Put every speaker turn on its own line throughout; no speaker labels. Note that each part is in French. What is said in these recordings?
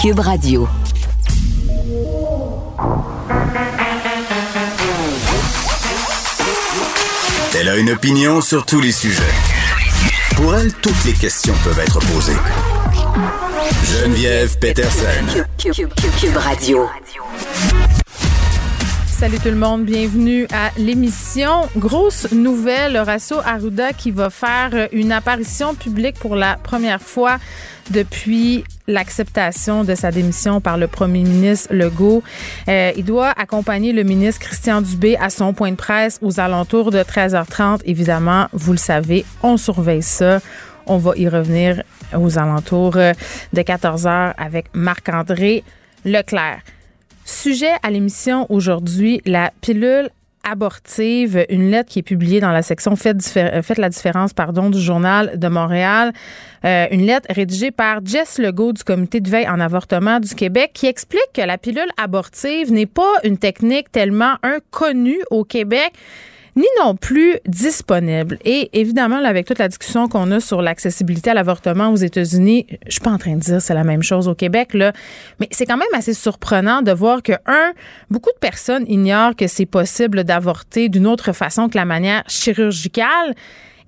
Cube Radio.
Elle a une opinion sur tous les sujets. Pour elle, toutes les questions peuvent être posées. Geneviève Peterson.
Cube, Radio.
Salut tout le monde, bienvenue à l'émission. Grosse nouvelle, Horacio Arruda qui va faire une apparition publique pour la première fois depuis l'acceptation de sa démission par le premier ministre Legault. Euh, il doit accompagner le ministre Christian Dubé à son point de presse aux alentours de 13h30. Évidemment, vous le savez, on surveille ça. On va y revenir aux alentours de 14h avec Marc-André Leclerc. Sujet à l'émission aujourd'hui, la pilule abortive, une lettre qui est publiée dans la section Faites, la différence pardon, du Journal de Montréal. Euh, une lettre rédigée par Jess Legault du Comité de veille en avortement du Québec qui explique que la pilule abortive n'est pas une technique tellement inconnue au Québec ni non plus disponible. Et évidemment, avec toute la discussion qu'on a sur l'accessibilité à l'avortement aux États-Unis, je suis pas en train de dire c'est la même chose au Québec, là, mais c'est quand même assez surprenant de voir que, un, beaucoup de personnes ignorent que c'est possible d'avorter d'une autre façon que la manière chirurgicale.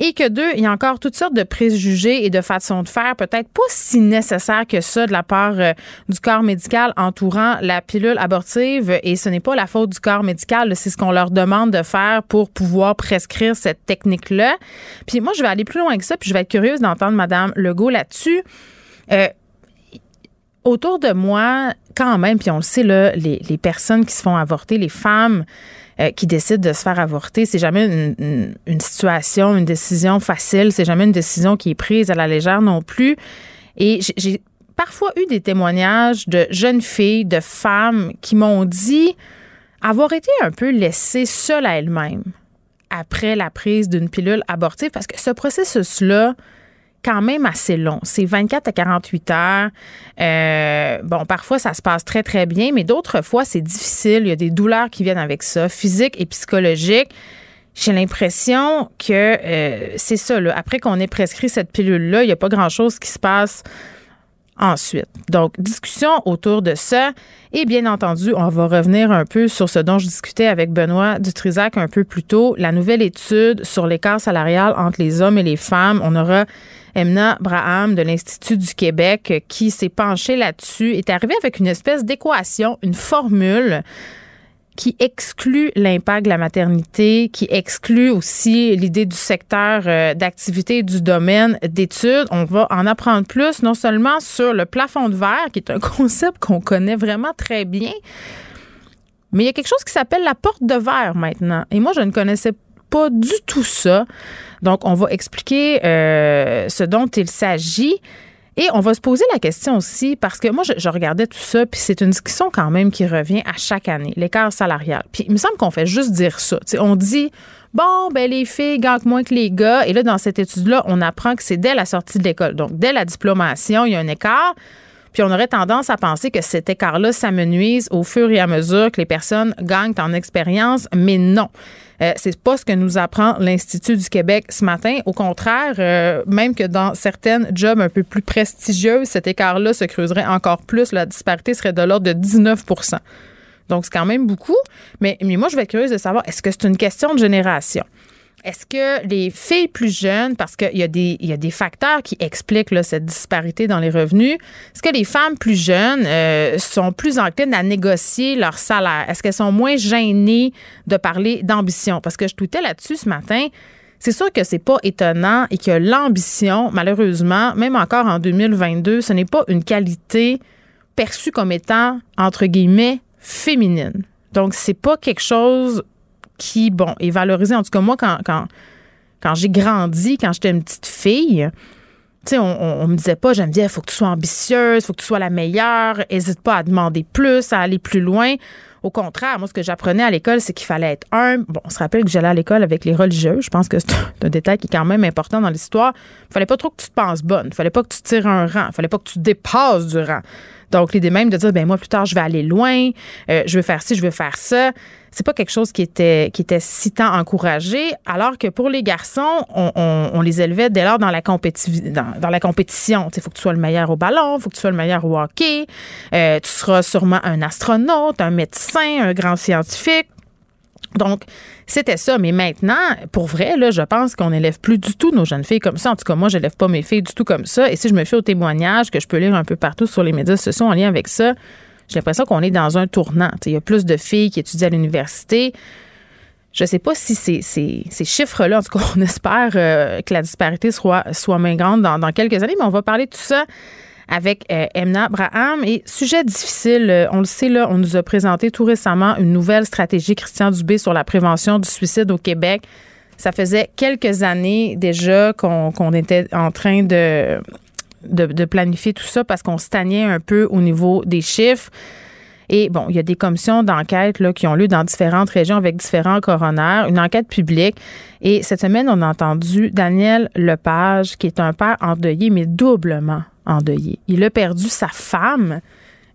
Et que deux, il y a encore toutes sortes de préjugés et de façons de faire, peut-être pas si nécessaires que ça de la part euh, du corps médical entourant la pilule abortive. Et ce n'est pas la faute du corps médical, c'est ce qu'on leur demande de faire pour pouvoir prescrire cette technique-là. Puis moi, je vais aller plus loin que ça, puis je vais être curieuse d'entendre Madame Legault là-dessus. Euh, autour de moi, quand même, puis on le sait, là, les, les personnes qui se font avorter, les femmes, euh, qui décident de se faire avorter. C'est jamais une, situation, une décision facile. C'est jamais une décision qui est prise à la légère non plus. Et j'ai parfois eu des témoignages de jeunes filles, de femmes qui m'ont dit avoir été un peu laissées seules à elles-mêmes après la prise d'une pilule abortive parce que ce processus-là, quand même assez long. C'est 24 à 48 heures. Euh, bon, parfois, ça se passe très, très bien, mais d'autres fois, c'est difficile. Il y a des douleurs qui viennent avec ça, physiques et psychologiques. J'ai l'impression que euh, c'est ça. Là. Après qu'on ait prescrit cette pilule-là, il n'y a pas grand-chose qui se passe ensuite. Donc, discussion autour de ça. Et bien entendu, on va revenir un peu sur ce dont je discutais avec Benoît Dutrisac un peu plus tôt, la nouvelle étude sur l'écart salarial entre les hommes et les femmes. On aura Emna Braham de l'Institut du Québec qui s'est penchée là-dessus, est arrivée avec une espèce d'équation, une formule qui exclut l'impact de la maternité, qui exclut aussi l'idée du secteur euh, d'activité du domaine d'études. On va en apprendre plus, non seulement sur le plafond de verre, qui est un concept qu'on connaît vraiment très bien, mais il y a quelque chose qui s'appelle la porte de verre maintenant. Et moi, je ne connaissais pas du tout ça. Donc, on va expliquer euh, ce dont il s'agit. Et on va se poser la question aussi, parce que moi, je, regardais tout ça, puis c'est une discussion quand même qui revient à chaque année, l'écart salarial. Puis il me semble qu'on fait juste dire ça. on dit, bon, ben les filles gagnent moins que les gars. Et là, dans cette étude-là, on apprend que c'est dès la sortie de l'école. Donc, dès la diplomation, il y a un écart. Puis on aurait tendance à penser que cet écart-là s'amenuise au fur et à mesure que les personnes gagnent en expérience, mais non. Euh, c'est pas ce que nous apprend l'Institut du Québec ce matin. Au contraire, euh, même que dans certaines jobs un peu plus prestigieuses, cet écart-là se creuserait encore plus. La disparité serait de l'ordre de 19% donc, c'est quand même beaucoup. Mais, mais moi, je vais être curieuse de savoir, est-ce que c'est une question de génération? Est-ce que les filles plus jeunes, parce qu'il y, a des, facteurs qui expliquent cette disparité dans les revenus, est-ce que les femmes plus jeunes euh, sont plus enclines à négocier leur salaire? Est-ce qu'elles sont moins gênées de parler d'ambition? Parce que je tweetais là-dessus ce matin. C'est sûr que c'est pas étonnant et que l'ambition, malheureusement, même encore en 2022, ce n'est pas une qualité perçue comme étant, entre guillemets, féminine. Donc, c'est pas quelque chose qui, bon, est valorisé. En tout cas, moi, quand, quand, quand j'ai grandi, quand j'étais une petite fille, tu on, on, me disait pas, j'aime bien, il faut que tu sois ambitieuse, il faut que tu sois la meilleure, n'hésite pas à demander plus, à aller plus loin. Au contraire, moi, ce que j'apprenais à l'école, c'est qu'il fallait être un. Bon, on se rappelle que j'allais à l'école avec les religieux. Je pense que c'est un détail qui est quand même important dans l'histoire. Il fallait pas trop que tu te penses bonne. Il fallait pas que tu tires un rang. Il fallait pas que tu dépasses du rang. Donc, l'idée même de dire, ben moi, plus tard, je vais aller loin, euh, je veux faire ci, je veux faire ça, c'est pas quelque chose qui était, qui était si tant encouragé, alors que pour les garçons, on, les élevait dès lors dans la, dans, la compétition. Il faut que tu sois le meilleur au ballon, il faut que tu sois le meilleur au hockey, euh, tu seras sûrement un astronaute, un médecin, un grand scientifique. Donc, c'était ça. Mais maintenant, pour vrai, je pense qu'on n'élève plus du tout nos jeunes filles comme ça. En tout cas, moi, je n'élève pas mes filles du tout comme ça. Et si je me fie aux témoignages que je peux lire un peu partout sur les médias sociaux en lien avec ça, j'ai l'impression qu'on est dans un tournant. Il y a plus de filles qui étudient à l'université. Je ne sais pas si ces, chiffres-là, en tout cas, on espère euh, que la disparité soit, moins grande dans quelques années, mais on va parler de tout ça avec euh, Emna Braham. Et sujet difficile, euh, on le sait, là, on nous a présenté tout récemment une nouvelle stratégie Christian Dubé sur la prévention du suicide au Québec. Ça faisait quelques années déjà qu'on était en train de, de, planifier tout ça parce qu'on stagnait un peu au niveau des chiffres. Et bon, il y a des commissions d'enquête qui ont lieu dans différentes régions avec différents coronaires, une enquête publique. Et cette semaine, on a entendu Daniel Lepage, qui est un père endeuillé, mais doublement endeuillé. Il a perdu sa femme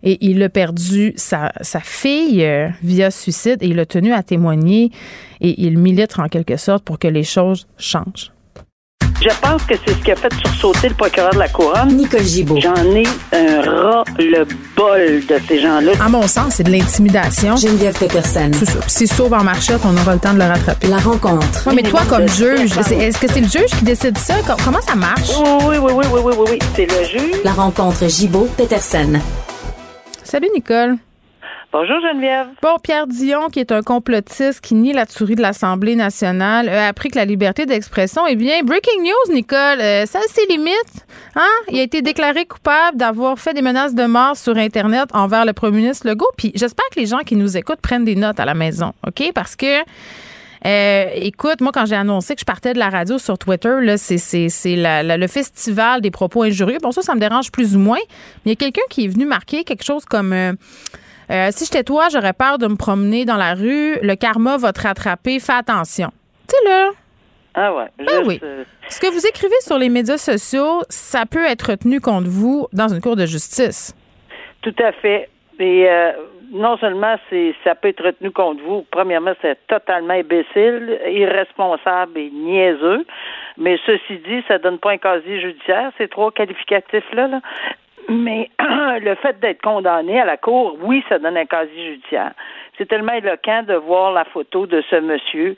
et il a perdu sa, sa fille euh, via suicide et il a tenu à témoigner et il milite en quelque sorte pour que les choses changent.
Je pense que c'est ce qui a fait sursauter le procureur de la Couronne.
Nicole Gibault.
J'en ai un ras le bol de ces gens-là.
À mon sens, c'est de l'intimidation.
Geneviève Peterson.
C'est ça. S'il sauve en marchette, on aura le temps de le rattraper.
La rencontre.
Oui, mais toi, comme juge, est-ce que c'est le juge qui décide ça? Comment ça marche?
Oui, oui, oui, oui, oui, oui, oui. C'est le juge.
La rencontre Gibault-Peterson.
Salut, Nicole.
Bonjour Geneviève.
Bon, Pierre Dion, qui est un complotiste qui nie la tuerie de l'Assemblée nationale, a appris que la liberté d'expression, eh bien, breaking news, Nicole, euh, ça c'est limite. Hein? Il a été déclaré coupable d'avoir fait des menaces de mort sur Internet envers le premier ministre Legault. Puis j'espère que les gens qui nous écoutent prennent des notes à la maison, OK? Parce que euh, écoute, moi, quand j'ai annoncé que je partais de la radio sur Twitter, là, c'est, le festival des propos injurieux. Bon, ça, ça me dérange plus ou moins. Mais il y a quelqu'un qui est venu marquer quelque chose comme euh, euh, si j'étais toi, j'aurais peur de me promener dans la rue. Le karma va te rattraper. Fais attention. Tu sais, là.
Ah ouais.
Ben oui. Euh, Ce que vous écrivez sur les médias sociaux, ça peut être retenu contre vous dans une cour de justice.
Tout à fait. Et euh, non seulement c'est ça peut être retenu contre vous, premièrement, c'est totalement imbécile, irresponsable et niaiseux. Mais ceci dit, ça donne pas un casier judiciaire, ces trois qualificatifs-là. Là. Mais le fait d'être condamné à la cour, oui, ça donne un casier judiciaire. C'est tellement éloquent de voir la photo de ce monsieur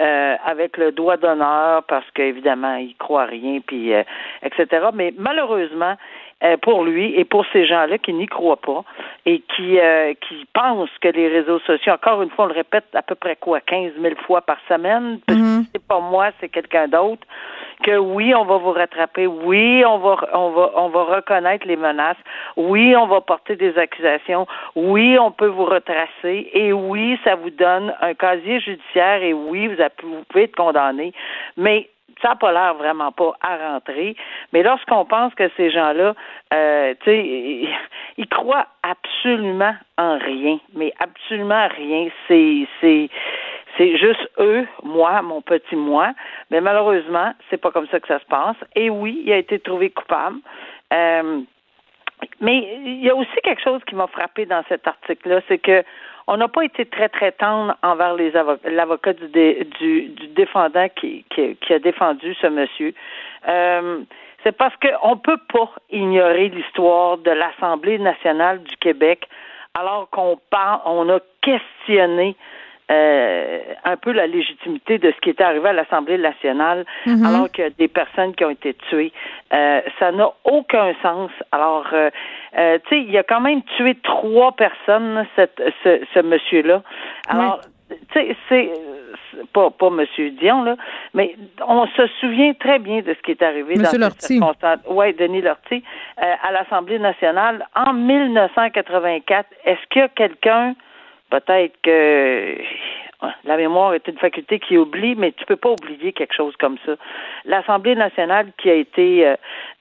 euh, avec le doigt d'honneur parce qu'évidemment il croit rien puis euh, etc. Mais malheureusement euh, pour lui et pour ces gens-là qui n'y croient pas et qui qui pensent que les réseaux sociaux, encore une fois, on le répète à peu près quoi, 15 000 fois par semaine, mm-hmm. c'est pas moi, c'est quelqu'un d'autre que oui, on va vous rattraper, oui, on va on va on va reconnaître les menaces, oui, on va porter des accusations, oui, on peut vous retracer. Et oui, ça vous donne un casier judiciaire. Et oui, vous, vous pouvez être condamné, mais ça n'a pas l'air vraiment pas à rentrer. Mais lorsqu'on pense que ces gens-là, euh, tu sais, ils croient absolument en rien, mais absolument rien. C'est, c'est, c'est juste eux, moi, mon petit moi. Mais malheureusement, c'est pas comme ça que ça se passe. Et oui, il a été trouvé coupable. Euh, mais il y a aussi quelque chose qui m'a frappé dans cet article-là, c'est que on n'a pas été très très tendre envers les l'avocat du, du, du, défendant qui, qui, qui, a défendu ce monsieur. Euh, c'est parce qu'on ne peut pas ignorer l'histoire de l'Assemblée nationale du Québec alors qu'on parle, on a questionné euh, un peu la légitimité de ce qui est arrivé à l'Assemblée nationale, mhm. alors qu'il y a des personnes qui ont été tuées. Euh, ça n'a aucun sens. Alors, euh, tu sais, il a quand même tué trois personnes, cette, ce, ce monsieur-là. Alors, tu sais, c'est pas pas Monsieur Dion là, mais on se souvient très bien de ce qui est arrivé
Monsieur dans Lortie.
Ouais, Denis Lortie euh, à l'Assemblée nationale en 1984. Est-ce qu'il y a quelqu'un peut-être que la mémoire est une faculté qui oublie, mais tu peux pas oublier quelque chose comme ça. L'Assemblée nationale qui a été, euh,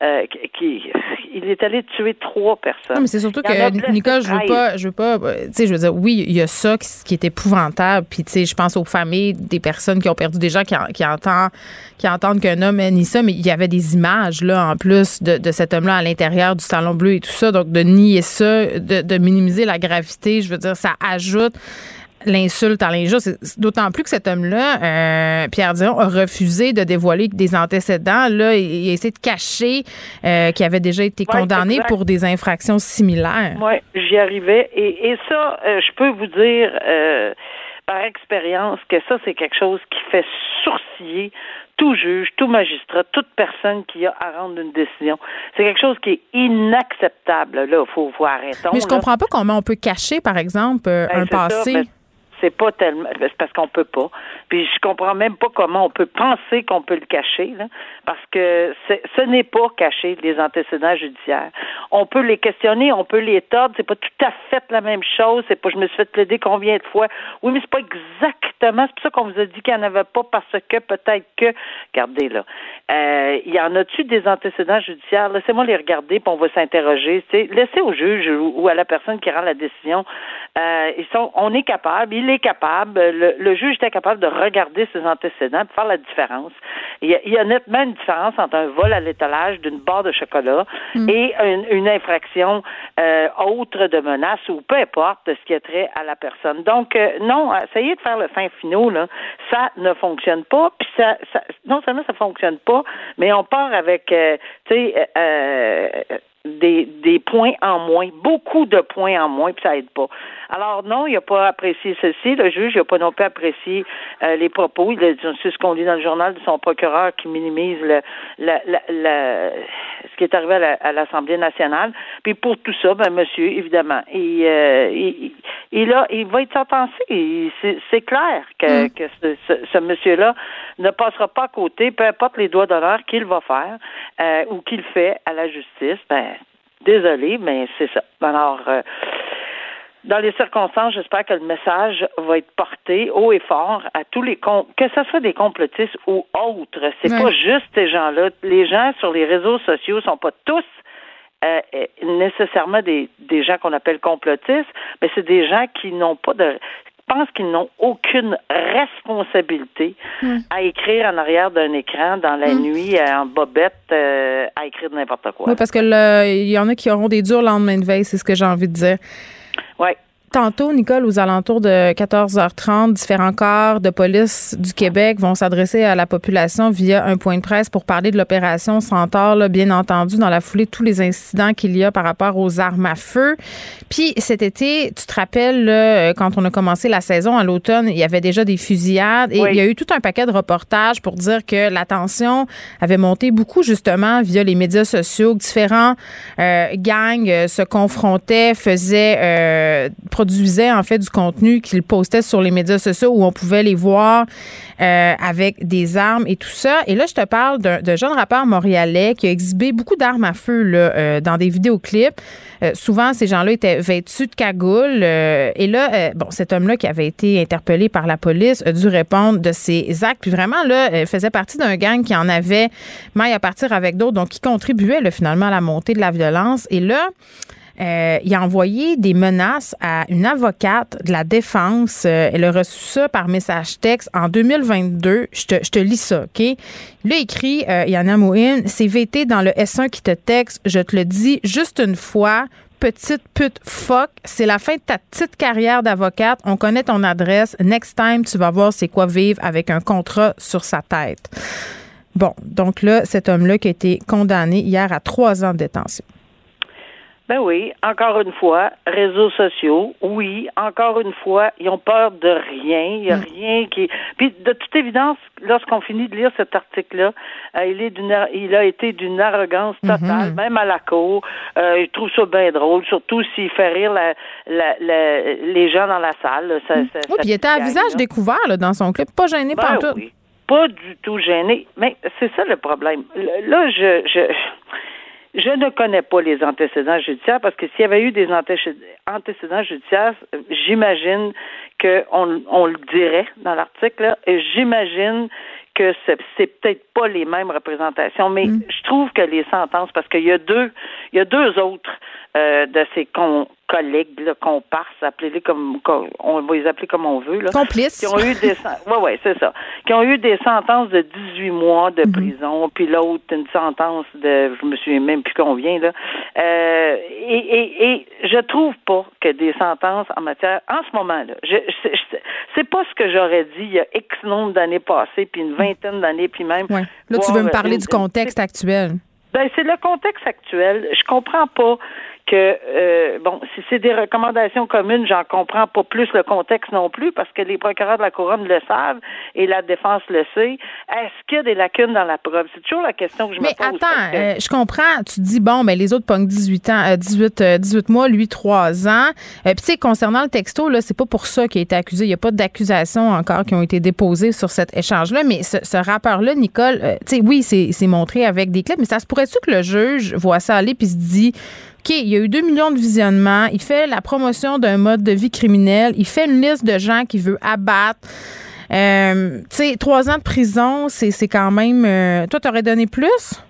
euh, qui, il est allé tuer trois personnes.
Non, mais c'est surtout que Nicole, je veux pas, je veux pas, euh, tu sais, je veux dire, oui, il y a ça qui, est épouvantable, puis tu sais, je pense aux familles des personnes qui ont perdu des gens qui, qui entendent, qui entendent qu'un homme ait ni ça, mais il y avait des images là en plus de, de cet homme-là à l'intérieur du salon bleu et tout ça, donc de nier ça, de, de minimiser la gravité, je veux dire, ça ajoute l'insulte à l'injure. D'autant plus que cet homme-là, euh, Pierre Dion, a refusé de dévoiler des antécédents. Là, il, a essayé de cacher euh, qu'il avait déjà été condamné pour des infractions similaires.
Oui, j'y arrivais. Et, ça, euh, je peux vous dire par expérience que ça, c'est quelque chose qui fait sourciller tout juge, tout magistrat, toute personne qui a à rendre une décision. C'est quelque chose qui est inacceptable. Là, il faut voir arrêter.
Mais je comprends pas comment on peut cacher, par exemple, ben, un passé
c'est pas tellement c'est parce qu'on peut pas. Puis je comprends même pas comment on peut penser qu'on peut le cacher, là, parce que ce n'est pas caché les antécédents judiciaires. On peut les questionner, on peut les tordre, c'est pas tout à fait la même chose. C'est pas je me suis fait plaider combien de fois. Oui, mais c'est pas exactement. C'est pour ça qu'on vous a dit qu'il n'y en avait pas parce que peut-être que. Regardez là, euh, il y en a-tu des antécédents judiciaires? Laissez-moi les regarder, puis on va s'interroger. Laissez au juge ou, à la personne qui rend la décision. Euh, ils sont, on est capable. Il est capable, le, juge était capable de regarder ses antécédents pour faire la différence. Il y, a, nettement une différence entre un vol à l'étalage d'une barre de chocolat mm. et une, infraction euh, autre de menace ou peu importe ce qui est trait à la personne. Donc, euh, non, essayez de faire le fin finaux, là, ça ne fonctionne pas. Puis ça, non seulement ça fonctionne pas, mais on part avec, euh, tu sais, des, des points en moins, beaucoup de points en moins, puis ça aide pas. Alors non, il n'a pas apprécié ceci. Le juge n'a pas non plus apprécié euh, les propos. Il c'est ce qu'on lit dans le journal de son procureur qui minimise le, ce qui est arrivé à l'Assemblée nationale. Puis pour tout ça, ben monsieur, évidemment, il, euh, il, il, a, il va être sentencé. C'est clair que, mm. que ce, ce, monsieur-là ne passera pas à côté, peu importe les doigts d'honneur qu'il va faire euh, ou qu'il fait à la justice. Ben, désolé, mais c'est ça. Alors, euh, dans les circonstances, j'espère que le message va être porté haut et fort à tous les que ce soit des complotistes ou autres. C'est pas juste ces gens-là. Les gens sur les réseaux sociaux sont pas tous euh, nécessairement des, des gens qu'on appelle complotistes, mais c'est des gens qui n'ont pas de pensent qu'ils n'ont aucune responsabilité à écrire en arrière d'un écran dans la mm. nuit en bobette euh, à écrire n'importe quoi.
Oui, parce que il y en a qui auront des durs lendemains de veille, c'est ce que j'ai envie de dire.
Oui.
Tantôt, Nicole, aux alentours de 14h30, différents corps de police du Québec vont s'adresser à la population via un point de presse pour parler de l'opération Centaure, là, bien entendu, dans la foulée de tous les incidents qu'il y a par rapport aux armes à feu. Puis cet été, tu te rappelles, là, quand on a commencé la saison à l'automne, il y avait déjà des fusillades et il y a eu tout un paquet de reportages pour dire que la tension avait monté beaucoup justement via les médias sociaux, que différents euh, gangs euh, se confrontaient, faisaient euh, produisait en fait du contenu qu'il postait sur les médias sociaux où on pouvait les voir euh, avec des armes et tout ça. Et là, je te parle d'un jeune rappeur montréalais qui a exhibé beaucoup d'armes à feu là, euh, dans des vidéoclips. Euh, souvent, ces gens-là étaient vêtus de cagoules. et là, bon, cet homme-là qui avait été interpellé par la police a dû répondre de ses actes. Puis vraiment, là, faisait partie d'un gang qui en avait maille à partir avec d'autres, donc qui contribuait finalement à la montée de la violence. Et là, euh, il a envoyé des menaces à une avocate de la défense. Euh, elle a reçu ça par message texte en 2022. Je te, je te lis ça, OK? Il a écrit, euh, Yana Mouhin, c'est VT dans le S1 qui te texte. Je te le dis juste une fois. Petite pute fuck, c'est la fin de ta petite carrière d'avocate. On connaît ton adresse. Next time, tu vas voir c'est quoi vivre avec un contrat sur sa tête. Bon, donc là, cet homme-là qui a été condamné hier à trois ans de détention.
Ben oui, encore une fois, réseaux sociaux, oui, encore une fois, ils ont peur de rien, il n'y a mm. rien qui. Puis de toute évidence, lorsqu'on finit de lire cet article-là, euh, il est d'une, il a été d'une arrogance mm-hmm. totale, même à la cour. Euh, il trouve ça bien drôle, surtout s'il fait rire la, la, les gens dans la salle. Ça, mm.
oui, puis il était à visage découvert là, dans son clip, pas gêné
ben
tout.
Oui. Pas du tout gêné. Mais c'est ça le problème. Là, je, je je ne connais pas les antécédents judiciaires parce que s'il y avait eu des antécédents judiciaires, j'imagine qu'on on le dirait dans l'article, et j'imagine que c'est peut-être pas les mêmes représentations, mais mm. je trouve que les sentences, parce qu'il y a deux, il y a deux autres euh, de ces con, collègues, là, comparses, appelez-les comme, on va les appeler comme on veut, là.
Complices.
Qui ont eu des, ouais, ouais, c'est ça. Qui ont eu des sentences de 18 mois de mhm. prison, puis l'autre une sentence de, je me souviens même plus combien, là. Euh, et, et, et je trouve pas que des sentences en matière, en ce moment-là, je, c'est pas ce que j'aurais dit il y a X nombre d'années passées, puis une vingtaine d'années, puis même.
Ouais. Là, tu veux me parler du contexte actuel.
Ben, c'est le contexte actuel. Je comprends pas que euh, bon, si c'est des recommandations communes, j'en comprends pas plus le contexte non plus, parce que les procureurs de la couronne le savent et la défense le sait. Est-ce qu'il y a des lacunes dans la preuve? C'est toujours la question que je
me
pose.
Mais attends, euh, je comprends. Tu dis bon, mais ben, les autres pognent 18 ans, 18, euh, 18 mois, lui 3 ans. Puis tu sais, concernant le texto, là, c'est pas pour ça qu'il a été accusé. Il y a pas d'accusations encore qui ont été déposées sur cet échange-là. Mais ce, ce rappeur-là, Nicole, tu sais, oui, c'est montré avec des clips, mais ça se pourrait-tu que le juge voit ça aller puis se dit OK, il y a eu 2 millions de visionnements, il fait la promotion d'un mode de vie criminel, il fait une liste de gens qu'il veut abattre. Euh, tu sais, trois ans de prison, c'est quand même. Euh, toi, t'aurais donné plus?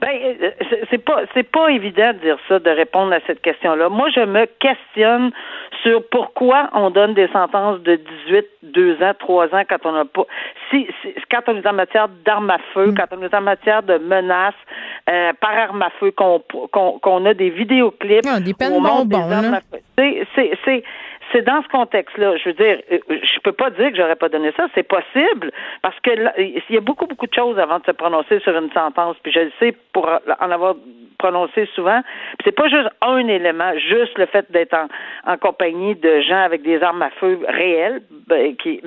Ben, euh, c'est pas c'est pas évident de dire ça, de répondre à cette question-là. Moi, je me questionne sur pourquoi on donne des sentences de 18, 2 ans, 3 ans quand on n'a pas si, quand on est en matière d'armes à feu, mm. quand on est en matière de menaces euh, par armes à feu, qu'on qu'on a des vidéoclips,
ah, des peines bonbons,
c'est c'est c'est dans ce contexte-là. Je veux dire, euh, je peux pas dire que j'aurais pas donné ça. C'est possible parce que il y a beaucoup beaucoup de choses avant de se prononcer sur une sentence. Puis je le sais pour en avoir prononcé souvent. C'est pas juste un élément, juste le fait d'être en, compagnie de gens avec des armes à feu réelles, ben, qui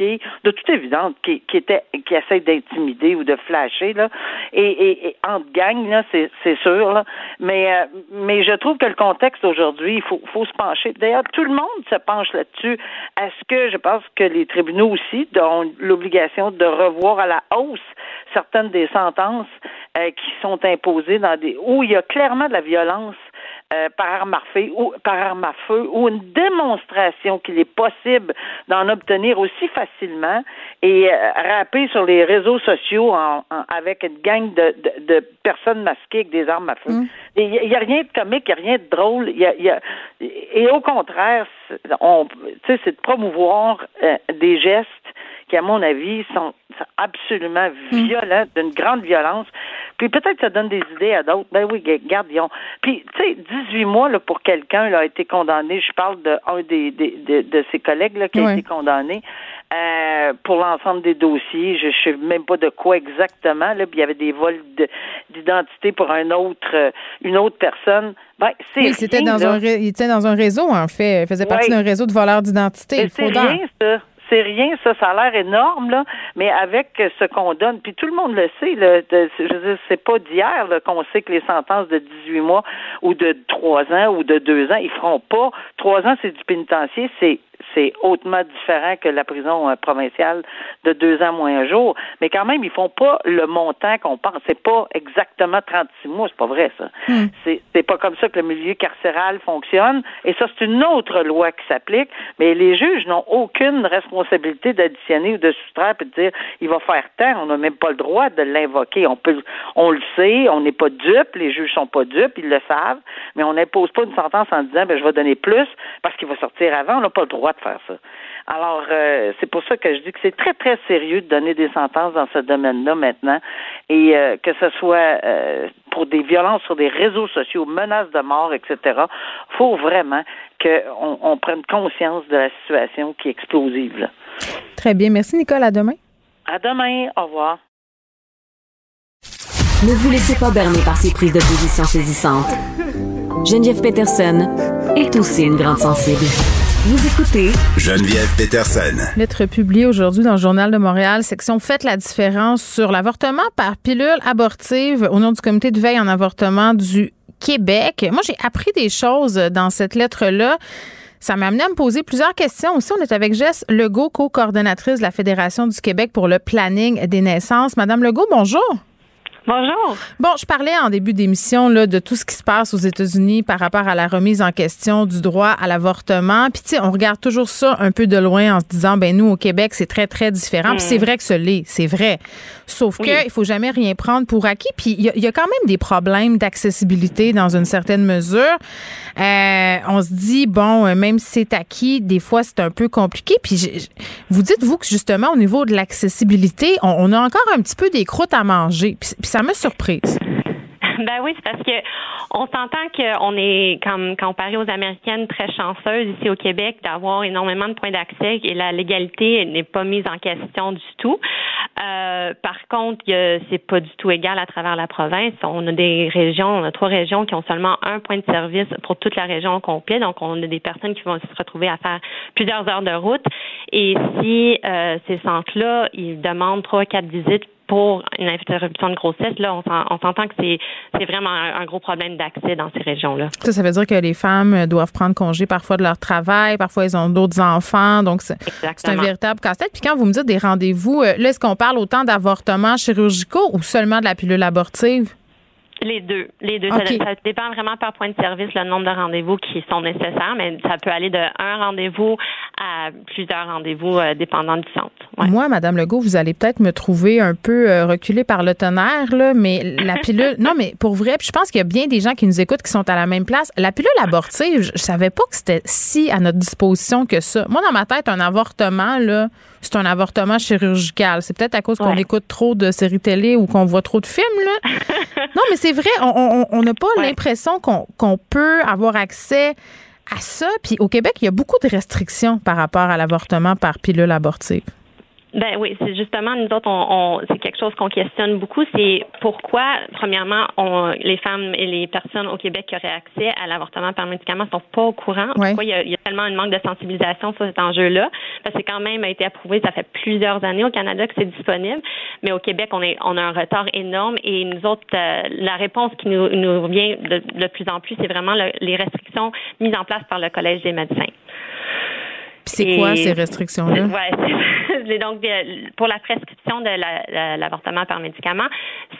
de toute évidence, qui, qui étaient, qui essayent d'intimider ou de flasher là, et, et, et entre gang là, c'est, c'est sûr là. Mais euh, mais je trouve que le contexte aujourd'hui, il faut, faut se pencher. D'ailleurs, tout le monde se penche là-dessus. Est-ce que je pense que les tribunaux aussi ont l'obligation de revoir à la hausse certaines des sentences euh, qui sont imposées dans des où il y a clairement de la violence euh, par arme à feu ou par arme à feu ou une démonstration qu'il est possible d'en obtenir aussi facilement et euh, sur les réseaux sociaux en, avec une gang de, de, personnes masquées avec des armes à feu. Mm. Il n'y a, rien de comique, il n'y a rien de drôle. Y a, y a, et au contraire, on, c'est de promouvoir euh, des gestes qui, à mon avis, sont absolument violents, d'une grande violence. Puis peut-être ça donne des idées à d'autres. Ben oui, gardions. Puis, tu sais, 18 mois là, pour quelqu'un a été condamné. Je parle de un des, des de, ses collègues là, qui a été condamné. Euh, pour l'ensemble des dossiers. Je ne sais même pas de quoi exactement. Là, il y avait des vols d'identité pour un autre, euh, une autre personne. Ben,
oui, c'était dans un, il était dans un réseau en fait. Il faisait partie d'un réseau de voleurs d'identité.
C'est rien ça c'est rien, ça, ça a l'air énorme, là, mais avec ce qu'on donne, puis tout le monde le sait, là, je veux dire, c'est pas d'hier qu'on sait que les sentences de 18 mois ou de 3 ans ou de 2 ans, ils feront pas. 3 ans, c'est du pénitencier, c'est c'est hautement différent que la prison euh, provinciale de deux ans moins un jour. Mais quand même, ils font pas le montant qu'on pense. C'est pas exactement 36 mois, c'est pas vrai, ça. Hmm. C'est, pas comme ça que le milieu carcéral fonctionne. Et ça, c'est une autre loi qui s'applique. Mais les juges n'ont aucune responsabilité d'additionner ou de soustraire et de dire il va faire tant. On n'a même pas le droit de l'invoquer. On peut, on le sait, on n'est pas dupes, les juges sont pas dupes, ils le savent, mais on n'impose pas une sentence en disant ben je vais donner plus parce qu'il va sortir avant. On n'a pas le droit de faire ça. Alors, euh, c'est pour ça que je dis que c'est très, très sérieux de donner des sentences dans ce domaine-là maintenant, et euh, que ce soit euh, pour des violences sur des réseaux sociaux, menaces de mort, etc. faut vraiment qu'on on prenne conscience de la situation qui est explosive.
Très bien. Merci, Nicole. À demain.
À demain. Au revoir.
Ne vous laissez pas berner par ces prises de position saisissantes. Geneviève Peterson est aussi une grande sensible. Vous écoutez
Geneviève Peterson.
Lettre publiée aujourd'hui dans le Journal de Montréal, section Faites la différence sur l'avortement par pilule abortive au nom du comité de veille en avortement du Québec. Moi, j'ai appris des choses dans cette lettre-là. Ça m'a amené à me poser plusieurs questions aussi. On est avec Jess Legault, co-coordonnatrice de la Fédération du Québec pour le planning des naissances. Madame Legault, bonjour.
Bonjour.
Bon, je parlais en début d'émission là, de tout ce qui se passe aux États-Unis par rapport à la remise en question du droit à l'avortement. Puis, tu sais, on regarde toujours ça un peu de loin en se disant, ben nous, au Québec, c'est très, très différent. Puis, c'est hmm. vrai que ce l'est, c'est vrai. Sauf que il faut jamais rien prendre pour acquis. Puis, il y, a quand même des problèmes d'accessibilité dans une certaine mesure. Euh, on se dit, bon, euh, même si c'est acquis, des fois, c'est un peu compliqué. Puis, vous dites, vous, que justement, au niveau de l'accessibilité, on, a encore un petit peu des croûtes à manger. puis ça m'a surprise.
Ben oui, c'est parce que on s'entend qu'on est, comme parle aux Américaines, très chanceuses ici au Québec d'avoir énormément de points d'accès et la légalité n'est pas mise en question du tout. Euh, par contre, c'est pas du tout égal à travers la province. On a des régions, on a trois régions qui ont seulement un point de service pour toute la région au complet. Donc, on a des personnes qui vont se retrouver à faire plusieurs heures de route. Et si euh, ces centres-là, ils demandent trois, quatre visites pour une interruption de grossesse, là, on s'entend que c'est, vraiment un, gros problème d'accès dans ces régions-là.
Ça, ça veut dire que les femmes doivent prendre congé parfois de leur travail, parfois ils ont d'autres enfants, donc c'est, un véritable casse-tête. Puis quand vous me dites des rendez-vous, euh, là, est-ce qu'on parle autant d'avortements chirurgicaux ou seulement de la pilule abortive?
Les deux. Les deux. Ça, dépend vraiment par point de service le nombre de rendez-vous qui sont nécessaires, mais ça peut aller de un rendez-vous à plusieurs rendez-vous euh, dépendant du centre.
Moi, Madame Legault, vous allez peut-être me trouver un peu euh, reculée par le tonnerre, là, mais la pilule. non, mais pour vrai, je pense qu'il y a bien des gens qui nous écoutent qui sont à la même place. La pilule abortive, je, je savais pas que c'était si à notre disposition que ça. Moi, dans ma tête, un avortement, là, c'est un avortement chirurgical. C'est peut-être à cause qu'on écoute trop de séries télé ou qu'on voit trop de films. Là. non, mais c'est vrai, on n'a pas l'impression qu'on peut avoir accès à ça. Puis au Québec, il y a beaucoup de restrictions par rapport à l'avortement par pilule abortive.
Ben oui, c'est justement nous autres, on, c'est quelque chose qu'on questionne beaucoup. C'est pourquoi, premièrement, on, les femmes et les personnes au Québec qui auraient accès à l'avortement par médicament sont pas au courant. Pourquoi il y, a, il y, a, tellement un manque de sensibilisation sur cet enjeu-là? Parce que quand même a été approuvé, ça fait plusieurs années au Canada que c'est disponible, mais au Québec, on est, on a un retard énorme et nous autres, euh, la réponse qui nous, nous vient de, de plus en plus, c'est vraiment les restrictions mises en place par le Collège des médecins.
C'est quoi ces restrictions-là?
Ouais, donc pour la prescription de l'avortement par médicament,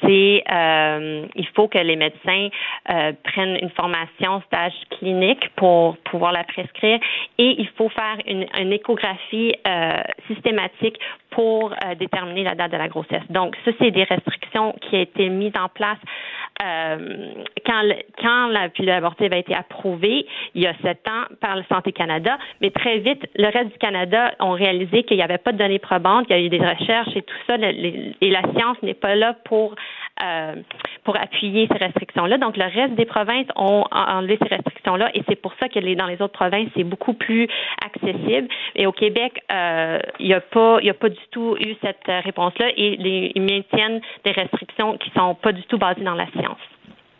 c'est euh, il faut que les médecins euh, prennent une formation stage clinique pour pouvoir la prescrire et il faut faire une, une échographie euh, systématique pour euh, déterminer la date de la grossesse. Donc, ça, c'est des restrictions qui ont été mises en place euh, quand, quand la pilule abortive a été approuvée il y a sept ans par le Santé Canada, mais très vite, le reste du Canada ont réalisé qu'il n'y avait pas de données probantes, qu'il y a eu des recherches et tout ça, et la science n'est pas là pour pour appuyer ces restrictions-là. Donc, le reste des provinces ont enlevé ces restrictions-là et c'est pour ça que dans les autres provinces, c'est beaucoup plus accessible. Et au Québec, euh, il n'y a pas, du tout eu cette réponse-là et ils maintiennent des restrictions qui sont pas du tout basées dans la science.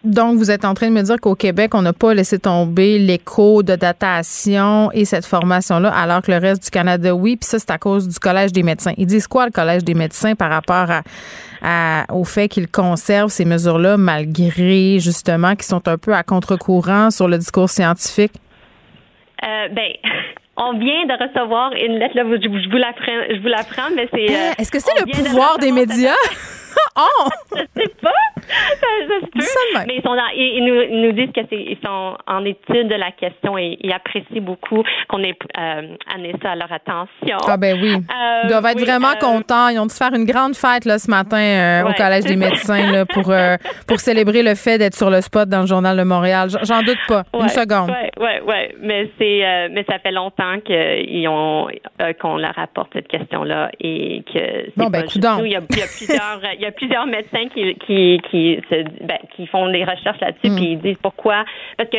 Donc, vous êtes en train de me dire qu'au Québec, on n'a pas laissé tomber l'écho de datation et cette formation-là, alors que le reste du Canada, oui. Puis ça, c'est à cause du Collège des médecins. Ils disent quoi, le Collège des médecins, par rapport à, au fait qu'ils conservent ces mesures-là, malgré, justement, qu'ils sont un peu à contre-courant sur le discours scientifique?
Euh, ben, on vient de recevoir une lettre, là, je, vous la prends, je vous la prends, mais c'est.
Euh, Est-ce que c'est le pouvoir des médias?
oh! Je sais pas. Ça, Mais ils, sont ils, nous, nous, disent qu'ils sont en étude de la question et ils apprécient beaucoup qu'on ait euh, amené ça à leur attention.
Ah ben oui. Euh, ils doivent être vraiment euh, contents. Ils ont dû faire une grande fête là, ce matin euh, au Collège des médecins là, pour, pour célébrer le fait d'être sur le spot dans le Journal de Montréal. J'en doute pas. une seconde.
Oui, oui, oui. Mais, c'est, mais ça fait longtemps qu'ils ont, qu'on leur apporte cette question-là et que
bon, ben,
il, y a, il y a plusieurs il y a plusieurs médecins qui, qui, qui, se, ben, qui font des recherches là-dessus, mm. puis ils disent pourquoi. Parce que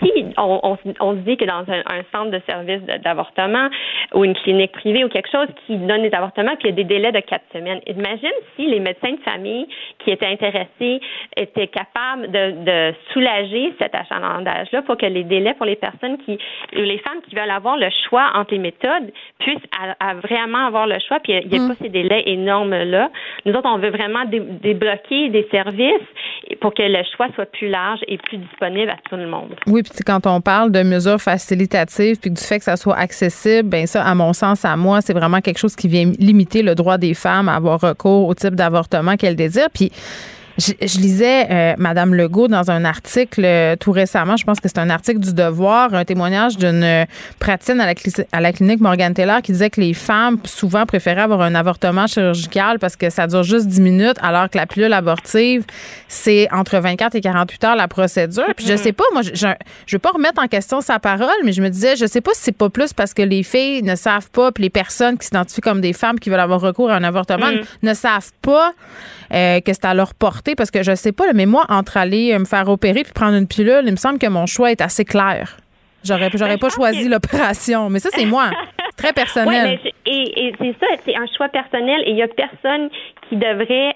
si on, on, se dit que dans un, centre de service d'avortement ou une clinique privée ou quelque chose qui donne des avortements, puis il y a des délais de quatre semaines, imagine si les médecins de famille qui étaient intéressés étaient capables de, de soulager cet achalandage-là pour que les délais pour les personnes qui, les femmes qui veulent avoir le choix entre les méthodes puissent à, vraiment avoir le choix, puis il n'y a, mm. pas ces délais énormes-là. Nous autres, on veut vraiment débloquer des services pour que le choix soit plus large et plus disponible à tout le monde.
Oui, quand on parle de mesures facilitatives puis du fait que ça soit accessible, ben ça, à mon sens, à moi, c'est vraiment quelque chose qui vient limiter le droit des femmes à avoir recours au type d'avortement qu'elles désirent. Je, lisais euh, Madame Legault dans un article euh, tout récemment, je pense que c'est un article du Devoir, un témoignage d'une praticienne à la, à la clinique Morgan Taylor qui disait que les femmes souvent préféraient avoir un avortement chirurgical parce que ça dure juste 10 minutes, alors que la pilule abortive, c'est entre 24 et 48 heures la procédure. Puis je sais pas, moi, je, je, veux pas remettre en question sa parole, mais je me disais, je sais pas si c'est pas plus parce que les filles ne savent pas, puis les personnes qui s'identifient comme des femmes qui veulent avoir recours à un avortement mm. ne savent pas euh, que c'est à leur portée, parce que je sais pas, mais moi, entre aller me faire opérer puis prendre une pilule, il me semble que mon choix est assez clair. J'aurais, j'aurais pas choisi l'opération, mais ça, c'est moi. Très personnel.
et, et c'est ça, c'est un choix personnel et il y a personne qui devrait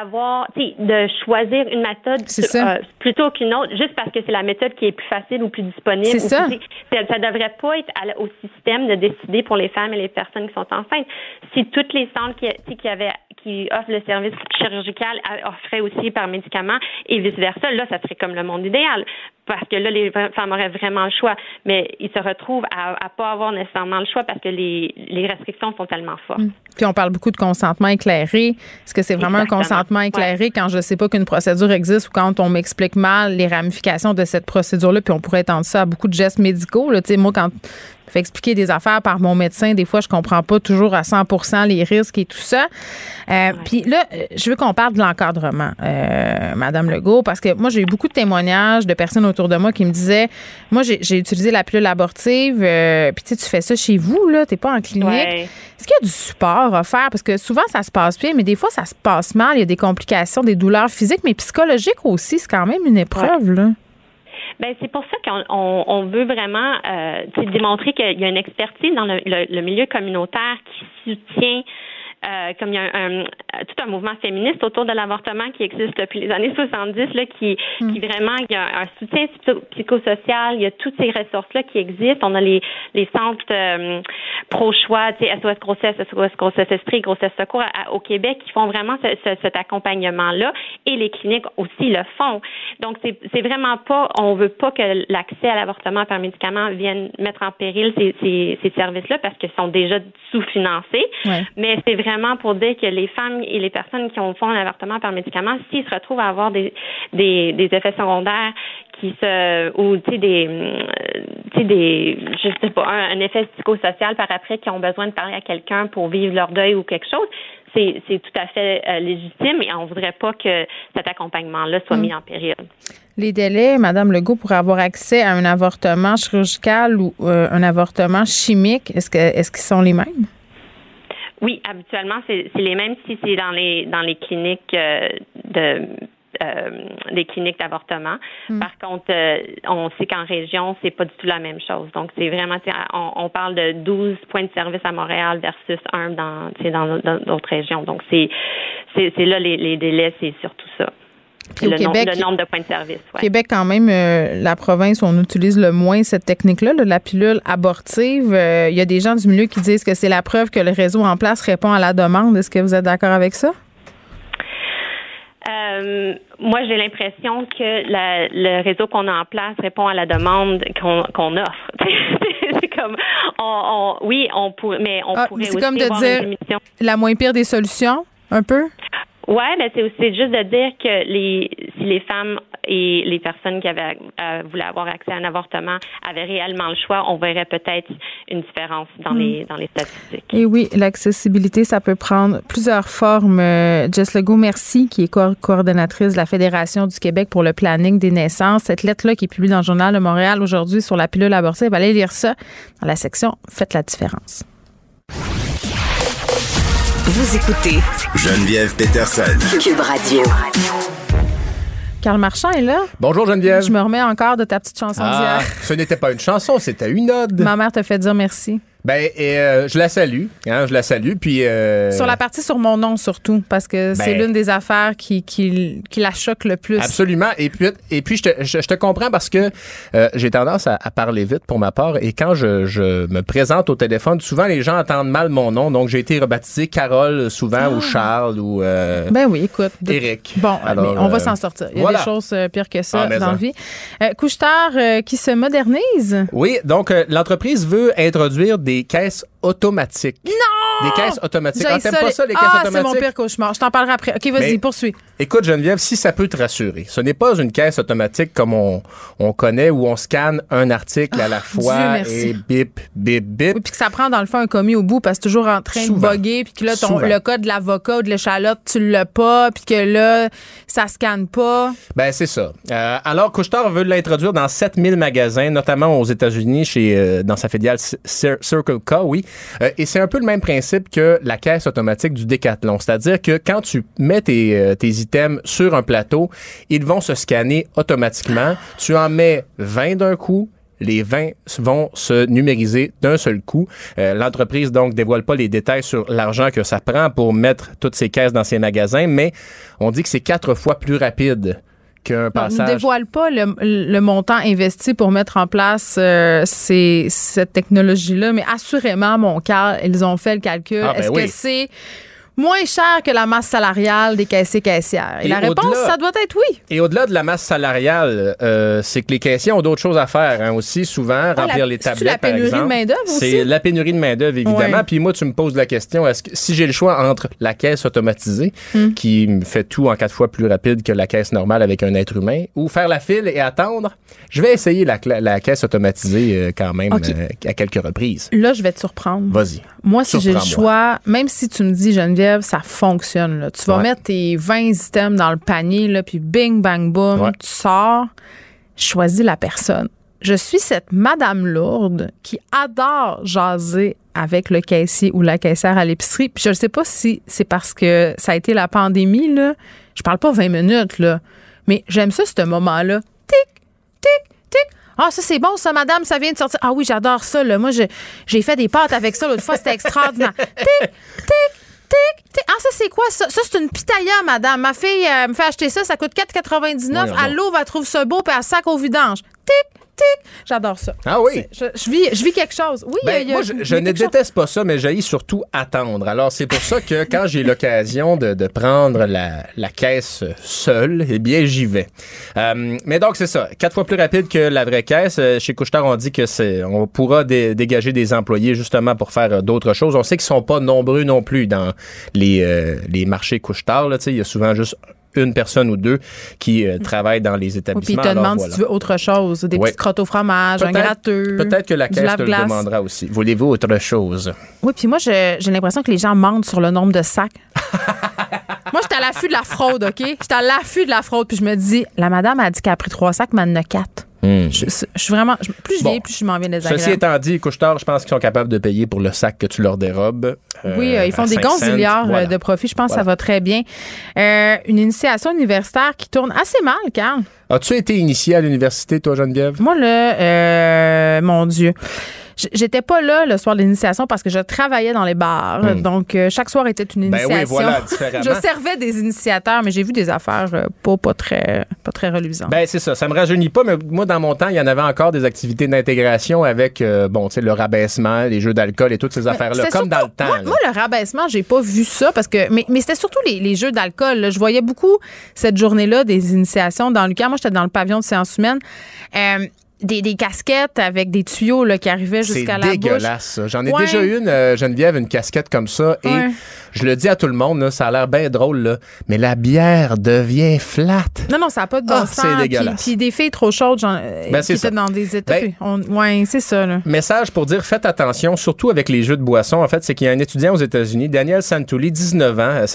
avoir, de choisir une méthode euh, plutôt qu'une autre, juste parce que c'est la méthode qui est plus facile ou plus disponible.
C'est ça.
ça devrait pas être au système de décider pour les femmes et les personnes qui sont enceintes. Si toutes les centres qui, qui avaient qui offrent le service chirurgical offraient aussi par médicament et vice-versa, là, ça serait comme le monde idéal parce que là, les femmes auraient vraiment le choix. Mais ils se retrouvent à ne pas avoir nécessairement le choix parce que les, les restrictions sont tellement fortes. Mm.
Puis on parle beaucoup de consentement éclairé. Est-ce que c'est vraiment un consentement éclairé quand je ne sais pas qu'une procédure existe ou quand on m'explique mal les ramifications de cette procédure-là? Puis on pourrait étendre ça à beaucoup de gestes médicaux. Là. Moi, quand fait expliquer des affaires par mon médecin. Des fois, je comprends pas toujours à 100% les risques et tout ça. Euh, puis là, je veux qu'on parle de l'encadrement, euh, Madame Legault, parce que moi, j'ai eu beaucoup de témoignages de personnes autour de moi qui me disaient, moi, j'ai utilisé la pilule abortive, euh, puis tu sais, tu fais ça chez vous, là, t'es pas en clinique. Est-ce qu'il y a du support à faire? Parce que souvent, ça se passe bien, mais des fois, ça se passe mal. Il y a des complications, des douleurs physiques, mais psychologiques aussi. C'est quand même une épreuve, là.
Ben c'est pour ça qu'on on, veut vraiment euh, démontrer qu'il y a une expertise dans le, le milieu communautaire qui soutient euh, comme il y a un, tout un mouvement féministe autour de l'avortement qui existe depuis les années 70, là, qui, hmm. qui vraiment, il y a un soutien psychosocial, il y a toutes ces ressources-là qui existent. On a les, les centres euh, pro-choix, tu sais, SOS grossesse, SOS grossesse esprit, grossesse secours au Québec qui font vraiment cet accompagnement-là et les cliniques aussi le font. Donc, c'est vraiment pas, on veut pas que l'accès à l'avortement par médicament vienne mettre en péril ces, ces, ces services-là parce qu'ils sont déjà sous-financés. Mais c'est vraiment vraiment pour dire que les femmes et les personnes qui ont font un avortement par médicament, s'ils se retrouvent à avoir des, des, effets secondaires qui se ou tu sais des tu sais des je sais pas un, effet psychosocial par après qui ont besoin de parler à quelqu'un pour vivre leur deuil ou quelque chose c'est, tout à fait euh, légitime et on voudrait pas que cet accompagnement-là soit mm. mis en péril.
Les délais, Madame Legault, pour avoir accès à un avortement chirurgical ou euh, un avortement chimique, est-ce que est-ce qu'ils sont les mêmes?
Oui, habituellement, c'est les mêmes si c'est dans les dans les cliniques euh, de euh, des cliniques d'avortement. Hmm. Par contre, euh, on sait qu'en région, c'est pas du tout la même chose. Donc, c'est vraiment, on, on, parle de 12 points de service à Montréal versus un dans dans d'autres régions. Donc, c'est c'est là les, les délais, c'est surtout ça le, Québec, nombre, le nombre de points de service. Ouais.
Québec, quand même, euh, la province où on utilise le moins cette technique-là, la pilule abortive. Euh, il y a des gens du milieu qui disent que c'est la preuve que le réseau en place répond à la demande. Est-ce que vous êtes d'accord avec ça?
Euh, moi, j'ai l'impression que la, le réseau qu'on a en place répond à la demande qu'on offre. c'est comme, on, oui, on pourrait, mais on ah, pourrait aussi
comme de dire la moins pire des solutions, un peu?
Oui, mais c'est aussi juste de dire que les si les femmes et les personnes qui avaient euh, voulu avoir accès à un avortement avaient réellement le choix, on verrait peut-être une différence dans les hmm. dans les statistiques.
Et oui, l'accessibilité, ça peut prendre plusieurs formes. Euh, Jess Legault, merci, qui est coordonnatrice de la Fédération du Québec pour le planning des naissances. Cette lettre-là qui est publiée dans le Journal de Montréal aujourd'hui sur la pilule abortive, allez lire ça dans la section Faites la différence.
Vous écoutez Geneviève Peterson. Cube Radio.
Carl Marchand est là.
Bonjour Geneviève.
Je me remets encore de ta petite chanson ah, d'hier.
Ce n'était pas une chanson, c'était une ode.
Ma mère te fait dire merci.
Ben, euh, je la salue. Hein, je la salue. Puis, euh,
Sur la partie sur mon nom, surtout, parce que c'est ben l'une des affaires qui, qui, qui, la choque le plus.
Absolument. Et puis, et puis je, te, je, te comprends parce que euh, j'ai tendance à, parler vite pour ma part. Et quand je, je, me présente au téléphone, souvent les gens entendent mal mon nom. Donc, j'ai été rebaptisé Carole souvent ou ah. Charles ou.
ben oui, écoute.
Eric.
Bon, mais on va s'en sortir. Il y a des choses pires que ça ah, dans la vie. couche qui se modernise?
Oui, donc l'entreprise veut introduire des des caisses automatiques.
Non!
Des caisses automatiques. Ah, t'aimes pas ça, les caisses
ah, c'est
automatiques?
mon pire cauchemar. Je t'en parlerai après. OK, vas-y, poursuis.
Écoute, Geneviève, si ça peut te rassurer, ce n'est pas une caisse automatique comme on, on connaît où on scanne un article à la
Ah, Dieu
fois
merci.
et bip, bip, bip.
Oui, puis que ça prend dans le fond un commis au bout parce que c'est toujours en train
Souvent.
de bugger puis que là ton, le code de l'avocat ou de l'échalote tu l'as pas puis que là ça scanne pas.
Ben, c'est ça. Euh, alors, Couchetard veut l'introduire dans 7000 magasins, notamment aux États-Unis, chez euh, dans sa filiale Circle K, oui. Euh, et c'est un peu le même principe que la caisse automatique du Decathlon. C'est-à-dire que quand tu mets tes, euh, tes items sur un plateau, ils vont se scanner automatiquement. Tu en mets 20 d'un coup. Les 20 vont se numériser d'un seul coup. Euh, L'entreprise, donc, dévoile pas les détails sur l'argent que ça prend pour mettre toutes ces caisses dans ses magasins, mais on dit que c'est quatre fois plus rapide qu'un
On ne dévoile pas le, le montant investi pour mettre en place euh, ces- cette technologie-là, mais assurément, mon cas, ils ont fait le calcul.
Ah, ben
Est-ce
oui.
que c'est moins cher que la masse salariale des caissiers caissières? Et,
Et
la réponse, ça doit être oui.
Et au-delà de la masse salariale, euh, c'est que les caissiers ont d'autres choses à faire hein, aussi, souvent, remplir
Ah, la-
les tablettes,
la
par
pénurie de
exemple.
main-d'œuvre aussi?
C'est la pénurie de main-d'œuvre, évidemment.
Ouais.
Puis moi, tu me poses la question, est-ce que si j'ai le choix entre la caisse automatisée,
Hmm.
qui me fait tout en quatre fois plus rapide que la caisse normale avec un être humain, ou faire la file et attendre, je vais essayer la, la caisse automatisée euh, quand même euh, à quelques reprises.
Là, je vais te surprendre.
Vas-y.
Moi, si j'ai le choix, même si tu me dis, Geneviève, ça fonctionne, là. tu vas
Ouais.
mettre tes 20 items dans le panier, là, puis bing, bang, boum,
Ouais.
tu sors, choisis la personne. Je suis cette madame lourde qui adore jaser avec le caissier ou la caissière à l'épicerie. Puis je ne sais pas si c'est parce que ça a été la pandémie, là. Je parle pas 20 minutes, là. Mais j'aime ça, ce moment-là. Tic, tic, tic. Ah, ça, c'est bon, ça, madame, ça vient de sortir. Ah oui, j'adore ça, là. Moi, j'ai fait des pâtes avec ça l'autre fois, c'était extraordinaire. tic, tic, tic, tic. Ah, ça, c'est quoi, ça? Ça, c'est une pitaya, madame. Ma fille euh, me fait acheter ça, ça coûte 4,99.
Voyons
Elle l'ouvre, elle trouve ça beau, puis elle sac au vidange. Tic, tic. J'adore ça.
Ah oui?
Je, je vis, je vis quelque chose. Oui,
Ben,
il y a-
moi, je, ne
chose.
déteste pas ça, mais j'ai surtout attendre. Alors, c'est pour ça que quand j'ai l'occasion de, de prendre la, la caisse seule, eh bien, j'y vais. Euh, mais donc, c'est ça. Quatre fois plus rapide que la vraie caisse. Euh, Chez Couchetard, on dit que c'est, on pourra dé- dégager des employés justement pour faire euh, d'autres choses. On sait qu'ils sont pas nombreux non plus dans les, euh, les marchés Couchetard. Là, il y a souvent juste une personne ou deux qui euh, travaillent dans les
Oui, puis
établissements.
il te
Alors,
demande
voilà.
si tu veux autre chose. Des
Ouais.
petites crottes au fromage, un gratteux.
Peut-être que la caisse te le demandera aussi. Voulez-vous autre chose?
Oui, puis moi, j'ai l'impression que les gens mentent sur le nombre de sacs. moi, j'étais à l'affût de la fraude, OK? J'étais à l'affût de la fraude, puis je me dis, la madame a dit qu'elle a pris trois sacs, mais elle en a quatre. Je, je suis vraiment. je- plus je
Bon.
vieillis, plus je m'en viens désagréable.
Ceci étant dit, Couchetard, je pense qu'ils sont capables de payer pour le sac que tu leur dérobes. euh,
Oui, euh, ils font des
5
gonziliards euh,
Voilà.
de profit. Je pense que ça va très bien. Euh, une initiation universitaire qui tourne assez mal, Carl.
As-tu été initié à l'université, toi, Geneviève?
Moi, là, euh, mon Dieu. J'étais pas là le soir de l'initiation parce que je travaillais dans les bars. Donc, euh, chaque soir était une
Hmm. Ben oui,
initiation.
voilà, différemment.
je servais des initiateurs, mais j'ai vu des affaires euh, pas, pas, très, pas très reluisantes.
Ben, c'est ça. Ça me rajeunit pas, mais moi, dans mon temps, il y en avait encore des activités d'intégration avec, euh, bon, tu sais, le rabaissement, les jeux d'alcool et toutes ces affaires-là, comme dans le temps.
Moi, le rabaissement, j'ai pas vu ça parce que. Mais, mais c'était surtout les, les jeux d'alcool. Je voyais beaucoup cette journée-là des initiations dans le camp. Moi, j'étais dans le pavillon de séance humaine. Des, des casquettes avec des tuyaux là, qui arrivaient
C'est
jusqu'à la bouche.
dégueulasse, ça. J'en ai
Ouais.
déjà une, euh, Geneviève, une casquette comme ça. Et
Ouais.
je le dis à tout le monde, là, ça a l'air bien drôle, là, mais la bière devient flat.
Non, non, ça n'a pas de bon
Ah,
sens.
c'est
Puis-
dégueulasse.
Puis, des filles trop chaudes genre, euh,
Ben,
qui
c'est
étaient dans des états.
Ben-
on- ouais, c'est ça. Là.
Message pour dire faites attention, surtout avec les jeux de boissons. En fait, c'est qu'il y a un étudiant aux États-Unis, Daniel Santulli, 19 ans. Euh,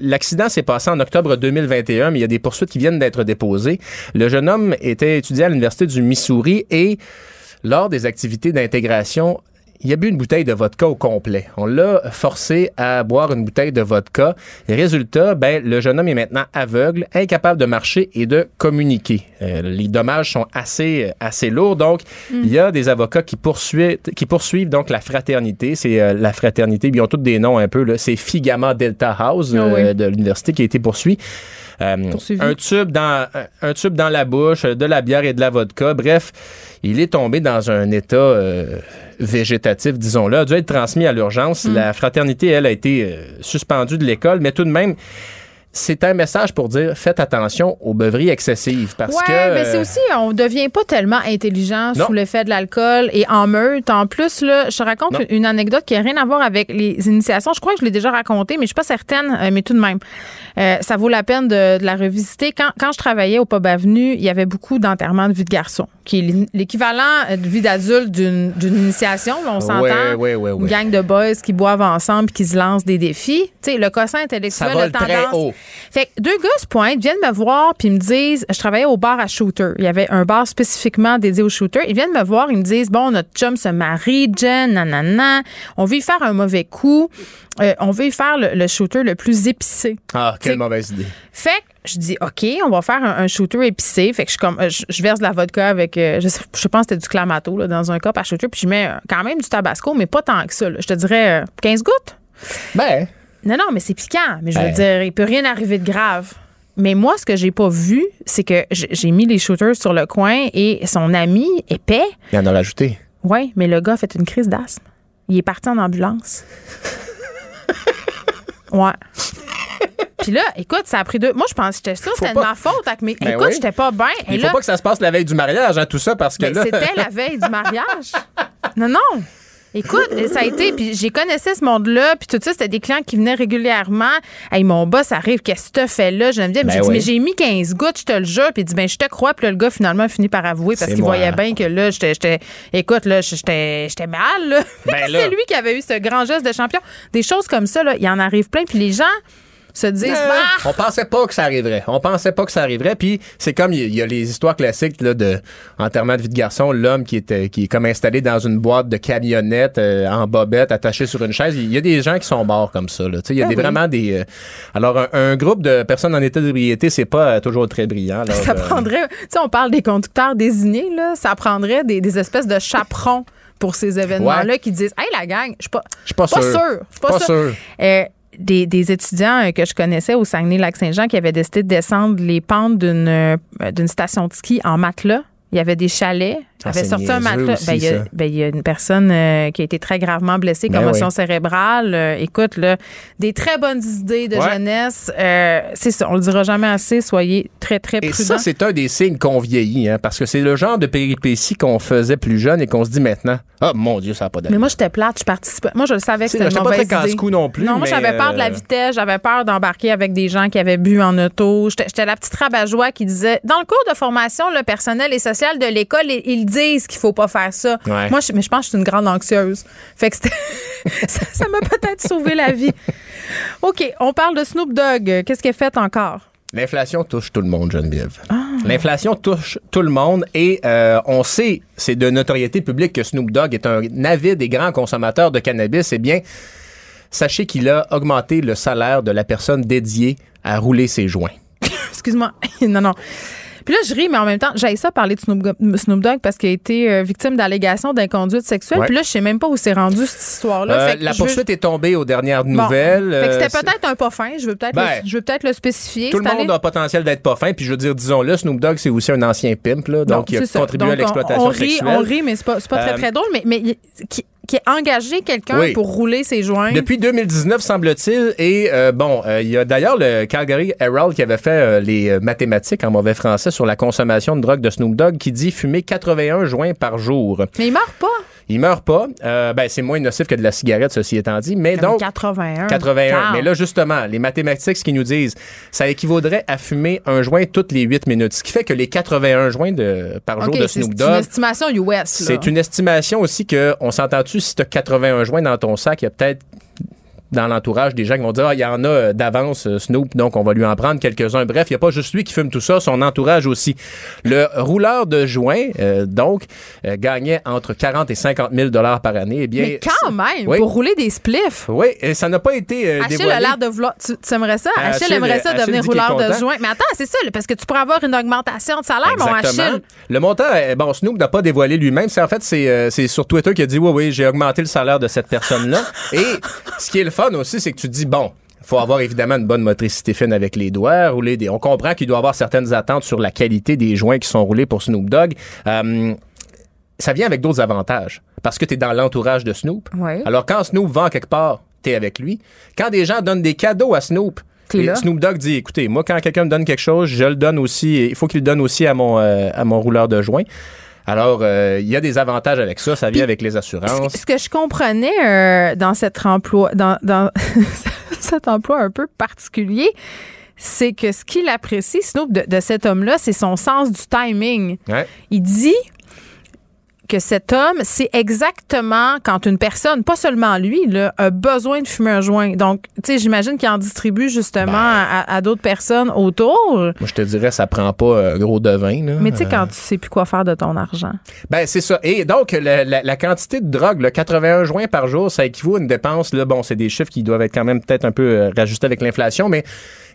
L'accident s'est passé en octobre 2021, mais il y a des poursuites qui viennent d'être déposées. Le jeune homme était étudiant à l'Université du Missouri et lors des activités d'intégration, il a bu une bouteille de vodka au complet. On l'a forcé à boire une bouteille de vodka. Et résultat, ben, le jeune homme est maintenant aveugle, incapable de marcher et de communiquer. Euh, les dommages sont assez, euh, assez lourds. Donc, il y a des avocats qui poursuivent, qui poursuivent donc la fraternité. C'est euh, la fraternité. Ils ont tous des noms un peu. C'est Figama Delta House
Ah
euh, de l'université qui a été poursuivi. Euh,
Poursuivi.
un tube dans un, un tube dans la bouche, de la bière et de la vodka. Bref, il est tombé dans un état euh, végétatif, disons-le, a dû être transmis à l'urgence. La fraternité, elle, a été euh, suspendue de l'école, mais tout de même, c'est un message pour dire faites attention aux beuveries excessives parce
ouais,
que
mais c'est
euh,
aussi, on devient pas tellement intelligent
Non.
sous l'effet de l'alcool et en meute. En plus, là, je te raconte
Non.
une anecdote qui a rien à voir avec les initiations. Je crois que je l'ai déjà racontée, mais je suis pas certaine, euh, mais tout de même. Euh, ça vaut la peine de, de la revisiter. Quand, quand je travaillais au Pub Avenue, il y avait beaucoup d'enterrements de vie de garçon, qui est l'équivalent euh, de vie d'adulte d'une initiation, on s'entend.
Ouais, ouais,
Une gang de boys qui boivent ensemble puis qui se lancent des défis. Tu sais, le
ça
intellectuel
vole
a tendance...
très haut.
Fait que deux gars se pointent, viennent me voir, puis ils me disent, je travaillais au bar à shooter. Il y avait un bar spécifiquement dédié aux shooters. Ils viennent me voir, ils me disent, bon, notre chum se marie, Jen, nanana. On veut y faire un mauvais coup. Euh, on veut y faire le, le shooter le plus épicé.
Ah, quelle mauvaise idée.
Fait que je dis, OK, on va faire un, un shooter épicé. Fait que je, comme, euh, je, je verse de la vodka avec, euh, je, pense que c'était du clamato là, dans un cup à shooter, puis je mets euh, quand même du tabasco, mais pas tant que ça. là. Je te dirais euh, 15 gouttes.
Ben,
Non, non, mais c'est piquant. Mais je veux
Ben.
dire, il peut rien arriver de grave. Mais moi, ce que j'ai pas vu, c'est que j'ai mis les shooters sur le coin et son ami épais,
il en a rajouté.
ouais, mais le gars a fait une crise d'asthme. Il est parti en ambulance. ouais. Puis là, écoute, ça a pris deux. Moi, je pense que j'étais que c'était de ma faute. Avec mes...
Ben
écoute,
oui.
j'étais pas bien.
Il faut
là,
pas que ça se passe la veille du mariage, hein, tout ça, parce que
ben,
là.
c'était la veille du mariage. Non, non. Écoute, ça a été, puis j'ai connaissé ce monde-là, puis tout ça, c'était des clients qui venaient régulièrement. Hey, mon boss arrive, qu'est-ce que tu fait là? Geneviève,
Ben
j'ai dit,
oui.
mais j'ai mis 15 gouttes, je te le jure, puis il dit, ben, je te crois, puis là, le gars, finalement, a fini par avouer parce qu'il voyait bien que là, j'étais, j'étais- écoute, là, j'étais, j'étais mal, là.
Ben là.
C'est lui qui avait eu ce grand geste de champion. Des choses comme ça, là, il en arrive plein, puis les gens se disent,
Euh,
bah,
On pensait pas que ça arriverait. On pensait pas que ça arriverait. Puis c'est comme il y, y a les histoires classiques là, de enterrement de vie de garçon, l'homme qui était qui est comme installé dans une boîte de camionnette euh, en bobette, attaché sur une chaise. Il y a des gens qui sont morts comme ça. là. Tu sais, Il y a
Ah
des,
oui.
vraiment des. euh, alors un, un groupe de personnes en état d'ébriété, c'est pas euh, toujours très brillant.
Ça
Euh,
prendrait, tu sais, on parle des conducteurs désignés, là, ça prendrait des, des espèces de chaperons pour ces événements-là
Ouais.
qui disent Hey, la gang, je suis pas,
Je suis pas sûr.
sûr. je suis pas,
Pas
sûr.
sûr.
Des, des étudiants euh, que je connaissais au Saguenay-Lac-Saint-Jean qui avaient décidé de descendre les pentes d'une euh, d'une station de ski en matelas. Il y avait des chalets. Il avait sorti un matelas.
aussi,
Ben, il, y a,
ça.
ben, il y a une personne euh, qui a été très gravement blessée,
Ben
commotion
oui.
cérébrale. Euh, écoute, là, des très bonnes idées de
Ouais.
jeunesse. Euh, c'est ça, on le dira jamais assez. Soyez très, très
Et
prudents.
ça, c'est un des signes qu'on vieillit, hein, parce que c'est le genre de péripéties qu'on faisait plus jeune et qu'on se dit maintenant, ah mon Dieu, ça n'a pas
Mais
d'allure.
moi, j'étais plate, je participais. Moi, je le savais que c'était une
j'étais pas
mauvaise
très
idée.
casse-cou non plus,
Non, moi,
mais,
j'avais peur de la vitesse, j'avais peur d'embarquer avec des gens qui avaient bu en auto. J'étais la petite rabat-joie qui disait, dans le cours de formation, le personnel et social de l'école, ils disent qu'il faut pas faire ça.
Ouais.
Moi, je, mais je pense que je suis une grande anxieuse. Fait que c'était- ça ça m'a peut-être sauvé la vie. OK, on parle de Snoop Dogg. Qu'est-ce qu'il a fait encore?
L'inflation touche tout le monde, Geneviève.
Ah.
L'inflation touche tout le monde et euh, on sait, c'est de notoriété publique que Snoop Dogg est un avide et grand consommateur de cannabis. Eh bien, sachez qu'il a augmenté le salaire de la personne dédiée à rouler ses joints.
Excuse-moi. non, non. Puis là, je ris, mais en même temps, j'ai ça parler de Snoop, Dogg parce qu'il a été euh, victime d'allégations d'inconduite sexuelle.
Ouais.
Puis là, je sais même pas où c'est rendu cette histoire-là.
Euh, la
veux-
poursuite est tombée aux dernières
Bon.
nouvelles.
Fait que
Euh,
c'était peut-être un pas fin. Je veux peut-être
Ben,
le, je veux peut-être le spécifier.
Tout le monde
année.
a potentiel d'être pas fin, puis je veux dire, disons-le, Snoop Dogg, c'est aussi un ancien pimp, là, donc il a contribué à
Donc,
l'exploitation
on, rit,
sexuelle.
On rit, mais c'est pas, pas très,
Euh,
très drôle. Mais, mais qui, qui a engagé quelqu'un
Oui.
pour rouler ses joints.
Depuis 2019, semble-t-il. Et euh, bon, euh, il y a d'ailleurs le Calgary Herald qui avait fait euh, les mathématiques en mauvais français sur la consommation de drogue de Snoop Dogg qui dit fumer 81 joints par jour.
Mais il meurt pas.
Il meurt pas. Euh, ben, c'est moins nocif que de la cigarette, ceci étant dit. Mais donc,
81.
81.
Calme.
Mais là, justement, les mathématiques, ce qu'ils nous disent, ça équivaudrait à fumer un joint toutes les 8 minutes. Ce qui fait que les 81 joints de, par jour de Snoop
c'est une
Dogg,
estimation US.
c'est une estimation aussi que, on s'entend-tu, si tu as 81 joints dans ton sac, il y a peut-être dans l'entourage des gens qui vont dire, ah, il y en a euh, d'avance, euh, Snoop, donc on va lui en prendre quelques-uns. Bref, il n'y a pas juste lui qui fume tout ça, son entourage aussi. Le rouleur de joints, euh, donc, euh, gagnait entre 40 et 50 000 dollars par année. Eh bien,
Mais quand même,
Oui.
pour rouler des spliffs.
Oui, et ça n'a pas été euh,
Achille
dévoilé.
a l'air de vouloir. Tu, tu aimerais ça? Achille,
Achille,
aimerait ça
Achille
devenir rouleur de joint. Mais attends, c'est ça, parce que tu pourrais avoir une augmentation de salaire, mon. Achille.
Le montant, bon, Snoop n'a pas dévoilé lui-même. C'est en fait, c'est c'est sur Twitter qu'il a dit, oui, oui, j'ai augmenté le salaire de cette personne-là. Et ce qui est le fun aussi, c'est que tu te dis, bon, faut avoir évidemment une bonne motricité fine avec les doigts, rouler des. On comprend qu'il doit avoir certaines attentes sur la qualité des joints qui sont roulés pour Snoop Dogg. Euh, ça vient avec d'autres avantages parce que tu es dans l'entourage de Snoop. Alors quand Snoop vend quelque part, tu es avec lui. Quand des gens donnent des cadeaux à Snoop. Et Snoop Dogg dit, écoutez, moi, quand quelqu'un me donne quelque chose, je le donne aussi. Il faut qu'il le donne aussi à mon, euh, à mon rouleur de joint. Alors, euh, il y a des avantages avec ça. Ça vient avec les
Ce,
assurances.
ce que je comprenais euh, dans cet emploi, dans, dans cet emploi un peu particulier, c'est que ce qu'il apprécie, Snoop, de, de cet homme-là, c'est son sens du timing.
Ouais.
Il dit que cet homme, c'est exactement quand une personne, pas seulement lui, là, a besoin de fumer un joint. Donc, tu sais, j'imagine qu'il en distribue justement à, à d'autres personnes autour.
Moi, je te dirais, ça prend pas euh, gros de vin. Là.
Mais tu sais,
Euh,
quand tu sais plus quoi faire de ton argent.
Ben, c'est ça. Et donc, la, la- la quantité de drogue, le 81 joints par jour, ça équivaut à une dépense. Là, bon, c'est des chiffres qui doivent être quand même peut-être un peu euh, rajustés avec l'inflation, mais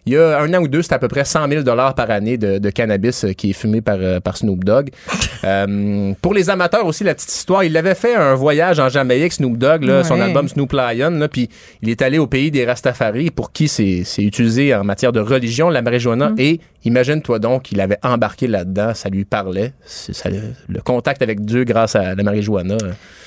il y a un an ou deux, c'est à peu près 100 000 par année de, de cannabis euh, qui est fumé par, euh, par Snoop Dogg. Euh, pour les amateurs aussi, la petite histoire, il avait fait un voyage en Jamaïque, Snoop Dogg, là, son album Snoop Lion, là, puis il est allé au pays des Rastafari, pour qui c'est utilisé en matière de religion, la marijuana, et imagine-toi donc, il avait embarqué là-dedans, ça lui parlait, ça- le contact avec Dieu grâce à la marijuana.
Tu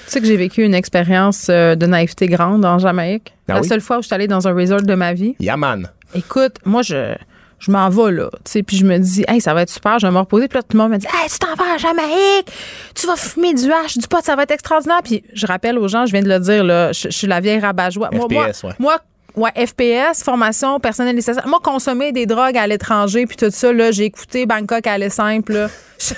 sais que j'ai vécu une expérience de naïveté grande en Jamaïque.
Ah
la
oui?
seule fois où je suis allée dans un resort de ma vie.
Yaman.
Écoute, moi, je, je m'en vais là. Tu sais, puis je me dis, hey, ça va être super, je vais me reposer. Puis là, tout le monde me dit, hey, tu t'en vas à Jamaïque, tu vas fumer du hache, du pot, ça va être extraordinaire. Puis je rappelle aux gens, je viens de le dire, là, je, je suis la vieille rabat-joie. Moi, moi,
FPS, ouais.
moi, ouais, FPS, formation personnelle nécessaire. Moi, consommer des drogues à l'étranger, puis tout ça, là, j'ai écouté Bangkok à aller simple, là.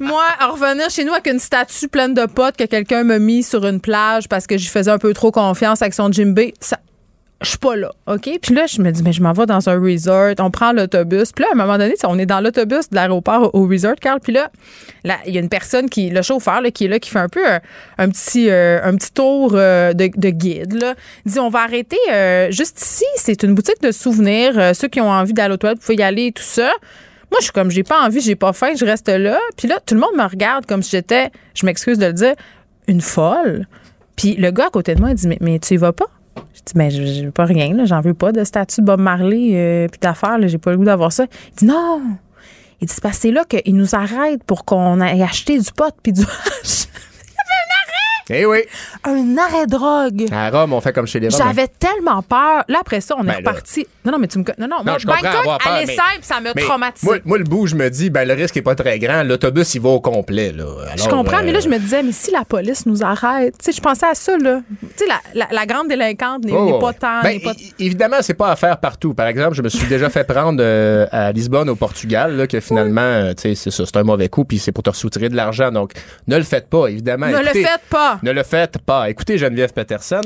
Moi, en revenir chez nous avec une statue pleine de potes que quelqu'un m'a mis sur une plage parce que j'y faisais un peu trop confiance avec son Jimbe, ça, je suis pas là, OK? Puis là, je me dis, mais je m'en vais dans un resort, on prend l'autobus. Puis là, à un moment donné, on est dans l'autobus de l'aéroport au, resort, Carl. Puis là, là, il y a une personne qui, le chauffeur, là, qui est là, qui fait un peu un, un petit, euh, un petit tour euh, de, de guide, là. Il dit, on va arrêter euh, juste ici. C'est une boutique de souvenirs. Euh, ceux qui ont envie d'aller aux toilettes, vous pouvez y aller et tout ça. Moi, je suis comme, j'ai pas envie, j'ai pas faim, je reste là. Puis là, tout le monde me regarde comme si j'étais, je m'excuse de le dire, une folle. Puis le gars à côté de moi, il dit, mais, mais tu y vas pas? Je dis, mais je je veux pas rien, là. J'en veux pas de statut de Bob Marley, euh, puis d'affaires, là. J'ai pas le goût d'avoir ça. Il dit, non! Il dit, c'est parce que c'est là qu'ils nous arrêtent pour qu'on aille acheter du pot puis du hache.
Eh oui.
Un arrêt drogue.
À Rome, on fait comme chez les Romains.
J'avais tellement peur. Là, après ça, on est
Ben
reparti. Non, non, mais tu me. Non, non,
Non,
moi,
je comprends
Bangkok,
peur,
aller
mais-
simple, ça m'a traumatisé.
Moi, moi, le bout, je me dis, ben, le risque est pas très grand. L'autobus, il va au complet. Là.
Je comprends,
euh,
mais là, je me disais, mais si la police nous arrête, tu sais, je pensais à ça, là. Tu sais, la, la, la grande délinquante n'est
oh,
n'est pas tant.
Ben,
n'est pas-
évidemment, c'est pas à faire partout. Par exemple, je me suis déjà fait prendre euh, à Lisbonne, au Portugal, là, que finalement, euh, tu sais, c'est ça, c'est un mauvais coup, puis c'est pour te soutirer de l'argent. Donc, ne le faites pas, évidemment.
Ne le faites pas.
Ne le faites pas. Écoutez Geneviève Peterson.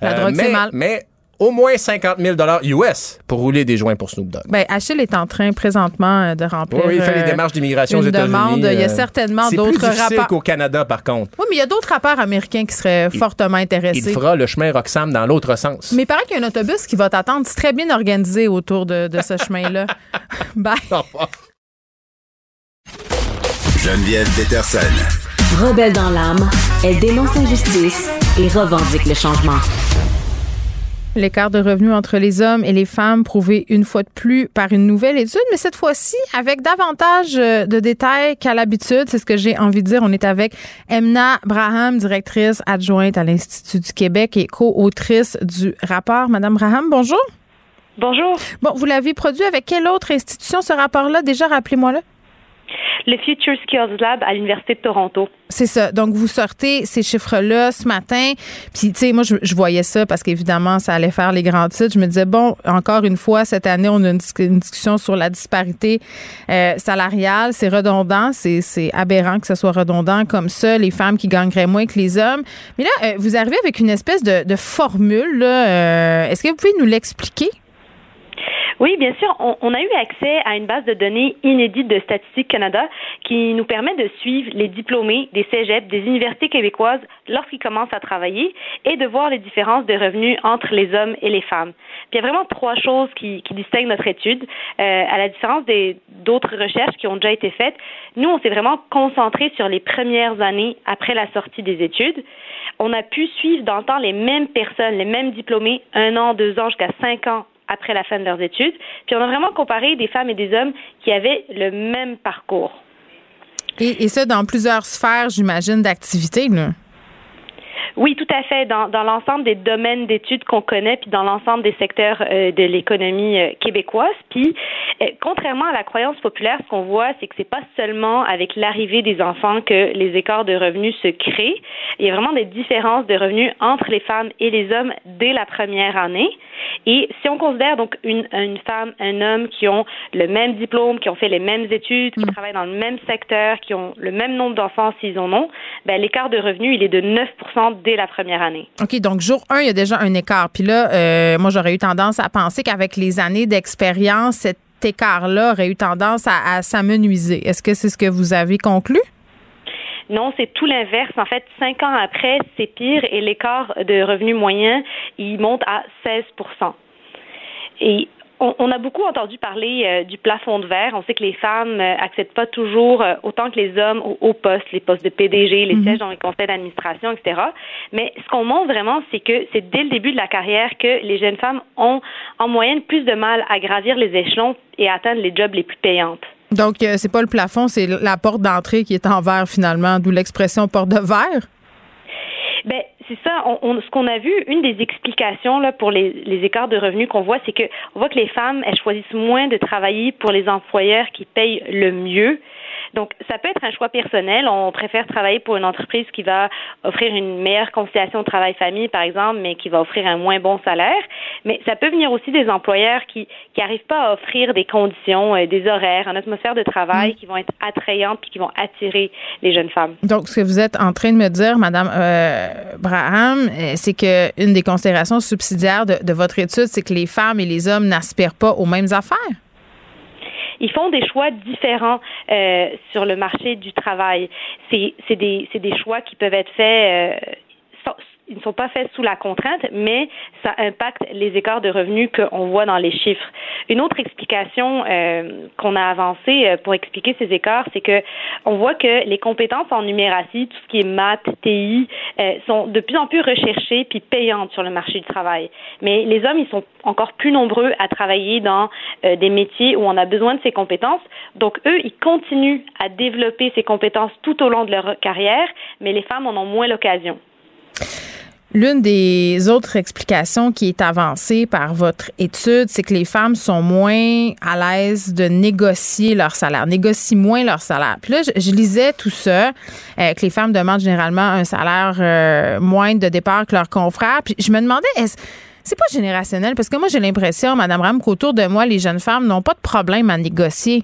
La drogue,
mais,
c'est mal.
Mais au moins 50 000 US pour rouler des joints pour Snoop Dogg.
Ben, Achille est en train présentement euh, de remplir.
Oui, il fait les
euh,
démarches d'immigration aux
une
États-Unis.
demande. Il y a
euh,
certainement
c'est
d'autres
plus difficile
rapports.
qu'au Canada, par contre.
Oui, mais il y a d'autres rappeurs américains qui seraient fortement
Il
intéressés.
fera le chemin Roxham dans l'autre sens.
Mais il paraît qu'il y a un autobus qui va t'attendre. C'est très bien organisé autour de, de ce chemin-là. Bye.
Geneviève Peterson.
Rebelle dans l'âme, elle dénonce l'injustice et revendique le changement.
L'écart de revenus entre les hommes et les femmes prouvé une fois de plus par une nouvelle étude, mais cette fois-ci avec davantage euh, de détails qu'à l'habitude. C'est ce que j'ai envie de dire. On est avec Emna Braham, directrice adjointe à l'Institut du Québec et co-autrice du rapport. Madame Braham, bonjour.
Bonjour.
Bon, vous l'avez produit avec quelle autre institution ce rapport-là? Déjà, rappelez-moi là.
Le Future Skills Lab à l'Université de Toronto.
C'est ça. Donc, vous sortez ces chiffres-là ce matin. Puis, tu sais, moi, je, voyais ça parce qu'évidemment, ça allait faire les grands titres. Je me disais, bon, encore une fois, cette année, on a une, dis- une discussion sur la disparité euh, salariale. C'est redondant. C'est aberrant que ce soit redondant comme ça. Les femmes qui gagneraient moins que les hommes. Mais là, euh, vous arrivez avec une espèce de, formule. Euh, Est-ce que vous pouvez nous l'expliquer?
Oui, bien sûr. On, a eu accès à une base de données inédite de Statistique Canada qui nous permet de suivre les diplômés des cégeps, des universités québécoises lorsqu'ils commencent à travailler et de voir les différences de revenus entre les hommes et les femmes. Il y a vraiment trois choses qui, qui distinguent notre étude. Euh, à la différence des d'autres recherches qui ont déjà été faites, nous, on s'est vraiment concentré sur les premières années après la sortie des études. On a pu suivre dans le temps les mêmes personnes, les mêmes diplômés, un an, deux ans, jusqu'à cinq ans après la fin de leurs études. Puis on a vraiment comparé des femmes et des hommes qui avaient le même parcours.
Et, et ça, dans plusieurs sphères, j'imagine, d'activité. là.
Oui, tout à fait. Dans, dans l'ensemble des domaines d'études qu'on connaît, puis dans l'ensemble des secteurs euh, de l'économie euh, québécoise. Puis, euh, contrairement à la croyance populaire, ce qu'on voit, c'est que c'est pas seulement avec l'arrivée des enfants que les écarts de revenus se créent. Il y a vraiment des différences de revenus entre les femmes et les hommes dès la première année. Et si on considère donc une, une femme, un homme qui ont le même diplôme, qui ont fait les mêmes études, qui mm. travaillent dans le même secteur, qui ont le même nombre d'enfants s'ils en ont, ben, l'écart de revenus, il est de 9 dès la première année.
OK, donc jour 1, il y a déjà un écart. Puis là, euh, moi, j'aurais eu tendance à penser qu'avec les années d'expérience, cet écart-là aurait eu tendance à, à s'amenuiser. Est-ce que c'est ce que vous avez conclu?
Non, c'est tout l'inverse. En fait, cinq ans après, c'est pire et l'écart de revenu moyen, il monte à 16 Et on, a beaucoup entendu parler euh, du plafond de verre. On sait que les femmes n'accèdent euh, pas toujours euh, autant que les hommes aux, postes, les postes de PDG, les mhm. sièges dans les conseils d'administration, etc. Mais ce qu'on montre vraiment, c'est que c'est dès le début de la carrière que les jeunes femmes ont en moyenne plus de mal à gravir les échelons et à atteindre les jobs les plus payantes.
Donc, c'est pas le plafond, c'est la porte d'entrée qui est en verre finalement, d'où l'expression porte de verre?
Ben, c'est ça. On, ce qu'on a vu, une des explications pour les, les écarts de revenus qu'on voit, c'est que on voit que les femmes elles choisissent moins de travailler pour les employeurs qui payent le mieux donc, ça peut être un choix personnel. On préfère travailler pour une entreprise qui va offrir une meilleure conciliation travail-famille, par exemple, mais qui va offrir un moins bon salaire. Mais ça peut venir aussi des employeurs qui n'arrivent pas à offrir des conditions, euh, des horaires, une atmosphère de travail mm. qui vont être attrayantes puis qui vont attirer les jeunes femmes.
Donc, ce que vous êtes en train de me dire, Madame euh, Braham, euh, c'est que une des considérations subsidiaires de votre étude, c'est que les femmes et les hommes n'aspirent pas aux mêmes affaires
ils font des choix différents euh, sur le marché du travail. C'est des, des choix qui peuvent être faits euh, ils ne sont pas faits sous la contrainte, mais ça impacte les écarts de revenus qu'on voit dans les chiffres. Une autre explication euh, qu'on a avancée euh, pour expliquer ces écarts, c'est que on voit que les compétences en numératie, tout ce qui est maths, TI, euh, sont de plus en plus recherchées puis payantes sur le marché du travail. Mais les hommes, ils sont encore plus nombreux à travailler dans des métiers où on a besoin de ces compétences. Donc eux, ils continuent à développer ces compétences tout au long de leur carrière, mais les femmes en ont moins l'occasion.
L'une des autres explications qui est avancée par votre étude, c'est que les femmes sont moins à l'aise de négocier leur salaire, négocient moins leur salaire. Puis là, je, lisais tout ça, euh, que les femmes demandent généralement un salaire euh, moindre de départ que leurs confrères. Puis je me demandais, est-ce c'est pas générationnel? Parce que moi j'ai l'impression, Madame Ram, qu'autour de moi, les jeunes femmes n'ont pas de problème à négocier.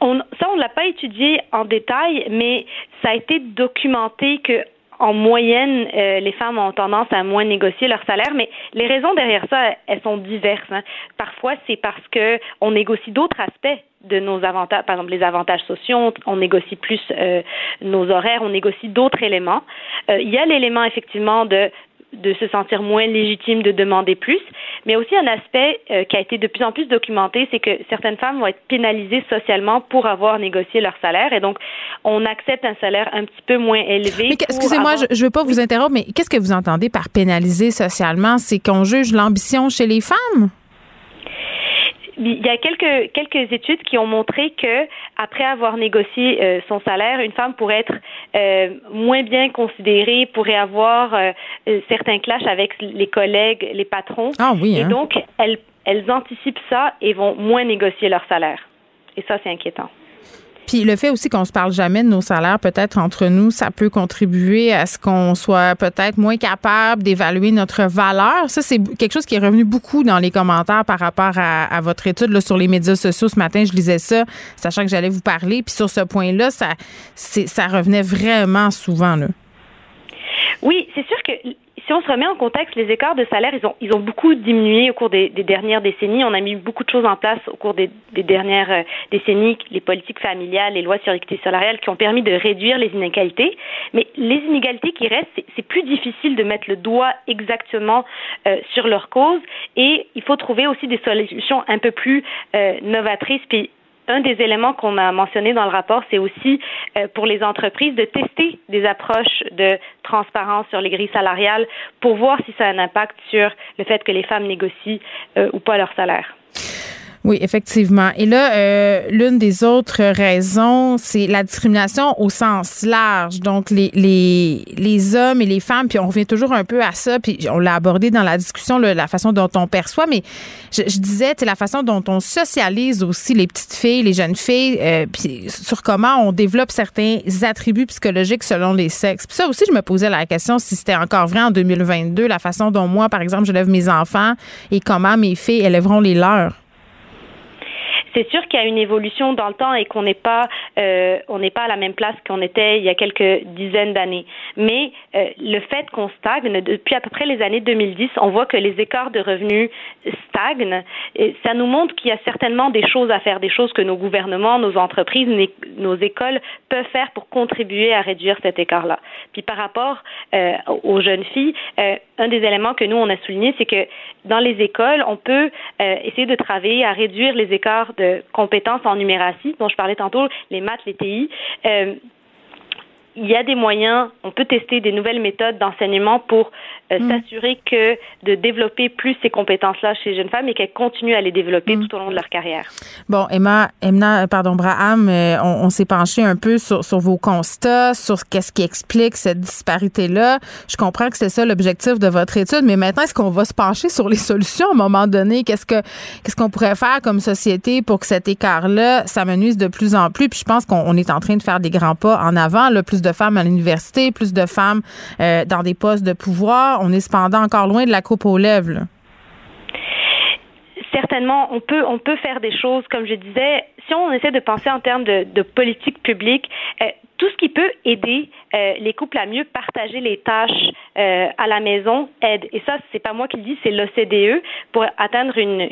On, ça, on l'a pas étudié en détail, mais ça a été documenté que en moyenne, euh, les femmes ont tendance à moins négocier leur salaire, mais les raisons derrière ça, elles sont diverses. Hein. Parfois, c'est parce que on négocie d'autres aspects de nos avantages, par exemple les avantages sociaux, on négocie plus euh, nos horaires, on négocie d'autres éléments. Euh, il y a l'élément effectivement de de se sentir moins légitime de demander plus, mais aussi un aspect euh, qui a été de plus en plus documenté, c'est que certaines femmes vont être pénalisées socialement pour avoir négocié leur salaire, et donc on accepte un salaire un petit peu moins élevé.
Excusez-moi, je ne veux pas vous interrompre, mais qu'est-ce que vous entendez par pénaliser socialement? C'est qu'on juge l'ambition chez les femmes?
Il y a quelques quelques études qui ont montré que après avoir négocié euh, son salaire, une femme pourrait être euh, moins bien considérée, pourrait avoir euh, certains clashs avec les collègues, les patrons.
Ah oui.
Et
hein.
donc elles elles anticipent ça et vont moins négocier leur salaire. Et ça, c'est inquiétant.
Puis le fait aussi qu'on se parle jamais de nos salaires, peut-être entre nous, ça peut contribuer à ce qu'on soit peut-être moins capable d'évaluer notre valeur. Ça, c'est quelque chose qui est revenu beaucoup dans les commentaires par rapport à, votre étude sur les médias sociaux. Ce matin, je lisais ça, sachant que j'allais vous parler. Puis sur ce point-là, ça, revenait vraiment souvent.
Oui, c'est sûr que si on se remet en contexte, les écarts de salaire, ils ont, beaucoup diminué au cours des, dernières décennies. On a mis beaucoup de choses en place au cours des, dernières euh, décennies, les politiques familiales, les lois sur l'équité salariale qui ont permis de réduire les inégalités. Mais les inégalités qui restent, c'est plus difficile de mettre le doigt exactement euh, sur leur cause et il faut trouver aussi des solutions un peu plus euh, novatrices un des éléments qu'on a mentionné dans le rapport, c'est aussi euh, pour les entreprises de tester des approches de transparence sur les grilles salariales pour voir si ça a un impact sur le fait que les femmes négocient euh, ou pas leur salaire.
Oui, effectivement. Et là, euh, l'une des autres raisons, c'est la discrimination au sens large. Donc, les, les, les hommes et les femmes, puis on revient toujours un peu à ça, puis on l'a abordé dans la discussion, la façon dont on perçoit, mais je, je disais, c'est la façon dont on socialise aussi les petites filles, les jeunes filles, euh, puis sur comment on développe certains attributs psychologiques selon les sexes. Puis ça aussi, je me posais la question si c'était encore vrai en 2022, la façon dont moi, par exemple, je lève mes enfants et comment mes filles élèveront les leurs.
C'est sûr qu'il y a une évolution dans le temps et qu'on n'est pas euh, on n'est pas à la même place qu'on était il y a quelques dizaines d'années. Mais euh, le fait qu'on stagne depuis à peu près les années 2010, on voit que les écarts de revenus stagnent. Et ça nous montre qu'il y a certainement des choses à faire, des choses que nos gouvernements, nos entreprises, nos écoles peuvent faire pour contribuer à réduire cet écart-là. Puis par rapport euh, aux jeunes filles, un des éléments que nous on a souligné, c'est que dans les écoles, on peut essayer de travailler à réduire les écarts compétences en numératie, dont je parlais tantôt, les maths, les TI. Euh, il y a des moyens, on peut tester des nouvelles méthodes d'enseignement pour euh, mm. s'assurer que de développer plus ces compétences-là chez les jeunes femmes et qu'elles continuent à les développer mm. tout au long de leur carrière.
Bon, Emma, Emma pardon, Braham, euh, on, s'est penché un peu sur, sur vos constats, sur qu'est-ce qui explique cette disparité-là. Je comprends que c'est ça l'objectif de votre étude, mais maintenant, est-ce qu'on va se pencher sur les solutions à un moment donné? Qu'est-ce que qu'est-ce qu'on pourrait faire comme société pour que cet écart-là s'amenuise de plus en plus? Puis je pense qu'on est en train de faire des grands pas en avant, là, plus de femmes à l'université, plus de femmes euh, dans des postes de pouvoir. On est cependant encore loin de la coupe aux lèvres.
Certainement, on peut, on peut faire des choses, comme je disais, si on essaie de penser en termes de, politique publique, euh, tout ce qui peut aider euh, les couples à mieux partager les tâches euh, à la maison aide. Et ça, c'est pas moi qui le dis, c'est l'OCDE. Pour atteindre une,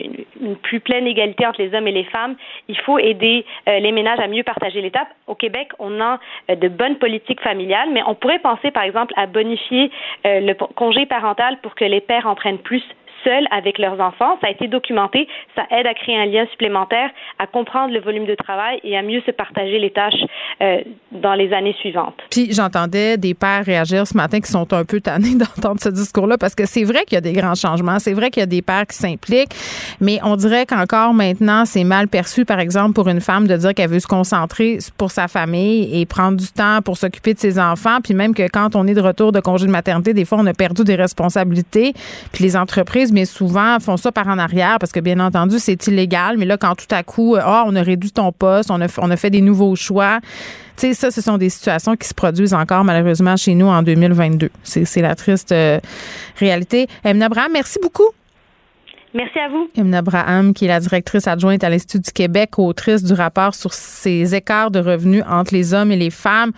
plus pleine égalité entre les hommes et les femmes, il faut aider les ménages à mieux partager les tâches. Au Québec, on a de bonnes politiques familiales, mais on pourrait penser, par exemple, à bonifier le congé parental pour que les pères en plus seuls avec leurs enfants. Ça a été documenté. Ça aide à créer un lien supplémentaire, à comprendre le volume de travail et à mieux se partager les tâches euh, dans les années suivantes.
Puis j'entendais des pères réagir ce matin qui sont un peu tannés d'entendre ce discours-là parce que c'est vrai qu'il y a des grands changements. C'est vrai qu'il y a des pères qui s'impliquent, mais on dirait qu'encore maintenant, c'est mal perçu, par exemple, pour une femme de dire qu'elle veut se concentrer pour sa famille et prendre du temps pour s'occuper de ses enfants. Puis même que quand on est de retour de congé de maternité, des fois, on a perdu des responsabilités. Puis les entreprises mais souvent font ça par en arrière parce que, bien entendu, c'est illégal. Mais là, quand tout à coup, ah, on a réduit ton poste, on a, on a fait des nouveaux choix. Tu sais, ça, ce sont des situations qui se produisent encore malheureusement chez nous en 2022. C'est la triste euh, réalité. Emna Abraham, merci beaucoup.
Merci à vous.
Emna Abraham, qui est la directrice adjointe à l'Institut du Québec, autrice du rapport sur ces écarts de revenus entre les hommes et les femmes.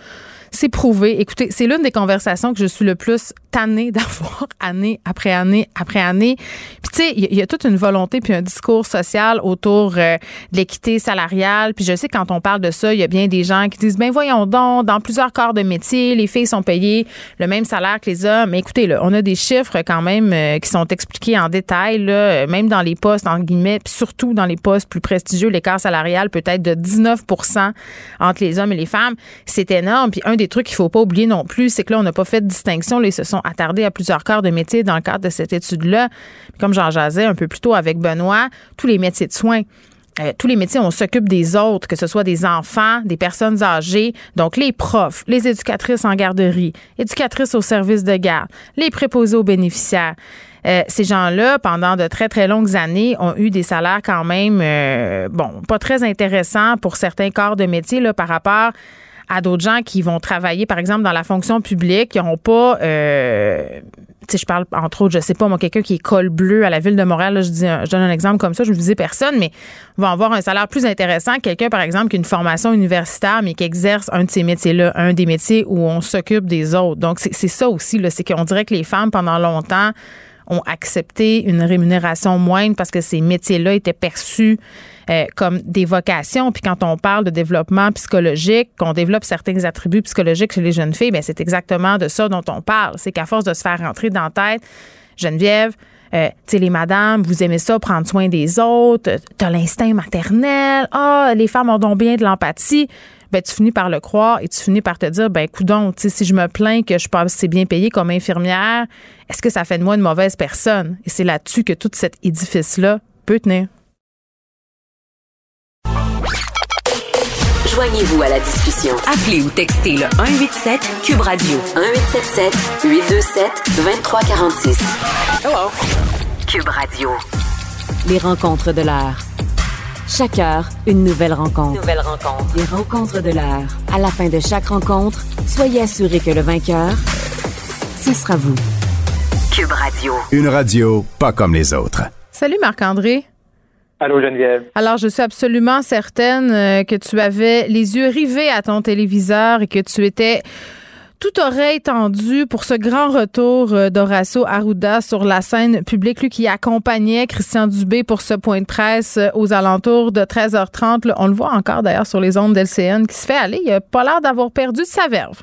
C'est prouvé. Écoutez, c'est l'une des conversations que je suis le plus tannée d'avoir année après année après année. Puis tu sais, il y, a toute une volonté puis un discours social autour euh, de l'équité salariale. Puis je sais quand on parle de ça, il y a bien des gens qui disent ben voyons donc, dans plusieurs corps de métier, les filles sont payées le même salaire que les hommes. Mais écoutez, là, on a des chiffres quand même euh, qui sont expliqués en détail là, même dans les postes en guillemets, puis surtout dans les postes plus prestigieux, l'écart salarial peut être de 19% entre les hommes et les femmes. C'est énorme. Puis un des trucs qu'il faut pas oublier non plus, c'est que là, on n'a pas fait de distinction. Là, ils se sont attardés à plusieurs corps de métier dans le cadre de cette étude-là. Comme j'en jasais un peu plus tôt avec Benoît, tous les métiers de soins. Euh, tous les métiers, on s'occupe des autres, que ce soit des enfants, des personnes âgées, donc les profs, les éducatrices en garderie, éducatrices au service de garde, les préposés aux bénéficiaires. Euh, ces gens-là, pendant de très, très longues années, ont eu des salaires quand même, euh, bon, pas très intéressants pour certains corps de métier là, par rapport à d'autres gens qui vont travailler, par exemple, dans la fonction publique, qui n'ont pas, euh, tu je parle entre autres, je sais pas, moi, quelqu'un qui est col bleu à la ville de Montréal, je, dis, donne un exemple comme ça, je ne visais personne, mais va avoir un salaire plus intéressant que quelqu'un, par exemple, qui a une formation universitaire, mais qui exerce un de ces métiers-là, un des métiers où on s'occupe des autres. Donc, c'est ça aussi, c'est qu'on dirait que les femmes, pendant longtemps, ont accepté une rémunération moindre parce que ces métiers-là étaient perçus euh, comme des vocations. Puis quand on parle de développement psychologique, qu'on développe certains attributs psychologiques chez les jeunes filles, bien c'est exactement de ça dont on parle. C'est qu'à force de se faire rentrer dans la tête, Geneviève, euh, tu sais, les madames, vous aimez ça, prendre soin des autres, t'as l'instinct maternel, ah, les femmes ont donc bien de l'empathie ben, tu finis par le croire et tu finis par te dire, ben, coudon, si je me plains que je suis pas assez bien payée comme infirmière, est-ce que ça fait de moi une mauvaise personne? Et c'est là-dessus que tout cet édifice-là peut tenir.
Joignez-vous à la discussion. Appelez ou textez le 187 Cube Radio 1877 827 2346. Hello. Cube Radio. Les rencontres de l'art. Chaque heure, une nouvelle rencontre. Nouvelle rencontre. Les rencontres de l'heure. À la fin de chaque rencontre, soyez assurés que le vainqueur, ce sera vous. Cube Radio.
Une radio pas comme les autres.
Salut Marc-André.
Allô Geneviève.
Alors, je suis absolument certaine euh, que tu avais les yeux rivés à ton téléviseur et que tu étais tout oreille tendue pour ce grand retour euh, d'Horacio Arruda sur la scène publique, lui qui accompagnait Christian Dubé pour ce point de presse euh, aux alentours de 13h30. on le voit encore d'ailleurs sur les ondes d'LCN qui se fait aller. Il a pas l'air d'avoir perdu sa verve.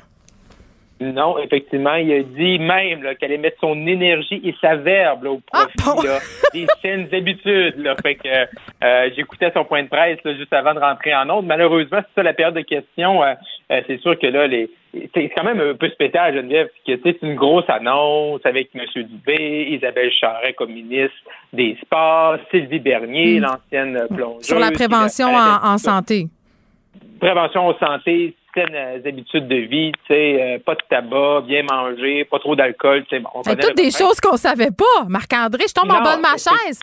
Non, effectivement, il a dit même qu'elle allait mettre son énergie et sa verbe au
Ah,
profit des saines habitudes. Là. Fait que euh, j'écoutais son point de presse juste avant de rentrer en ondes. Malheureusement, c'est ça la période de questions. Euh, euh, c'est sûr que là, les c'est quand même un peu spécial, Geneviève, que c'est une grosse annonce avec M. Dubé, Isabelle Charret comme ministre des Sports, Sylvie Bernier,
Mm.
l'ancienne plongeuse.
Sur la prévention en, en santé.
prévention en santé, saines euh, habitudes de vie, tu sais, euh, pas de tabac, bien manger, pas trop d'alcool, tu sais, bon, on
C'est toutes des choses qu'on savait pas. Marc-André, je tombe en bas de ma chaise.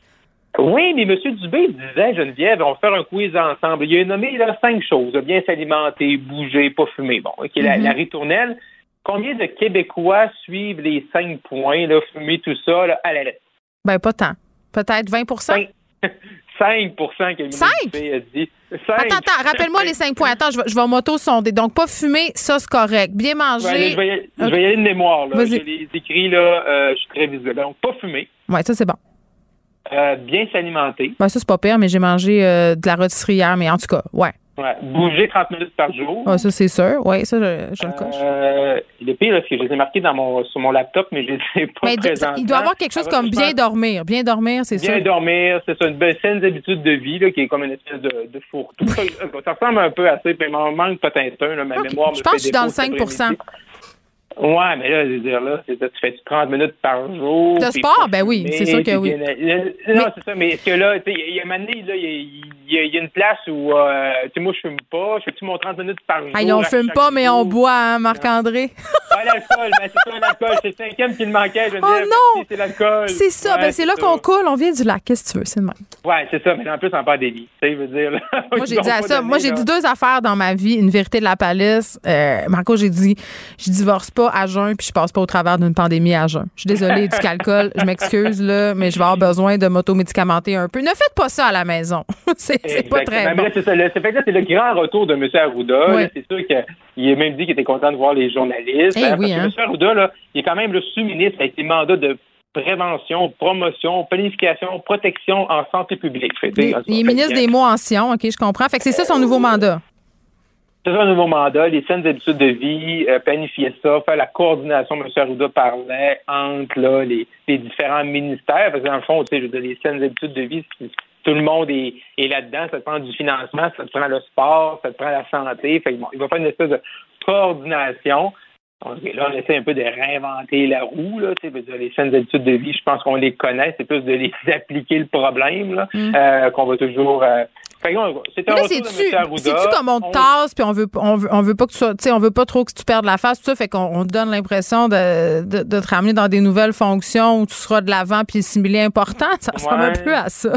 Oui, mais M. Dubé disait, Geneviève, on va faire un quiz ensemble. Il a nommé là, cinq choses. Bien s'alimenter, bouger, pas fumer. Bon, OK, la,
Mhm.
la ritournelle. Combien de Québécois suivent les cinq points, là, fumer tout ça, là, à la lettre?
Ben, pas tant. Peut-être 20
5, 5 que M.
Cinq?
Dubé a dit. Cinq.
Attends, attends, rappelle-moi les cinq points. Attends, je vais, je vais m'auto-sonder. Donc, pas fumer, ça, c'est correct. Bien
Ouais,
manger.
je, vais y aller, je vais y aller de mémoire. Là. Je les écrits, là, euh, je suis très visuel. Donc, pas fumer,
Ouais, ça, c'est bon.
euh, bien s'alimenter,
Ben, ça, c'est pas pire, mais j'ai mangé euh, de la rôtisserie hier, mais en tout cas, ouais.
Ouais, bouger 30 minutes par jour.
Ouais, ça, c'est sûr. Ouais, ça, je, je le coche.
Euh, le pire, là, c'est que je les ai marqués dans mon, sur mon laptop, mais je les ai pas
mais il-
présentement.
il doit y avoir quelque chose
Ça
comme bien
pense,
dormir. Bien dormir, c'est
Bien
sûr.
dormir, c'est ça, une belle saine habitude de vie, là, qui est comme une espèce de, de fourre-tout. Ça, ça ressemble un peu à ça, il m'en manque peut-être un, là, ma mémoire me
je pense que je suis dans le
défaut cet
5
après-midi. Ouais, mais là, je veux dire, là, c'est ça, tu fais 30 minutes par jour.
De sport,
pas
ben oui, c'est sûr que oui.
Non, c'est ça, mais est-ce que là, tu sais, il y a un moment donné, là, il y a- une place où, euh, tu sais, moi, je fume pas, je fais-tu mon 30 minutes par jour?
On fume pas, mais on boit, hein, Marc-André.
Ah, l'alcool, ben, c'est ça, l'alcool, c'est le cinquième qui me manquait, je veux
Oh non!
C'est l'alcool.
C'est ça. Ben, c'est là qu'on coule. On vient du lac. Qu'est-ce que tu veux? C'est le même.
Ouais, c'est ça, mais en plus, on parle des lits. Tu sais, je veux dire.
Moi, j'ai dit à ça. Moi, j'ai dit deux affaires dans ma vie. Une vérité de la palisse. Euh, Marco, j'ai dit, je divorce pas à jeun puis je passe pas au travers d'une pandémie à jeun. Je suis désolée du calcul. Je m'excuse, là, mais je vais avoir besoin de m'automédicamenter un peu. Ne faites pas ça à la maison. c'est pas très bon.
c'est ça. le- grand retour de M. Arruda.
Oui.
C'est sûr qu'il a même dit qu'il était content de voir les journalistes.
Eh
Hein,
oui,
parce
hein.
que M. Arruda, là, il est quand même le sous-ministre avec des mandats de prévention, promotion, planification, protection en santé publique. Fait,
Il, est ministre des mots anciens, OK, je comprends. Fait que c'est ça son nouveau mandat.
C'est un nouveau mandat, les saines habitudes de vie, euh, planifier ça, faire la coordination, M. Arruda parlait, entre là, les, les différents ministères. Parce que dans le fond, tu sais, je veux dire, les saines habitudes de vie, tout le monde est, est là-dedans. Ça te prend du financement, ça te prend le sport, ça te prend la santé. Fait que bon, il va faire une espèce de coordination. Là, on essaie un peu de réinventer la roue. Là, dire, les saines habitudes de vie, je pense qu'on les connaît. C'est plus de les appliquer le problème là, euh, qu'on va toujours... euh, c'est
c'est-tu comme on te tasse puis on veut, on veut, on veut pas que tu sois, on veut pas trop que tu perdes la face, tout ça, fait qu'on on te donne l'impression de, de, de te ramener dans des nouvelles fonctions où tu seras de l'avant puis similé important. Ça ressemble un peu à ça.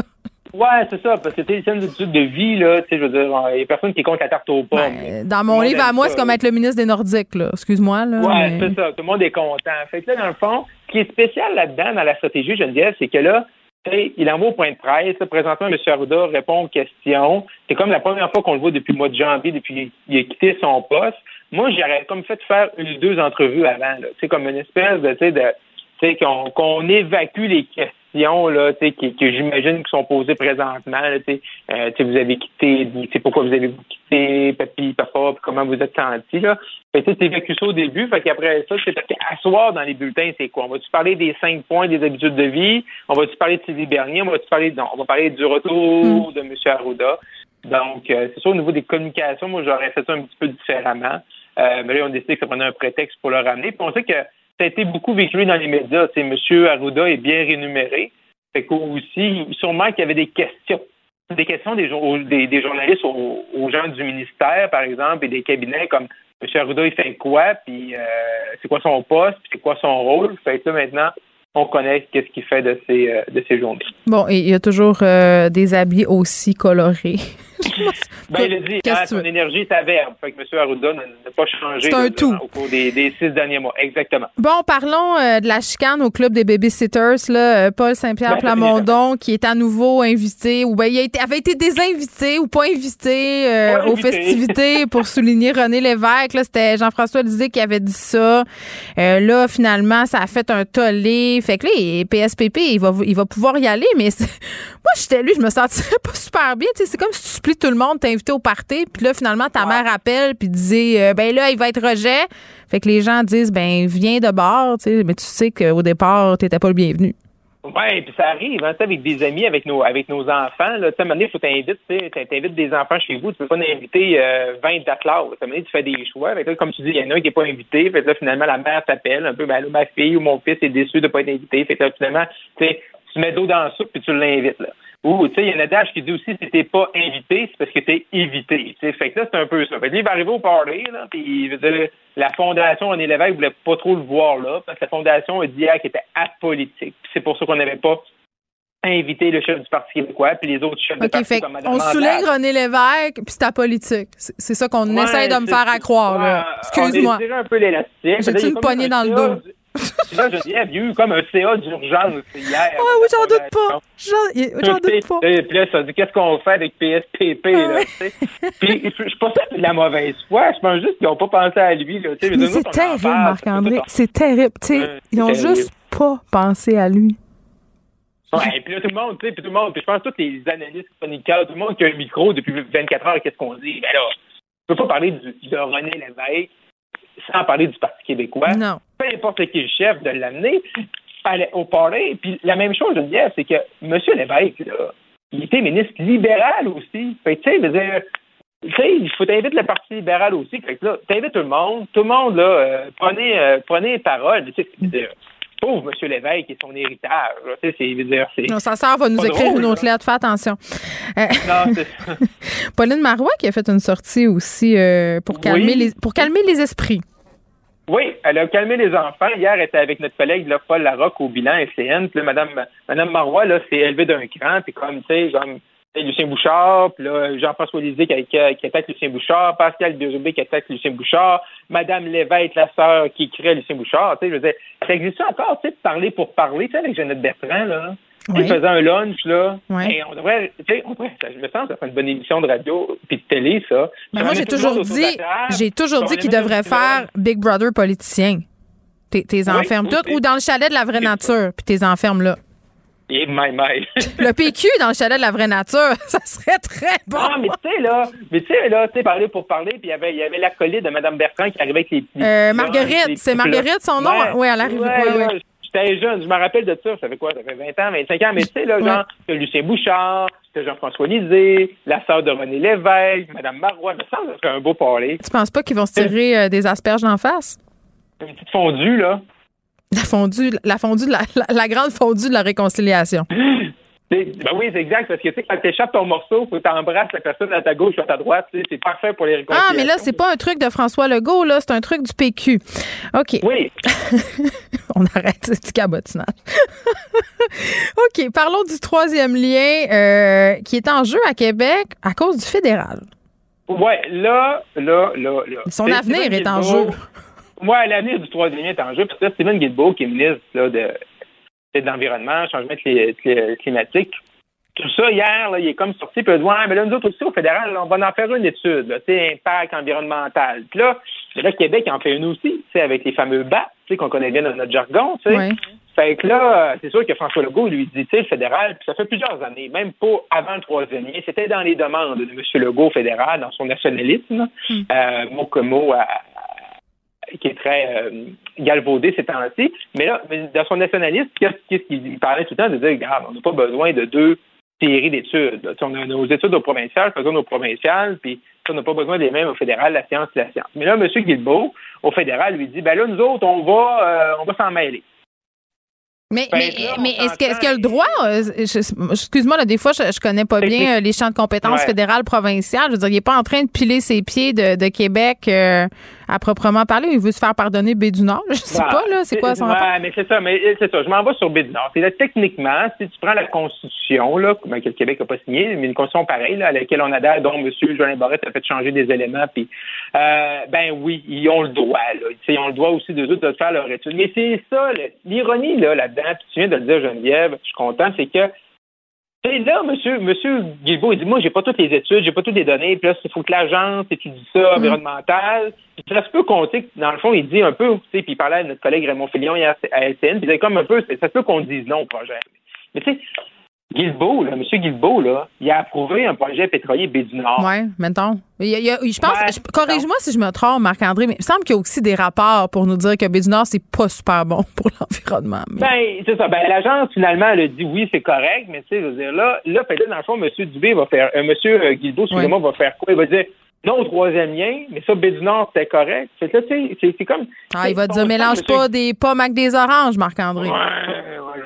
Ouais, c'est ça, parce que les scènes d'études de vie, là, tu sais, je veux dire, il y a personne qui compte la tarte aux pommes.
Ben, dans mon livre à moi, c'est comme être le ministre des Nordiques, là. Excuse-moi, là.
Ouais,
mais-
c'est ça. Tout le monde est content. Fait que là, dans le fond, ce qui est spécial là-dedans, dans la stratégie Geneviève, c'est que là, tu sais, il envoie au point de presse. présentement, M. Arruda répond aux questions. C'est comme la première fois qu'on le voit depuis le mois de janvier, depuis qu'il a quitté son poste. Moi, j'aurais comme fait faire une ou deux entrevues avant, sais, comme une espèce de, tu sais, de, qu'on qu'on évacue les questions, là, qui- que j'imagine qui sont posées présentement, là, tu sais, Euh, vous avez quitté, tu sais, pourquoi vous avez quitté, papi, papa, puis comment vous êtes senti, là. Fait que, t'évacues ça au début, fait qu'après ça, c'est parce qu'asseoir dans les bulletins, c'est quoi? On va-tu parler des cinq points des habitudes de vie? On va-tu parler de Sylvie Bernier? On va-tu parler, non, on va parler du retour de M. Arruda. Donc, euh, c'est sûr, au niveau des communications, moi, j'aurais fait ça un petit peu différemment. Euh, mais là, on a décidé que ça prenait un prétexte pour le ramener. Puis on sait que ça a été beaucoup véhiculé dans les médias. Sais, M. Arruda est bien rémunéré. Fait qu'aussi, sûrement qu'il y avait des questions. des questions des, des, journalistes aux, gens du ministère, par exemple, et des cabinets comme M. Arruda, il fait quoi, puis euh, c'est quoi son poste, puis c'est quoi son rôle? Fait que maintenant, on connaît qu'est-ce qu'il fait de ces, euh, de ces journées.
Bon, et il y a toujours euh, des habits aussi colorés.
ben, il a dit, hein, son énergie est à verbe. Fait que M. Arruda n'a pas changé au cours des, des, six derniers mois. Exactement.
Bon, parlons euh, de la chicane au club des babysitters. Là, Paul Saint-Pierre ben, Plamondon, qui est à nouveau invité, ou ben, il avait été désinvité ou pas invité aux festivités pour souligner René Lévesque. C'était Jean-François Lisée qui avait dit ça. là, finalement, ça a fait un tollé. Fait que là, PSPP, il va, il va pouvoir y aller, mais moi, j'étais lui, je me sentirais pas super bien. C'est comme si tu splits tout le monde, t'es invité au party, puis là, finalement, ta mère appelle, puis disait, euh, ben là, il va être rejet. Fait que les gens disent, ben, viens de bord, mais tu sais qu'au départ, t'étais pas le bienvenu.
Oui, puis ça arrive, hein, avec des amis, avec nos avec nos enfants. Là, à un moment donné, faut t'inviter, tu des enfants chez vous, tu peux pas inviter euh, 20 de. À un moment donné, tu fais des choix. Fait comme tu dis, il y en a un qui n'est pas invité. Fait là, finalement, la mère t'appelle un peu, ben là, ma fille ou mon fils est déçu de pas être invité. Fait là, finalement, tu mets d'eau dans la soupe puis tu l'invites. Là. Ou, tu sais, il y a un adage qui dit aussi, si t'es pas invité, c'est parce que t'es évité. T'sais. Fait que là, c'est un peu ça. Fait que il va arriver au party, là, puis la fondation en élève voulait pas trop le voir là, parce que la fondation a dit qu'elle était apolitique. c'est pour ça qu'on n'avait pas invité le chef du Parti québécois, puis les autres chefs de parti comme
On souligne René Lévesque, puis c'est apolitique. C'est ça qu'on essaie de me faire à croire. Excuse-moi. J'ai-tu une poignée dans le dos?
Là, je dis, il y a eu comme un CA d'urgence hier.
Ah oui, j'en doute pas. J'en doute pas.
Puis là, ça dit, qu'est-ce qu'on fait avec PSPP, là, ah tu sais? Puis, je suis pas de la mauvaise foi. Je pense juste qu'ils n'ont pas pensé à lui, là, tu sais.
Mais c'est terrible, Marc-André. C'est terrible. Tu sais, ils n'ont juste pas pensé à lui.
Ouais, et puis là, tout le monde, tu sais, puis tout le monde, puis je pense que tous les analystes chroniqueurs, tout le monde qui a un micro depuis 24 heures, qu'est-ce qu'on dit? Ben là, je peux pas parler de René Lévesque sans parler du Parti québécois.
Non.
Peu importe qui est le chef, de l'amener au parler. Puis la même chose, je veux dire, c'est que M. Lévesque, là, il était ministre libéral aussi. Fait tu sais, il faut t'inviter le Parti libéral aussi. Fait que là, t'invites tout le monde. Tout le monde, là, euh, prenez, euh, prenez parole. Tu sais, pauvre M. Lévesque et son héritage. Tu sais, c'est, dire, c'est
non, sa sœur va nous écrire une autre lettre. Fais attention. Euh, non, c'est Pauline Marois qui a fait une sortie aussi pour, calmer les, pour calmer les esprits.
Oui, elle a calmé les enfants. Hier, elle était avec notre collègue là, Paul Larocque au bilan SCN. Puis là, Madame, Madame Marois là, s'est élevée d'un cran. Puis comme, tu sais, comme Lucien Bouchard, puis là, Jean-François Lisée qui, qui, attaque Lucien Bouchard, Pascal Bérubé qui attaque Lucien Bouchard, Madame Lévesque, la sœur qui crée Lucien Bouchard. Tu sais, je veux dire, ça existe encore, tu sais, de parler pour parler, tu sais, avec Jeannette Bertrand, là? Oui. faisait un lunch, là. Et on devrait, tu sais, on devrait, je me sens, ça fait une bonne émission de radio puis de télé, ça.
Mais moi, j'ai toujours dit, j'ai toujours dit qu'il devrait faire Big Brother politicien. T'es enfermes toutes, ou dans le chalet de la vraie nature, puis t'es enfermes là.
Et my, my.
le PQ dans le chalet de la vraie nature, ça serait très bon.
Ah, mais tu sais, là, mais tu sais, là, tu sais, parler pour parler, puis il y avait, il y avait l'acolyte de Mme Bertrand qui arrivait avec les petits.
Euh, Marguerite, c'est Marguerite son nom? Oui, elle arrive. Ouais,
J'étais jeune, je me rappelle de ça, ça fait quoi? Ça fait 20 ans, 25 ans, mais tu sais, là, genre, ouais. Lucien Bouchard, Jean-François Lisée, la sœur de René Lévesque, Mme Marois, ça, ça serait un beau parler.
Tu penses pas qu'ils vont se tirer euh, des asperges d'en face?
Une petite fondue, là.
La fondue, la fondue, la, la, grande fondue de la réconciliation.
Ben oui, c'est exact, parce que tu sais, quand tu échappes ton morceau, faut que tu embrasses la personne à ta gauche ou à ta droite. C'est parfait pour les réconciliations.
Ah, mais là, c'est pas un truc de François Legault, là, c'est un truc du PQ. OK.
Oui.
On arrête ce petit cabotinage. OK, parlons du troisième lien euh, qui est en jeu à Québec à cause du fédéral.
Oui, là, là, là, là.
Son avenir est en jeu.
Moi, l'avenir du troisième lien est en jeu, parce que Stephen Guilbeault, qui est ministre là, de, de l'environnement, changement climatique, tout ça, hier, là, il est comme sorti, puis il a mais là, nous autres aussi, au fédéral, on va en faire une étude, là, impact environnemental. Puis là, le Québec en fait une aussi, avec les fameux BAT, qu'on connaît bien dans notre jargon, tu sais. Fait que là, c'est sûr que François Legault lui dit, le fédéral, puis ça fait plusieurs années, même pas avant le troisième lien, c'était dans les demandes de M. Legault fédéral, dans son nationalisme, mm. euh, mot que mot à, qui est très euh, galvaudé ces temps-ci. Mais là, dans son nationalisme, qu'est-ce qu'il parlait tout le temps de dire, regarde, on n'a pas besoin de deux séries d'études. On a nos études au provincial, faisons nos provinciales, puis on n'a pas besoin des mêmes au fédéral, la science, la science. Mais là, M. Guilbeault, au fédéral, lui dit, ben là, nous autres, on va, euh, on va s'en mêler.
Mais, mais, mais est-ce qu'il est a le droit? Euh, excuse-moi, des fois, je, je connais pas bien les champs de compétences fédérales, provinciales. Je veux dire, il n'est pas en train de piler ses pieds de, de Québec euh, à proprement parler. Il veut se faire pardonner B du Nord. Je sais pas, là. C'est quoi son
ouais, mais c'est ça. Mais c'est ça. Je m'en vais sur B du Nord. C'est là, techniquement, si tu prends la Constitution, là, ben, que le Québec n'a pas signé, mais une Constitution pareille, là, à laquelle on adhère, dont M. Joël Barrette a fait changer des éléments, puis, ben oui, ils ont le droit, là. Ils ont le droit aussi, de, de faire leur étude. Mais c'est ça, l'ironie, là, là-dedans puis tu viens de le dire, Geneviève, je suis content, c'est que là, monsieur, monsieur Guilbeault, il dit, moi, j'ai pas toutes les études, j'ai pas toutes les données, puis là, il faut que l'agence étudie ça, mm. environnemental. Puis ça se peut compter, dans le fond, il dit un peu, tu sais, puis il parlait à notre collègue Raymond Fillon hier à LCN, puis il disait comme un peu, ça se peut qu'on dise non au projet. Mais tu sais, Guilbeault, là, M. Guilbeault, là, il a approuvé un projet pétrolier B du Nord.
Oui, mettons. je pense, corrige-moi si je me trompe, Marc-André, mais il me semble qu'il y a aussi des rapports pour nous dire que B du Nord, c'est pas super bon pour l'environnement.
Ben, c'est ça. Ben, l'agence, finalement, elle a dit oui, c'est correct, mais tu sais, je veux dire, là, là, peut-être, dans le fond, M. Dubé va faire, euh, M. Guilbeault, excusez-moi, va faire quoi? Il va dire, non au troisième lien, mais ça, B du Nord, c'était correct. C'est tu sais, c'est comme.
Ah, il va dire, mélange pas des pommes avec des oranges, Marc-André.
Ouais,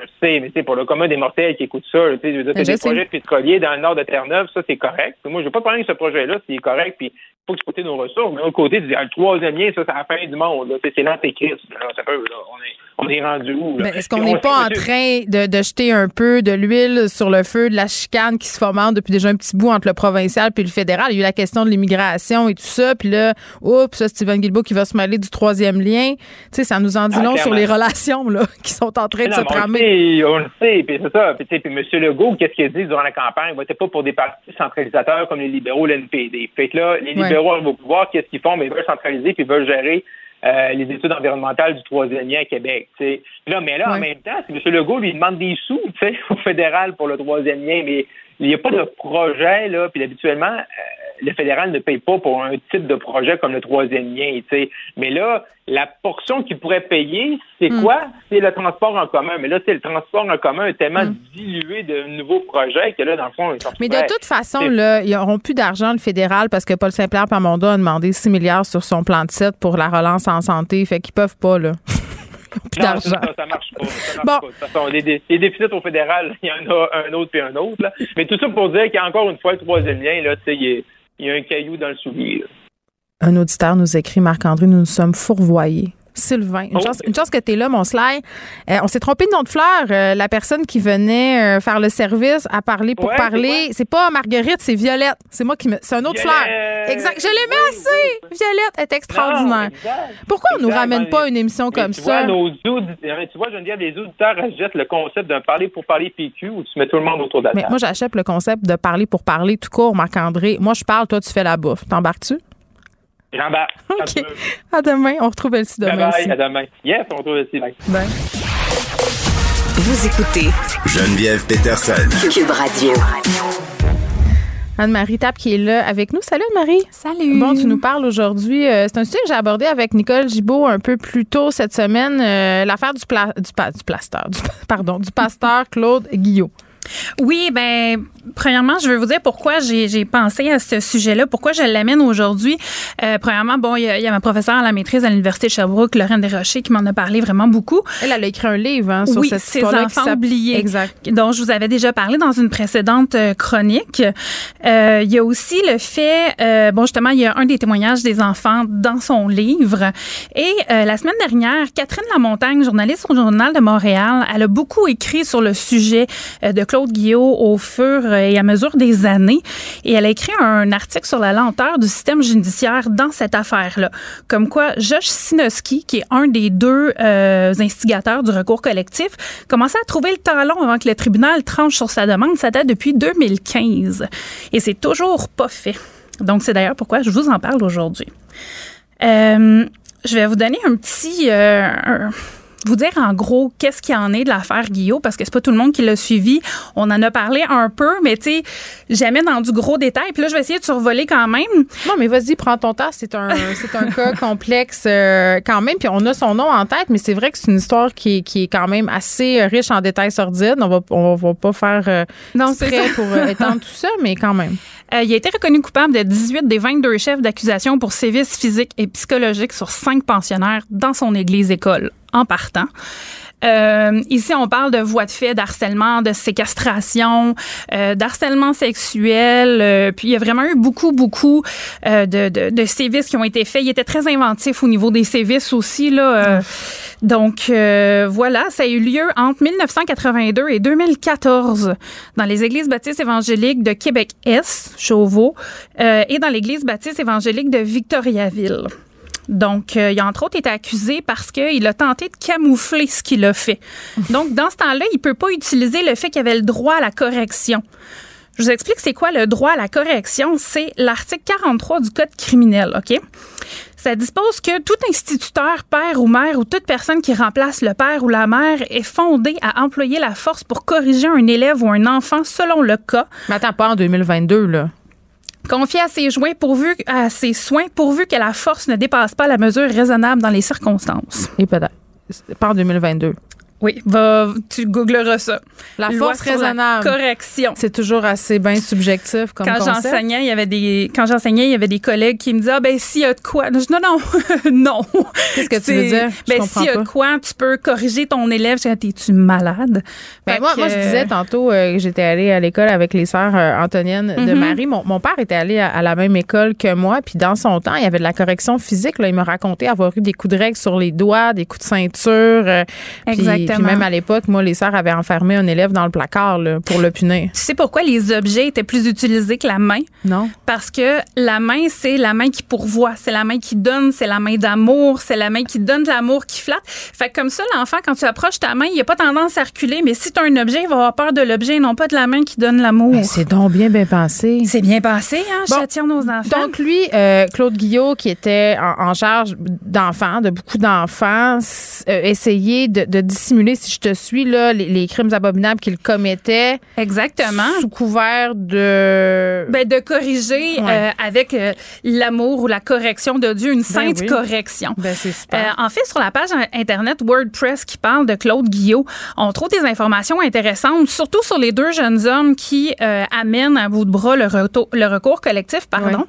je sais, mais tu sais, pour le commun des mortels qui écoutent ça, tu sais, des projets pétroliers dans le nord de Terre-Neuve, ça, c'est correct. moi, je veux pas parler de ce projet-là, c'est correct, puis faut exploiter nos ressources. Mais d'un côté, tu dis, ah, le troisième lien, ça, c'est la fin du monde, C'est l'antéchrist. Ça peut, là. On est, on est rendu où?
est-ce qu'on n'est pas en train de, de, jeter un peu de l'huile sur le feu de la chicane qui se fomente depuis déjà un petit bout entre le provincial puis le fédéral? Il y a eu la question de l'immigration et tout ça, puis là, oups, ça, Steven Guilbeault qui va se mêler du troisième lien. Tu sais, ça nous en dit ah, long sur les relations là, qui sont en train de se tramer.
On le sait, puis c'est ça. Puis, puis M. Legault, qu'est-ce qu'il a dit durant la campagne? Il votait pas pour des partis centralisateurs comme les libéraux, l'NPD. Fait que là, les libéraux au pouvoir, qu'est-ce qu'ils font? Mais ils veulent centraliser puis ils veulent gérer euh, les études environnementales du troisième lien à Québec. Là, mais là, en même temps, M. Legault lui demande des sous au fédéral pour le troisième lien, mais il n'y a pas de projet, là, puis habituellement, euh, le fédéral ne paye pas pour un type de projet comme le troisième lien, tu Mais là, la portion qu'il pourrait payer, c'est hmm. quoi? C'est le transport en commun. Mais là, c'est le transport en commun est tellement hmm. dilué de nouveaux projets que là, dans le fond, ils
Mais de toute façon, là, ils n'auront plus d'argent, le fédéral, parce que Paul Saint-Pierre Pamonda a demandé 6 milliards sur son plan de 7 pour la relance en santé. Fait qu'ils peuvent pas, là.
plus d'argent. Ça, ça marche pas. Ça marche bon. pas. De toute façon, les, les, déficits au fédéral, il y en a un autre puis un autre. Là. Mais tout ça pour dire qu'il y a encore une fois le troisième lien, là, tu sais, il est il y a un caillou dans le soulier.
Un auditeur nous écrit, Marc-André, nous nous sommes fourvoyés. Sylvain. Une, oh. chance, une chance que tu es là, mon slide. Euh, on s'est trompé de nom de fleur. Euh, la personne qui venait euh, faire le service à parler pour parler, c'est pas Marguerite, c'est Violette. C'est moi qui me. C'est un autre fleur. Exact. Je l'aimais assez. Violette est extraordinaire. Pourquoi on nous ramène pas une émission comme
tu
ça?
Vois, nos tu vois, Geneviève, les auditeurs achètent le concept d'un parler pour parler PQ où tu mets tout le monde autour de la table?
Mais moi, j'achète le concept de parler pour parler tout court, Marc-André. Moi, je parle, toi, tu fais la bouffe. T'embarques-tu?
OK.
À demain. On retrouve Elsie demain.
Bye, bye, à demain. Yes, on retrouve Elsie. Bye. bye.
Vous écoutez
Geneviève Peterson.
Cube Radio.
Anne-Marie Tap qui est là avec nous. Salut Anne-Marie.
Salut.
Bon, tu nous parles aujourd'hui. Euh, c'est un sujet que j'ai abordé avec Nicole Gibault un peu plus tôt cette semaine. Euh, l'affaire du, pla du, du plasteur, du, pardon, du pasteur Claude Guillot.
Oui, ben premièrement, je veux vous dire pourquoi j'ai pensé à ce sujet-là, pourquoi je l'amène aujourd'hui. Euh, premièrement, bon, il y, a, ma professeure à la maîtrise à l'Université de Sherbrooke, Lorraine Desrochers, qui m'en a parlé vraiment beaucoup.
Elle, elle a écrit un livre hein, sur
oui,
cette
Ces enfants oubliés,
exact.
dont je vous avais déjà parlé dans une précédente euh, chronique. Euh, il y a aussi le fait, euh, bon, justement, il y a un des témoignages des enfants dans son livre. Et euh, la semaine dernière, Catherine Lamontagne, journaliste au Journal de Montréal, elle a beaucoup écrit sur le sujet de Claude Guillaume au fur et à mesure des années. Et elle a écrit un article sur la lenteur du système judiciaire dans cette affaire-là. Comme quoi, Josh Sinoski, qui est un des deux euh, instigateurs du recours collectif, commençait à trouver le temps long avant que le tribunal tranche sur sa demande. Ça date depuis 2015. Et c'est toujours pas fait. Donc, c'est d'ailleurs pourquoi je vous en parle aujourd'hui. Euh, je vais vous donner un petit... Euh, vous dire en gros qu'est-ce qu'il y en est de l'affaire Guillaume parce que c'est pas tout le monde qui l'a suivi. On en a parlé un peu, mais tu sais, jamais dans du gros détail. Puis là, je vais essayer de survoler quand même.
Non, mais vas-y, prends ton temps. C'est un, c'est un cas complexe euh, quand même. Puis on a son nom en tête, mais c'est vrai que c'est une histoire qui, qui est quand même assez riche en détails sordides. On va, on va pas faire euh, non, c'est pour euh, étendre tout ça, mais quand même.
Euh, il a été reconnu coupable de 18 des 22 chefs d'accusation pour sévices physiques et psychologiques sur cinq pensionnaires dans son église-école en partant. Euh, ici, on parle de voies de fait, d'harcèlement, de séquestration, euh, d'harcèlement sexuel. Euh, puis il y a vraiment eu beaucoup, beaucoup euh, de, de, de, sévices qui ont été faits. Il était très inventif au niveau des sévices aussi. Là, donc voilà, ça a eu lieu entre 1982 et 2014 dans les églises baptistes évangéliques de Québec-Est, Chauveau, et dans l'église baptiste évangélique de Victoriaville. Donc, euh, il a entre autres été accusé parce qu'il a tenté de camoufler ce qu'il a fait. Donc, dans ce temps-là, il peut pas utiliser le fait qu'il avait le droit à la correction. Je vous explique c'est quoi le droit à la correction. C'est l'article 43 du Code criminel, OK? Ça dispose que tout instituteur, père ou mère ou toute personne qui remplace le père ou la mère est fondé à employer la force pour corriger un élève ou un enfant selon le cas.
Mais attends, pas en 2022, là.
Confier à ses, joints pourvu, à ses soins pourvu que la force ne dépasse pas la mesure raisonnable dans les circonstances.
Et peut-être. Pas en 2022.
Oui, va, tu googleras ça.
La force raisonnable.
correction.
C'est toujours assez bien subjectif comme
quand j'enseignais, il y avait des quand j'enseignais, il y avait des collègues qui me disaient ah ben s'il y a de quoi. non non non.
Qu'est-ce que tu veux dire?
Ben s'il y a de quoi, tu peux corriger ton élève. T'es-tu malade?
Ben, moi, moi je disais tantôt euh, j'étais allée à l'école avec les sœurs euh, Antonienne de mhm. Marie. Mon, mon, père était allé à, la même école que moi, puis dans son temps, il y avait de la correction physique. Là, il me racontait avoir eu des coups de règle sur les doigts, des coups de ceinture. Euh. Puis même à l'époque, moi, les sœurs avaient enfermé un élève dans le placard pour le punir.
Tu sais pourquoi les objets étaient plus utilisés que la main?
Non.
Parce que la main, c'est la main qui pourvoit, c'est la main qui donne, c'est la main d'amour, c'est la main qui donne de l'amour, qui flatte. Fait que comme ça, l'enfant, quand tu approches ta main, il a pas tendance à reculer, mais si tu as un objet, il va avoir peur de l'objet, non pas de la main qui donne l'amour. Ben,
c'est donc bien, bien pensé.
C'est bien pensé, hein? Bon, nos enfants.
Donc, lui, euh, Claude Guillot, qui était en, charge d'enfants, de beaucoup d'enfants, euh, essayait de, de dissimuler, si je te suis, là, les, crimes abominables qu'il commettait.
Exactement.
Sous couvert de.
Ben, de corriger euh, avec euh, l'amour ou la correction de Dieu, une ben sainte correction.
Ben, c'est super. Euh,
en fait, sur la page Internet WordPress qui parle de Claude Guillot, on trouve des informations intéressantes, surtout sur les deux jeunes hommes qui amènent à bout de bras le, le recours collectif. pardon.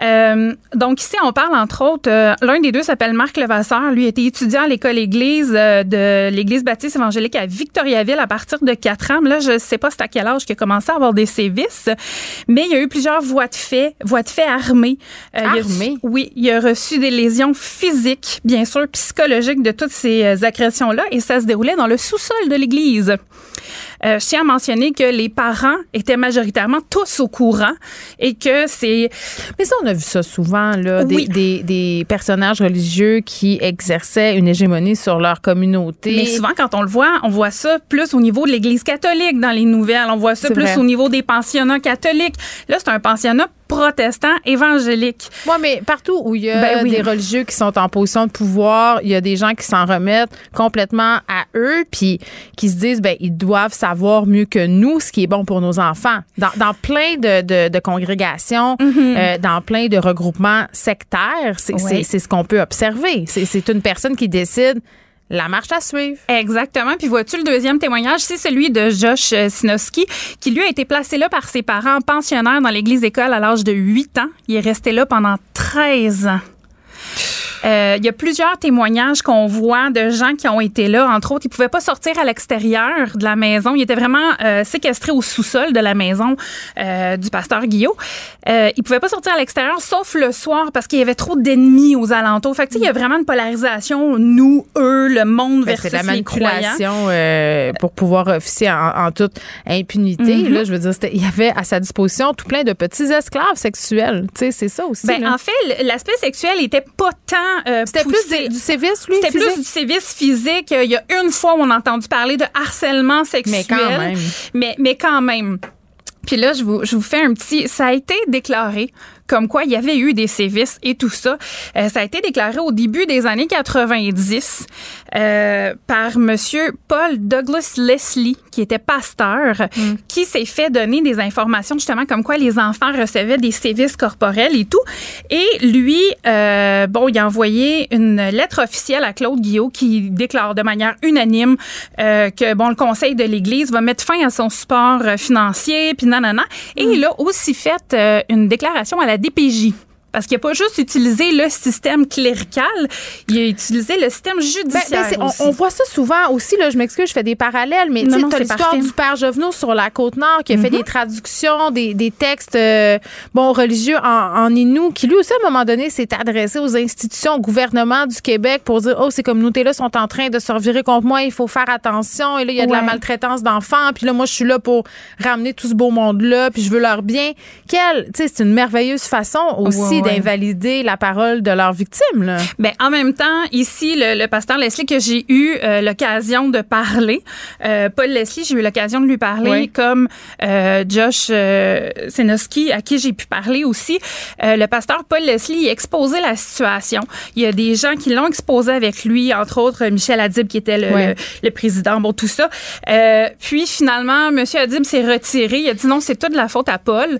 Euh, donc ici, on parle entre autres, euh, l'un des deux s'appelle Marc Levasseur. Lui était étudiant à l'école Église euh, de l'Église baptiste évangélique à Victoriaville à partir de 4 ans. Là, je ne sais pas c'est à quel âge qu'il a commencé à avoir des sévices, mais il y a eu plusieurs voies de fait, voies de fait armées.
armées?
oui, il a reçu des lésions physiques, bien sûr, psychologiques de toutes ces agressions-là et ça se déroulait dans le sous-sol de l'Église. Je tiens à mentionner que les parents étaient majoritairement tous au courant et que c'est...
Mais ça, on a vu ça souvent, là, des, des, personnages religieux qui exerçaient une hégémonie sur leur communauté.
Mais souvent, quand on le voit, on voit ça plus au niveau de l'Église catholique dans les nouvelles. On voit ça plus au niveau des pensionnats catholiques. Là, c'est un pensionnat protestant évangélique.
Oui, mais partout où il y a ben des religieux qui sont en position de pouvoir, il y a des gens qui s'en remettent complètement à eux, puis qui se disent, ben ils doivent savoir mieux que nous ce qui est bon pour nos enfants. Dans, dans plein de, de, de congrégations, mm-hmm. euh, dans plein de regroupements sectaires, c'est ce qu'on peut observer. C'est une personne qui décide la marche à suivre.
Exactement. Puis vois-tu le deuxième témoignage, c'est celui de Josh euh, Sinoski, qui lui a été placé là par ses parents pensionnaires dans l'église école à l'âge de 8 ans. Il est resté là pendant 13 ans. Euh, il y a plusieurs témoignages qu'on voit de gens qui ont été là. Entre autres, ils pouvaient pas sortir à l'extérieur de la maison. Ils étaient vraiment euh, séquestrés au sous-sol de la maison euh, du pasteur Guillaume. Euh, ils pouvaient pas sortir à l'extérieur, sauf le soir, parce qu'il y avait trop d'ennemis aux alentours. Fait que, il y a vraiment une polarisation, nous, eux, le monde ben, versus la manipulation
euh, pour pouvoir officier en, toute impunité. Mm-hmm. Là, je veux dire, il y avait à sa disposition tout plein de petits esclaves sexuels. Tu sais, c'est ça aussi.
Ben, en fait, l'aspect sexuel était pas tant
euh, C'était plus du sévice, lui?
C'était plus du sévice physique. Il y a une fois où on a entendu parler de harcèlement sexuel.
Mais quand même.
Mais, mais quand même. Puis là, je vous, je vous fais un petit... Ça a été déclaré comme quoi il y avait eu des sévices et tout ça. Euh, ça a été déclaré au début des années 90 euh, par Monsieur Paul Douglas Leslie, qui était pasteur, mm. qui s'est fait donner des informations justement comme quoi les enfants recevaient des sévices corporels et tout. Et lui, euh, bon, il a envoyé une lettre officielle à Claude Guillot qui déclare de manière unanime euh, que bon, le Conseil de l'Église va mettre fin à son support financier, puis nanana. Et mm. il a aussi fait euh, une déclaration à la DPJ Parce qu'il n'a pas juste utilisé le système clérical, il a utilisé le système ben, ben, judiciaire.
on, voit ça souvent aussi, là, je m'excuse, je fais des parallèles, mais tu as l'histoire du père Jovenot sur la Côte-Nord qui a fait mhm. des traductions, des, des textes euh, bon, religieux en, en Inou, qui lui aussi, à un moment donné, s'est adressé aux institutions, au gouvernement du Québec pour dire Oh, ces communautés-là sont en train de se revirer contre moi, il faut faire attention. Et là, il y a de la maltraitance d'enfants. Puis là, moi, je suis là pour ramener tout ce beau monde-là, puis je veux leur bien. Quelle, tu sais, c'est une merveilleuse façon aussi d'invalider la parole de leurs victimes. Là.
Ben, en même temps, ici, le, pasteur Leslie que j'ai eu euh, l'occasion de parler, euh, Paul Leslie, j'ai eu l'occasion de lui parler comme euh, Josh euh, Senoski, à qui j'ai pu parler aussi. le pasteur Paul Leslie exposait la situation. Il y a des gens qui l'ont exposé avec lui, entre autres Michel Adib, qui était le, le, président, bon, tout ça. puis finalement, M. Adib s'est retiré. Il a dit non, c'est toute la faute à Paul.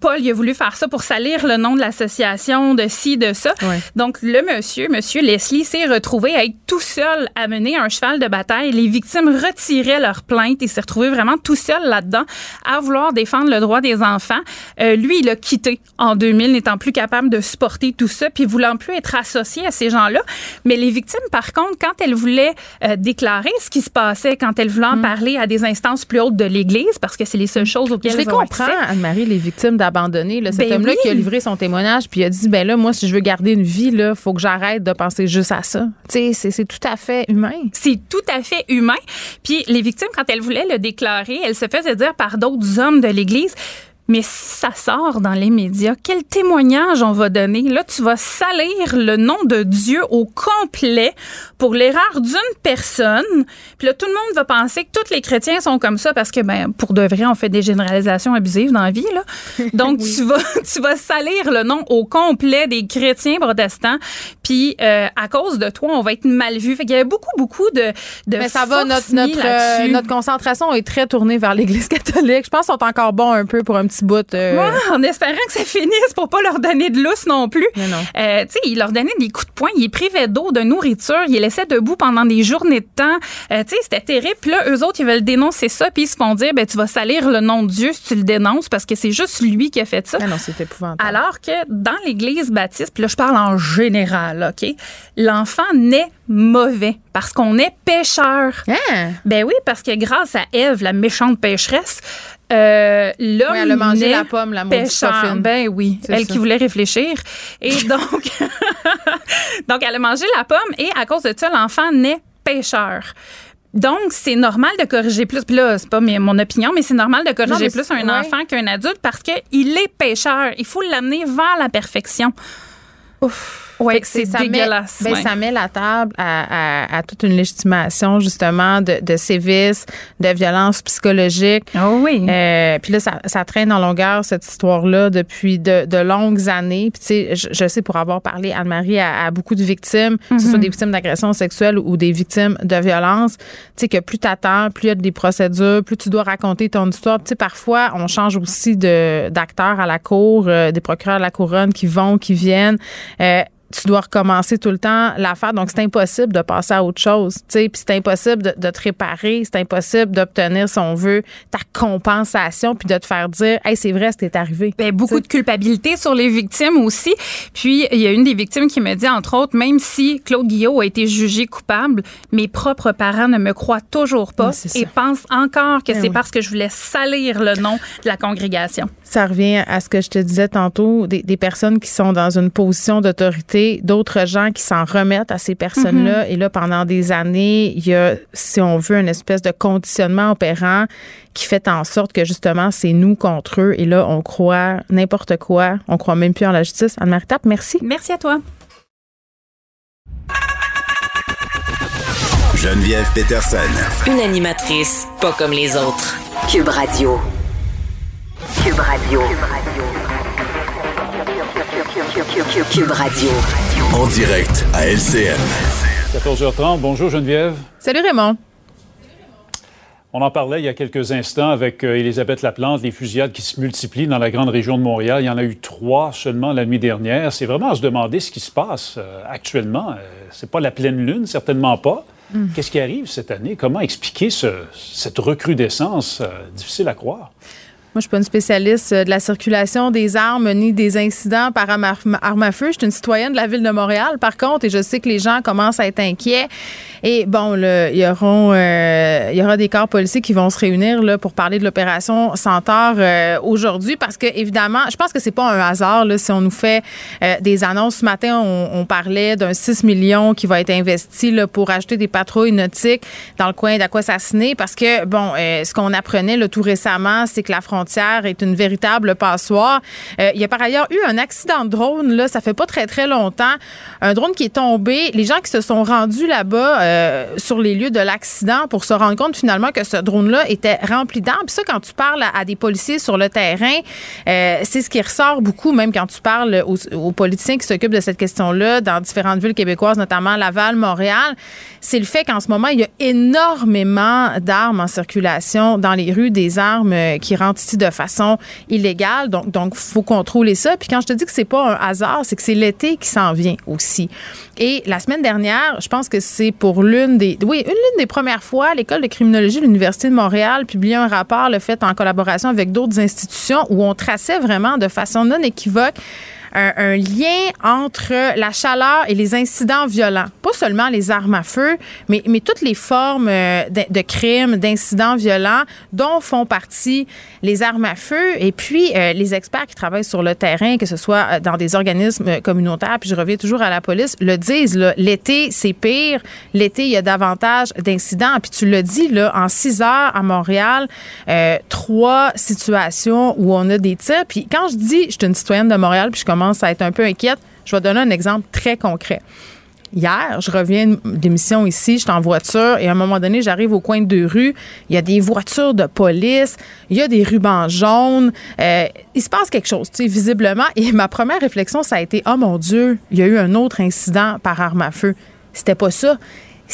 Paul, il a voulu faire ça pour salir le nom de de ci, de ça. Donc, le monsieur, monsieur Leslie, s'est retrouvé à être tout seul à mener un cheval de bataille. Les victimes retiraient leur plainte et s'est retrouvé vraiment tout seul là-dedans à vouloir défendre le droit des enfants. Euh, lui, il a quitté en 2000, n'étant plus capable de supporter tout ça, puis voulant plus être associé à ces gens-là. Mais les victimes, par contre, quand elles voulaient euh, déclarer ce qui se passait, quand elles voulaient en mm. parler à des instances plus hautes de l'Église, parce que c'est les seules choses auxquelles
Je
les
comprends, Anne-Marie, les victimes d'abandonner. Cet ben homme-là qui a livré son témoignage, puis il a dit, ben là, moi, si je veux garder une vie, là, faut que j'arrête de penser juste à ça. Tu sais, c'est tout à fait humain.
C'est tout à fait humain. Puis les victimes, quand elles voulaient le déclarer, elles se faisaient dire par d'autres hommes de l'Église, mais si ça sort dans les médias, quel témoignage on va donner? Là, tu vas salir le nom de Dieu au complet pour l'erreur d'une personne. Puis là, tout le monde va penser que tous les chrétiens sont comme ça parce que, ben, pour de vrai, on fait des généralisations abusives dans la vie, là. Donc, tu vas, tu vas salir le nom au complet des chrétiens protestants. Puis, euh, à cause de toi, on va être mal vu. Fait qu'il y avait beaucoup, beaucoup de, de
Mais ça va, notre, notre, euh, notre concentration est très tournée vers l'Église catholique. Je pense qu'ils sont encore bons un peu pour un petit bout.
Euh, en espérant que ça finisse pour pas leur donner de lousse non plus. Euh, tu sais, il leur donnait des coups de poing, il privait d'eau, de nourriture, il les laissait debout pendant des journées de temps. Euh, tu sais, c'était terrible. Puis là, eux autres, ils veulent dénoncer ça, puis ils se font dire, ben tu vas salir le nom de Dieu si tu le dénonces parce que c'est juste lui qui a fait ça.
Ah non, c'est épouvantable.
Alors que dans l'Église baptiste, puis là, je parle en général, OK, l'enfant naît mauvais parce qu'on est pécheur.
Hein?
Ben oui, parce que grâce à Ève, la méchante pécheresse, euh, l'homme
elle a mangé la pomme, la
pêcheur. Ben oui, elle qui voulait réfléchir. Et donc, donc elle a mangé la pomme et à cause de ça, l'enfant naît pêcheur. Donc, c'est normal de corriger plus. Puis là, c'est pas mon opinion, mais c'est normal de corriger plus un enfant qu'un adulte parce qu'il est pêcheur. Il faut l'amener vers la perfection.
Ouf. Oui, c'est dégueulasse. Met, ben, Ça met la table à, toute une légitimation, justement, de, de sévices, de violence psychologique.
Oh oui.
Euh, puis là, ça, traîne en longueur, cette histoire-là, depuis de, longues années. Puis, tu sais, je, sais, pour avoir parlé, Anne-Marie, à, beaucoup de victimes, que ce soit mhm. des victimes d'agression sexuelle ou des victimes de violence, tu sais, que plus tu attends, plus il y a des procédures, plus tu dois raconter ton histoire. Tu sais, parfois, on change aussi d'acteurs à la cour, euh, des procureurs à la couronne qui vont, qui viennent. Euh, tu dois recommencer tout le temps l'affaire. Donc, c'est impossible de passer à autre chose. Puis c'est impossible de, te réparer. C'est impossible d'obtenir, si on veut, ta compensation puis de te faire dire, hey, c'est vrai, c'était arrivé.
Bien, beaucoup de culpabilité sur les victimes aussi. Puis, il y a une des victimes qui me dit, entre autres, même si Claude Guillot a été jugé coupable, mes propres parents ne me croient toujours pas et pensent encore que ben c'est parce que je voulais salir le nom de la congrégation.
Ça revient à ce que je te disais tantôt, des, des personnes qui sont dans une position d'autorité d'autres gens qui s'en remettent à ces personnes-là. Mm-hmm. Et là, pendant des années, il y a, si on veut, une espèce de conditionnement opérant qui fait en sorte que justement, c'est nous contre eux. Et là, on croit n'importe quoi. On croit même plus en la justice. Anne-Marie merci.
Merci à toi.
Geneviève Peterson.
Une animatrice pas comme les autres. Cube Radio. Cube Radio. Cube Radio.
En direct à LCN.
14h30. Bonjour Geneviève.
Salut Raymond.
On en parlait il y a quelques instants avec euh, Elisabeth Laplante, les fusillades qui se multiplient dans la grande région de Montréal. Il y en a eu trois seulement la nuit dernière. C'est vraiment à se demander ce qui se passe euh, actuellement. Euh, c'est pas la pleine lune, certainement pas. Mm. Qu'est-ce qui arrive cette année? Comment expliquer cette recrudescence difficile à croire?
Moi, je suis pas une spécialiste de la circulation des armes ni des incidents par arme à feu. Je suis une citoyenne de la ville de Montréal, par contre, et je sais que les gens commencent à être inquiets. Et bon, il y auront, euh, il y aura des corps policiers qui vont se réunir là, pour parler de l'opération Centaure euh, aujourd'hui, parce que évidemment, je pense que c'est pas un hasard si on nous fait euh, des annonces. Ce matin, on, parlait d'un 6 millions qui va être investi pour acheter des patrouilles nautiques dans le coin d'Aquassassiné, parce que bon, ce qu'on apprenait tout récemment, c'est que la frontière est une véritable passoire. il y a par ailleurs eu un accident de drone là, ça fait pas très très longtemps, un drone qui est tombé. Les gens qui se sont rendus là-bas euh, sur les lieux de l'accident pour se rendre compte finalement que ce drone-là était rempli d'armes. Puis ça, quand tu parles à, des policiers sur le terrain, euh, c'est ce qui ressort beaucoup, même quand tu parles aux, politiciens qui s'occupent de cette question-là dans différentes villes québécoises, notamment Laval, Montréal, c'est le fait qu'en ce moment, il y a énormément d'armes en circulation dans les rues, des armes euh, qui rentrent de façon illégale. Donc, donc, faut contrôler ça. Puis quand je te dis que c'est pas un hasard, c'est que c'est l'été qui s'en vient aussi. Et la semaine dernière, je pense que c'est pour l'une des, oui, une des premières fois, l'école de criminologie de l'Université de Montréal publiait un rapport, le fait en collaboration avec d'autres institutions, où on traçait vraiment de façon non équivoque un, lien entre la chaleur et les incidents violents. Pas seulement les armes à feu, mais, mais toutes les formes euh, de, de crimes, d'incidents violents dont font partie les armes à feu. Et puis, euh, les experts qui travaillent sur le terrain, que ce soit euh, dans des organismes communautaires, puis je reviens toujours à la police, le disent, l'été, c'est pire. L'été, il y a davantage d'incidents. Puis tu le dis, là, en six heures à Montréal, trois situations où on a des tirs. Puis quand je dis, je suis une citoyenne de Montréal, puis je commence à être un peu inquiète, je vais donner un exemple très concret. Hier, je reviens d'émission ici, je suis en voiture et à un moment donné, j'arrive au coin de deux rues. Il y a des voitures de police, il y a des rubans jaunes. Euh, il se passe quelque chose, tu sais, visiblement. Et ma première réflexion, ça a été Oh mon Dieu, il y a eu un autre incident par arme à feu. C'était pas ça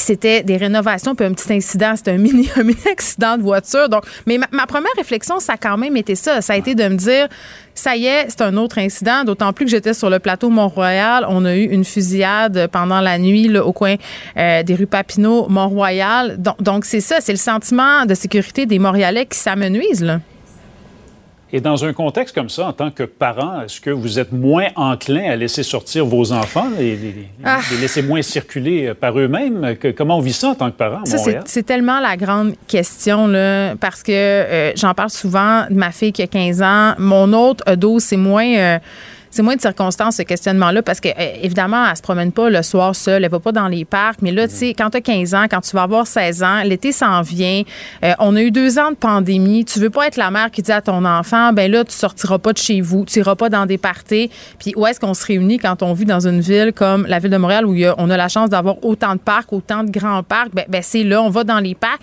c'était des rénovations puis un petit incident, c'était un mini, un mini accident de voiture. Donc, mais ma, première réflexion, ça a quand même été ça. Ça a été de me dire, ça y est, c'est un autre incident. D'autant plus que j'étais sur le plateau Mont-Royal. On a eu une fusillade pendant la nuit au coin euh, des rues Papineau, Mont-Royal. Donc, c'est ça, c'est le sentiment de sécurité des Montréalais qui s'amenuise là.
Et dans un contexte comme ça, en tant que parent, est-ce que vous êtes moins enclin à laisser sortir vos enfants et les, ah. laisser moins circuler par eux-mêmes? comment on vit ça en tant que parent à Montréal?
C'est tellement la grande question, là, parce que euh, j'en parle souvent de ma fille qui a 15 ans. Mon autre c'est moins... Euh, c'est moins de circonstances, ce questionnement-là, parce que, euh, évidemment, elle se promène pas le soir seule, elle va pas dans les parcs. Mais là, tu sais, quand tu as 15 ans, quand tu vas avoir 16 ans, l'été s'en vient. Euh, on a eu deux ans de pandémie. Tu veux pas être la mère qui dit à ton enfant, ben là, tu sortiras pas de chez vous, tu iras pas dans des parties. Puis où est-ce qu'on se réunit quand on vit dans une ville comme la ville de Montréal où on a la chance d'avoir autant de parcs, autant de grands parcs? Ben, ben c'est là, on va dans les parcs.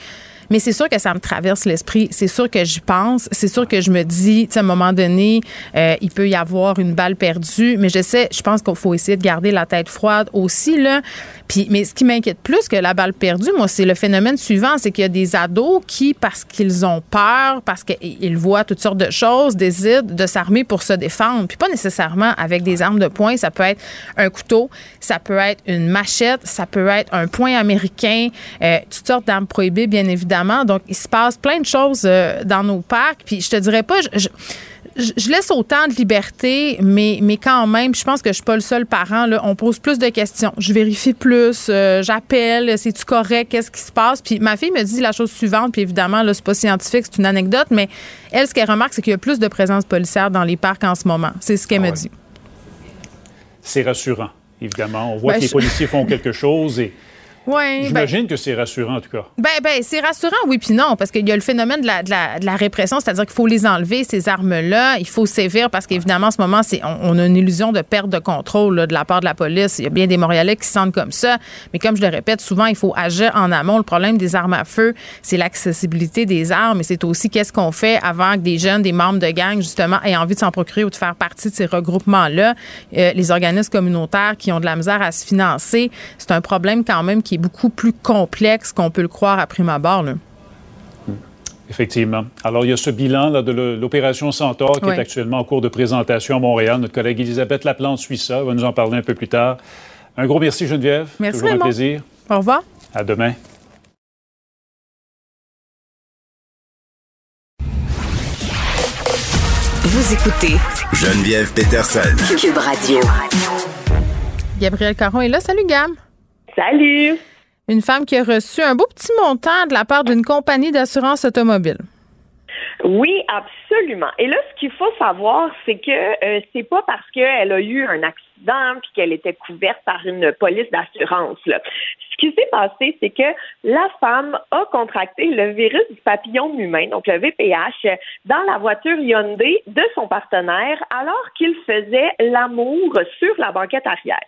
Mais c'est sûr que ça me traverse l'esprit. C'est sûr que j'y pense. C'est sûr que je me dis, à un moment donné, euh, il peut y avoir une balle perdue. Mais je sais, je pense qu'il faut essayer de garder la tête froide aussi, là. Puis, mais ce qui m'inquiète plus que la balle perdue, moi, c'est le phénomène suivant, c'est qu'il y a des ados qui, parce qu'ils ont peur, parce qu'ils voient toutes sortes de choses, décident de s'armer pour se défendre. Puis pas nécessairement avec des armes de poing. Ça peut être un couteau, ça peut être une machette, ça peut être un poing américain, euh, toutes sortes d'armes prohibées, bien évidemment. Donc, il se passe plein de choses euh, dans nos parcs. Puis je te dirais pas... je, je, laisse autant de liberté, mais, mais quand même, je pense que je suis pas le seul parent. Là, on pose plus de questions. Je vérifie plus, euh, j'appelle, c'est-tu correct, qu'est-ce qui se passe? Puis ma fille me dit la chose suivante, puis évidemment, là, c'est pas scientifique, c'est une anecdote, mais elle, ce qu'elle remarque, c'est qu'il y a plus de présence policière dans les parcs en ce moment. C'est ce qu'elle me ah dit.
C'est rassurant, évidemment. On voit ben, que les policiers font quelque chose et Ben J'imagine que c'est rassurant, en tout cas.
Ben, ben c'est rassurant, oui, puis non, parce qu'il y a le phénomène de la, de la, de la répression, c'est-à-dire qu'il faut les enlever, ces armes-là. Il faut sévir parce qu'évidemment, en ce moment, c'est, on, a une illusion de perte de contrôle de la part de la police. Il y a bien des Montréalais qui se sentent comme ça. Mais comme je le répète, souvent, il faut agir en amont. Le problème des armes à feu, c'est l'accessibilité des armes, mais c'est aussi qu'est-ce qu'on fait avant que des jeunes, des membres de gang, justement, aient envie de s'en procurer ou de faire partie de ces regroupements-là. Euh, les organismes communautaires qui ont de la misère à se financer, c'est un problème quand même qui est beaucoup plus complexe qu'on peut le croire à prime abord. Là.
Effectivement. Alors, il y a ce bilan là, de l'opération Centaure qui est actuellement en cours de présentation à Montréal. Notre collègue Elisabeth Laplante suit ça, va nous en parler un peu plus tard. Un gros merci, Geneviève.
Merci,
Toujours un plaisir.
Au revoir.
À demain.
Vous écoutez
Geneviève Peterson.
Cube Radio.
Gabriel Caron est là. Salut, Gam.
Salut.
Une femme qui a reçu un beau petit montant de la part d'une compagnie d'assurance automobile.
Oui, absolument. Et là, ce qu'il faut savoir, c'est que euh, c'est pas parce qu'elle a eu un accident puis qu'elle était couverte par une police d'assurance. Ce qui s'est passé, c'est que la femme a contracté le virus du papillon humain, donc le VPH, dans la voiture Hyundai de son partenaire alors qu'il faisait l'amour sur la banquette arrière.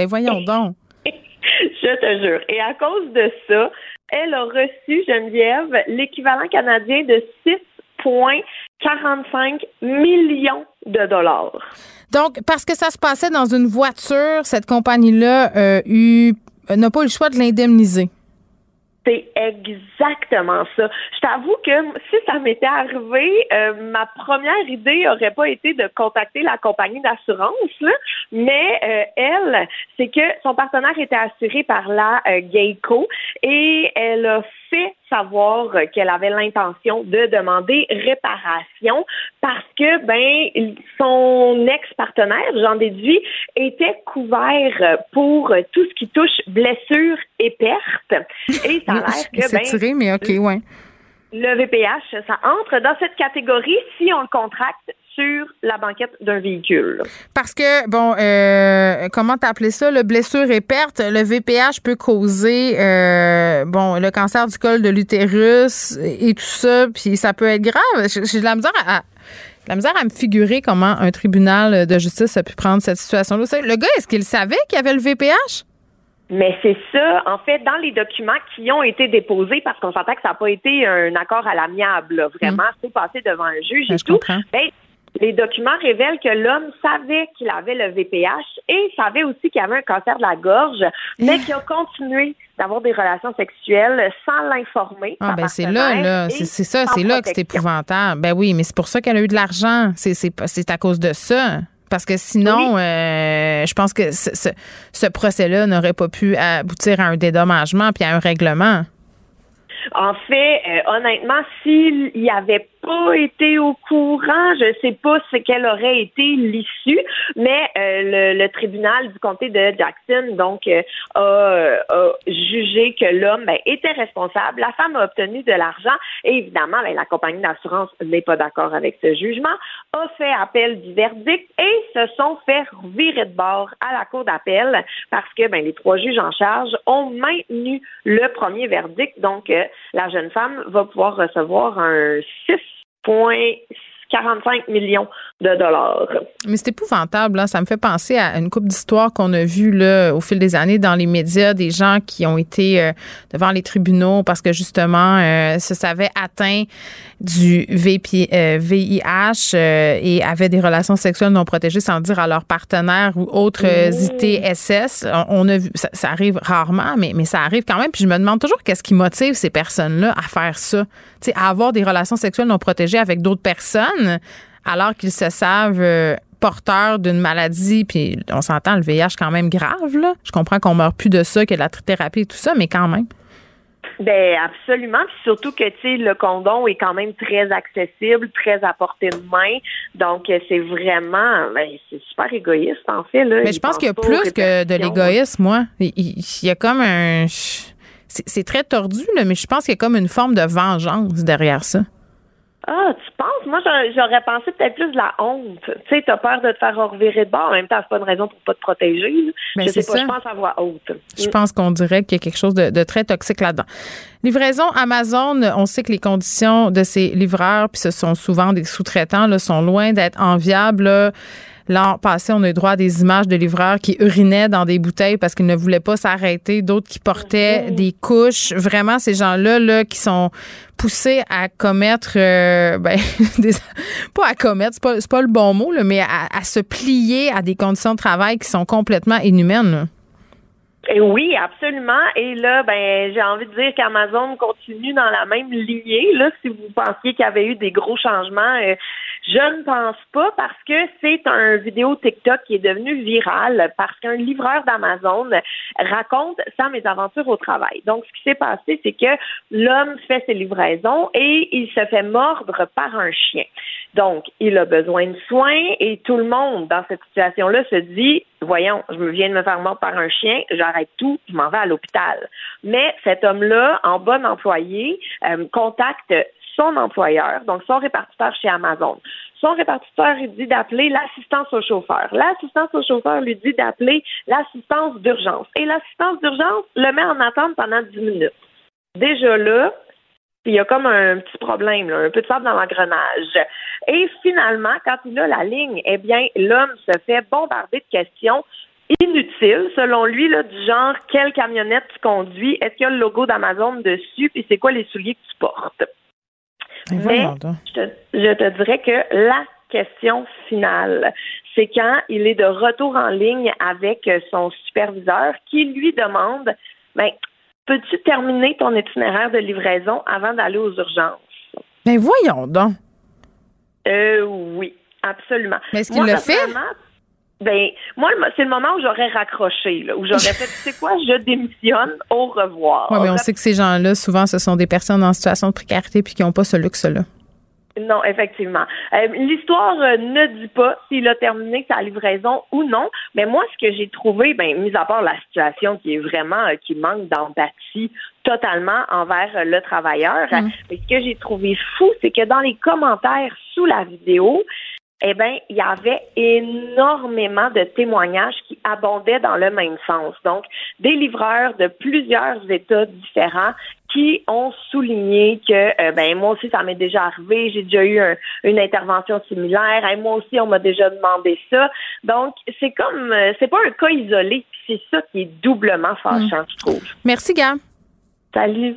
Ben voyons donc.
Je te jure. Et à cause de ça, elle a reçu, Geneviève, l'équivalent canadien de 6,45 millions de dollars.
Donc, parce que ça se passait dans une voiture, cette compagnie-là euh, n'a pas eu le choix de l'indemniser.
C'est exactement ça. Je t'avoue que si ça m'était arrivé, euh, ma première idée aurait pas été de contacter la compagnie d'assurance, mais euh, elle, c'est que son partenaire était assuré par la euh, Geico et elle a fait savoir qu'elle avait l'intention de demander réparation parce que ben son ex-partenaire, j'en déduis, était couvert pour tout ce qui touche blessures et pertes. Et ça a l'air que
ben, tiré, mais ok, ouais.
Le VPH, ça entre dans cette catégorie si on le contracte sur la banquette d'un véhicule.
Parce que, bon, euh, comment t'appelais ça, le blessure et perte, le VPH peut causer, euh, bon, le cancer du col de l'utérus et tout ça, puis ça peut être grave. J'ai de la misère à, la misère à me figurer comment un tribunal de justice a pu prendre cette situation-là. Le gars, est-ce qu'il savait qu'il y avait le VPH?
Mais c'est ça, en fait, dans les documents qui ont été déposés, parce qu'on s'entend que ça n'a pas été un accord à l'amiable, vraiment, c'est mm. passé devant un juge ben, et tout. Ben, les documents révèlent que l'homme savait qu'il avait le VPH et savait aussi qu'il avait un cancer de la gorge, mais qu'il a continué d'avoir des relations sexuelles sans l'informer.
Ah ben c'est là, là, c'est ça, c'est là que c'est épouvantable. Ben oui, mais c'est pour ça qu'elle a eu de l'argent. C'est à cause de ça. Parce que sinon, euh, je pense que ce, ce procès-là n'aurait pas pu aboutir à un dédommagement puis à un règlement.
En fait, euh, honnêtement, s'il y avait pas été au courant. Je sais pas ce qu'elle aurait été l'issue, mais euh, le, tribunal du comté de Jackson donc euh, a, jugé que l'homme ben, était responsable. La femme a obtenu de l'argent et évidemment, ben, la compagnie d'assurance n'est pas d'accord avec ce jugement, a fait appel du verdict et se sont fait virer de bord à la cour d'appel parce que ben, les trois juges en charge ont maintenu le premier verdict. Donc, euh, la jeune femme va pouvoir recevoir un 6 point 45 millions de dollars.
Mais c'est épouvantable. Hein. Ça me fait penser à une coupe d'histoires qu'on a vues là, au fil des années dans les médias, des gens qui ont été euh, devant les tribunaux parce que justement, euh, se savaient atteints du VIH euh, et avaient des relations sexuelles non protégées sans dire à leur partenaire ou autres ITSS. On, a vu, ça, arrive rarement, mais, mais ça arrive quand même. Puis je me demande toujours qu'est-ce qui motive ces personnes-là à faire ça, à avoir des relations sexuelles non protégées avec d'autres personnes alors qu'ils se savent euh, porteurs d'une maladie, puis on s'entend, le VIH quand même grave, là. Je comprends qu'on meurt plus de ça, que de la thérapie et tout ça, mais quand même.
Ben absolument, puis surtout que tu sais le condom est quand même très accessible, très à portée de main, donc euh, c'est vraiment, ben, c'est super égoïste en fait là.
Mais je pense qu'il y a plus que de l'égoïsme, moi. Il, y a comme un, c'est très tordu là, mais je pense qu'il y a comme une forme de vengeance derrière ça.
Ah, tu penses? Moi, j'aurais pensé peut-être plus de la honte. Tu sais, t'as peur de te faire revirer de bord. En même temps, c'est pas une raison pour pas te protéger. Mais je sais pas, je pense à voix haute.
Je pense qu'on dirait qu'il y a quelque chose de, très toxique là-dedans. Livraison Amazon, on sait que les conditions de ces livreurs, puis ce sont souvent des sous-traitants, sont loin d'être enviables. L'an passé, on a eu droit à des images de livreurs qui urinaient dans des bouteilles parce qu'ils ne voulaient pas s'arrêter, d'autres qui portaient des couches. Vraiment, ces gens-là, là, qui sont poussés à commettre, euh, ben, pas à commettre, c'est pas, pas le bon mot, là, mais à, se plier à des conditions de travail qui sont complètement inhumaines.
Et oui, absolument. Et là, ben, j'ai envie de dire qu'Amazon continue dans la même lignée. Là, si vous pensiez qu'il y avait eu des gros changements, euh, Je ne pense pas parce que c'est un vidéo TikTok qui est devenu viral parce qu'un livreur d'Amazon raconte sa mésaventure au travail. Donc, ce qui s'est passé, c'est que l'homme fait ses livraisons et il se fait mordre par un chien. Donc, il a besoin de soins et tout le monde dans cette situation-là se dit, voyons, je viens de me faire mordre par un chien, j'arrête tout, je m'en vais à l'hôpital. Mais cet homme-là, en bon employé, euh, contacte son employeur, donc son répartiteur chez Amazon. Son répartiteur lui dit d'appeler l'assistance au chauffeur. L'assistance au chauffeur lui dit d'appeler l'assistance d'urgence. Et l'assistance d'urgence le met en attente pendant 10 minutes. Déjà là, il y a comme un petit problème, un peu de sable dans l'engrenage. Et finalement, quand il a la ligne, eh bien, l'homme se fait bombarder de questions inutiles, selon lui, là, du genre quelle camionnette tu conduis, est-ce qu'il y a le logo d'Amazon dessus, puis c'est quoi les souliers que tu portes. Mais je te, dirais que la question finale, c'est quand il est de retour en ligne avec son superviseur qui lui demande ben, peux-tu terminer ton itinéraire de livraison avant d'aller aux urgences?
Ben voyons donc.
Euh, oui, absolument.
Mais est-ce qu'il l'a fait?
Ben, moi, c'est le moment où j'aurais raccroché, où j'aurais fait, tu sais quoi, je démissionne, au revoir.
Oui, mais on sait que ces gens-là, souvent, ce sont des personnes en situation de précarité puis qui n'ont pas ce luxe-là.
Non, effectivement. Euh, l'histoire euh, ne dit pas s'il a terminé sa livraison ou non, mais moi, ce que j'ai trouvé, ben, mis à part la situation qui est vraiment, euh, qui manque d'empathie totalement envers le travailleur, mm. mais ce que j'ai trouvé fou, c'est que dans les commentaires sous la vidéo, eh bien, il y avait énormément de témoignages qui abondaient dans le même sens. Donc, des livreurs de plusieurs États différents qui ont souligné que euh, ben moi aussi ça m'est déjà arrivé, j'ai déjà eu une intervention similaire, et moi aussi on m'a déjà demandé ça. Donc c'est comme euh, c'est pas un cas isolé, c'est ça qui est doublement fâchant, je trouve.
Merci Gab.
Salut.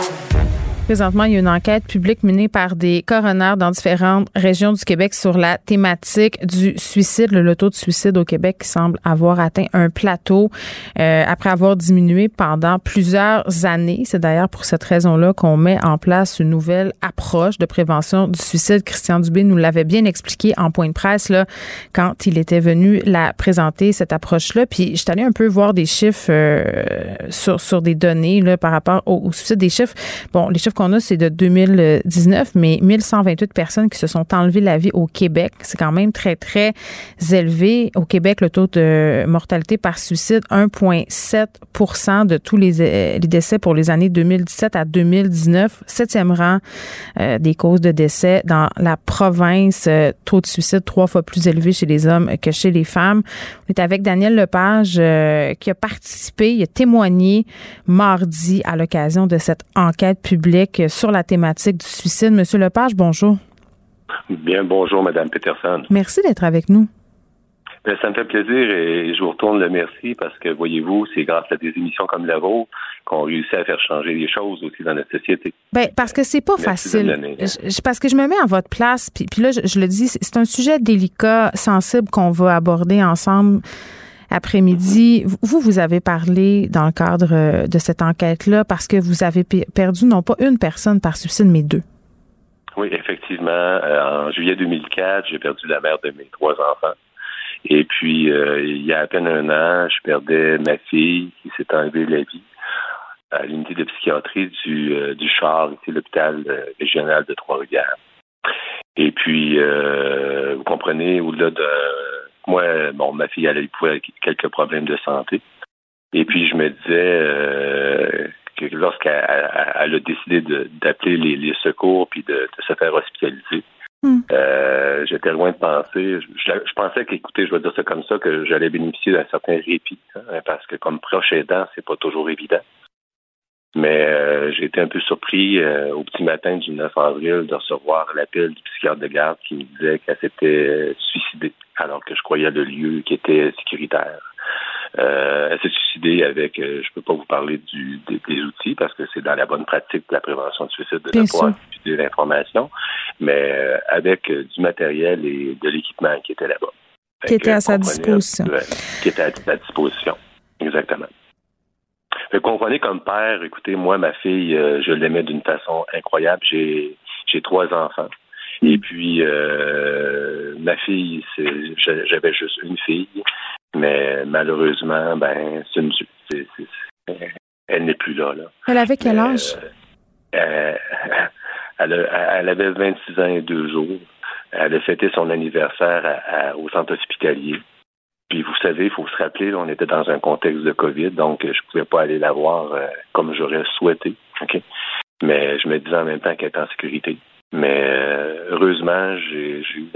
Présentement, il y a une enquête publique menée par des coroners dans différentes régions du Québec sur la thématique du suicide. Le taux de suicide au Québec semble avoir atteint un plateau euh, après avoir diminué pendant plusieurs années. C'est d'ailleurs pour cette raison-là qu'on met en place une nouvelle approche de prévention du suicide. Christian Dubé nous l'avait bien expliqué en point de presse là, quand il était venu la présenter, cette approche-là. Puis je suis allée un peu voir des chiffres euh, sur, sur des données là, par rapport au, au suicide. Des chiffres, bon, les chiffres qu'on a, c'est de 2019, mais 1128 personnes qui se sont enlevées la vie au Québec. C'est quand même très, très élevé. Au Québec, le taux de mortalité par suicide, 1,7% de tous les, les, décès pour les années 2017 à 2019. Septième rang euh, des causes de décès dans la province. Euh, taux de suicide trois fois plus élevé chez les hommes que chez les femmes. On est avec Daniel Lepage euh, qui a participé, il a témoigné mardi à l'occasion de cette enquête publique sur la thématique du suicide. Monsieur Lepage, bonjour.
Bien, bonjour, Madame Peterson.
Merci d'être avec nous.
Ben, ça me fait plaisir et je vous retourne le merci parce que, voyez-vous, c'est grâce à des émissions comme la vôtre qu'on réussit à faire changer les choses aussi dans notre société.
Ben, parce que c'est pas facile. parce que je me mets à votre place, puis, puis là, je le dis, c'est un sujet délicat, sensible qu'on va aborder ensemble après-midi. Vous, vous avez parlé dans le cadre euh, de cette enquête-là parce que vous avez perdu non pas une personne par suicide, mais deux.
Oui, effectivement. Euh, en juillet 2004, j'ai perdu la mère de mes trois enfants. Et puis, euh, il y a à peine un an, je perdais ma fille qui s'est enlevée la vie à l'unité de psychiatrie du, du Char, ici l'hôpital régional de Trois-Rivières. Et puis, vous comprenez, au-delà de moi, bon, ma fille, elle eu quelques problèmes de santé. Et puis, je me disais euh, que lorsqu'elle a décidé d'appeler les, secours puis de, se faire hospitaliser, hmm. euh, j'étais loin de penser. Je, pensais qu'écoutez, je vais dire ça comme ça, que j'allais bénéficier d'un certain répit, hein, parce que comme proche aidant, c'est pas toujours évident. Mais euh, j'ai été un peu surpris au petit matin du 9 avril de recevoir l'appel du psychiatre de garde qui me disait qu'elle s'était suicidée alors que je croyais le lieu qui était sécuritaire. Euh, elle s'est suicidée avec, euh, je peux pas vous parler du, des, outils parce que c'est dans la bonne pratique de la prévention du suicide de pouvoir utiliser l'information, mais euh, avec du matériel et de l'équipement qui était là-bas.
Qui était à sa disposition.
qui était à sa disposition, exactement. Fait comprenez comme père, écoutez, moi, ma fille, je l'aimais d'une façon incroyable. J'ai j'ai trois enfants. Et puis, euh, ma fille, j'avais juste une fille, mais malheureusement, ben, c'est une, elle n'est plus là, là.
Elle avait quel âge?
Euh, elle, elle, avait 26 ans et deux jours. Elle a fêté son anniversaire au centre hospitalier. Puis vous savez, il faut se rappeler, on était dans un contexte de COVID, donc je ne pouvais pas aller la voir euh, comme j'aurais souhaité. OK? Mais je me disais en même temps qu'elle était en sécurité. Mais euh, heureusement, j'ai eu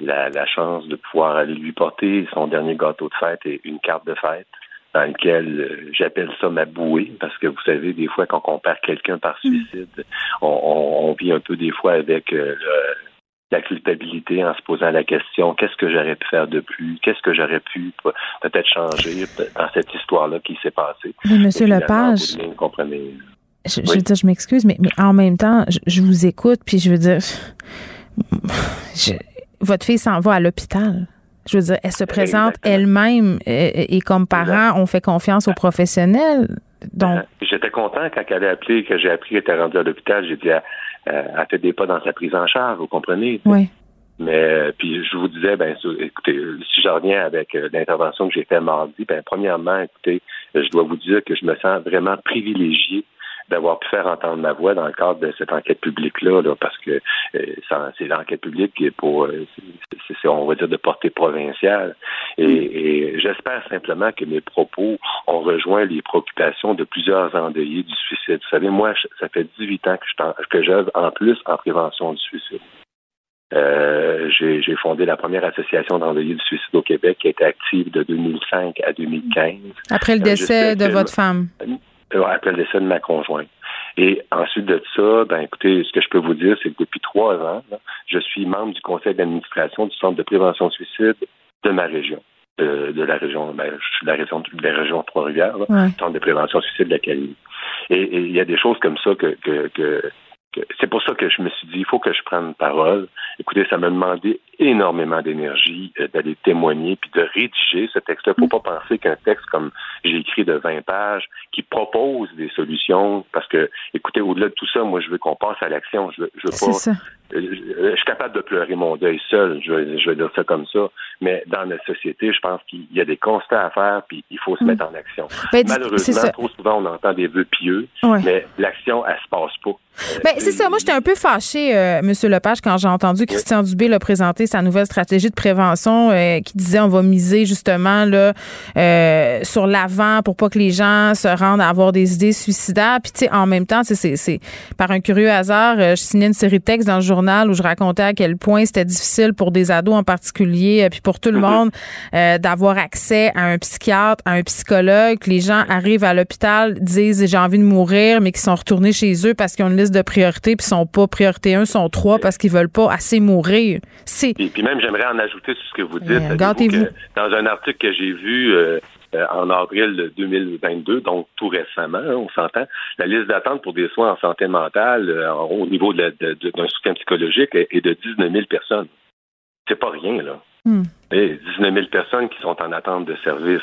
la, la, chance de pouvoir aller lui porter son dernier gâteau de fête et une carte de fête dans lequel euh, j'appelle ça ma bouée, parce que vous savez, des fois, quand on perd quelqu'un par mm. suicide, on, vit un peu des fois avec euh, la culpabilité en se posant la question qu'est-ce que j'aurais pu faire de plus, qu'est-ce que j'aurais pu peut-être changer dans cette histoire-là qui s'est passée?
Mais Monsieur Lepage, je, veux dire, je m'excuse, mais, mais en même temps, je, vous écoute, puis je veux dire, votre fille s'en va à l'hôpital. Je veux dire, elle se présente elle-même et, comme parent, on fait confiance aux professionnels. Donc,
j'étais content quand elle a appelé, que j'ai appris qu'elle était rendue à l'hôpital. J'ai dit, elle, elle, fait des pas dans sa prise en charge, vous comprenez?
Oui.
Mais euh, puis je vous disais, ben écoutez, si je reviens avec euh, l'intervention que j'ai faite mardi, ben premièrement, écoutez, je dois vous dire que je me sens vraiment privilégié d'avoir pu faire entendre ma voix dans le cadre de cette enquête publique-là, parce que euh, c'est l'enquête publique qui est pour, euh, c'est, on va dire, de portée provinciale. Et, j'espère simplement que mes propos ont rejoint les préoccupations de plusieurs endeuillés du suicide. Vous savez, moi, ça fait 18 ans que je que j'œuvre en plus en prévention du suicide. Euh, j'ai, fondé la première association d'endeuillés du suicide au Québec qui a été active de 2005 à 2015.
Après le décès de votre femme
après le décès de ma conjointe. Et ensuite de ça, ben écoutez, ce que je peux vous dire, c'est que depuis trois ans, je suis membre du conseil d'administration du Centre de prévention suicide de ma région. De, la région, ben, je suis de la région de la région Trois-Rivières, Centre de prévention suicide de l'Académie. Et il y a des choses comme ça que, que, que c'est pour ça que je me suis dit, il faut que je prenne parole. Écoutez, ça m'a demandé énormément d'énergie euh, d'aller témoigner puis de rédiger ce texte-là. Il ne faut pas penser qu'un texte comme j'ai écrit de 20 pages qui propose des solutions parce que, écoutez, au-delà de tout ça, moi, je veux qu'on passe à l'action. Je veux, je veux pas. Euh, je, suis capable de pleurer mon deuil seul, je vais, je vais dire ça comme ça. Mais dans notre société, je pense qu'il y a des constats à faire puis il faut se mm. mettre en action. Ben, Malheureusement, trop souvent, on entend des vœux pieux, mais l'action, elle se passe pas.
Ben, c'est ça. Moi, j'étais un peu fâchée, euh, M. Lepage, quand j'ai entendu Christian Dubé le présenter sa nouvelle stratégie de prévention euh, qui disait on va miser justement là, euh, sur l'avant pour pas que les gens se rendent à avoir des idées suicidaires. Puis, tu sais, en même temps, c'est par un curieux hasard, je signais une série de textes dans le journal où je racontais à quel point c'était difficile pour des ados en particulier, puis pour tout le mm-hmm. monde, d'avoir accès à un psychiatre, à un psychologue. Les gens arrivent à l'hôpital, disent j'ai envie de mourir, mais qui sont retournés chez eux parce qu'ils ont une de priorités, puis sont pas priorité 1, sont trois parce qu'ils veulent pas assez mourir.
C'est. Et puis même, j'aimerais en ajouter sur ce que vous dites. Euh, dans un article que j'ai vu. Euh, euh, en avril 2022, donc tout récemment, hein, on s'entend, la liste d'attente pour des soins en santé mentale au niveau d'un soutien psychologique est, de 19 000 personnes. C'est pas rien, là. Hmm. 19 000 personnes qui sont en attente de services.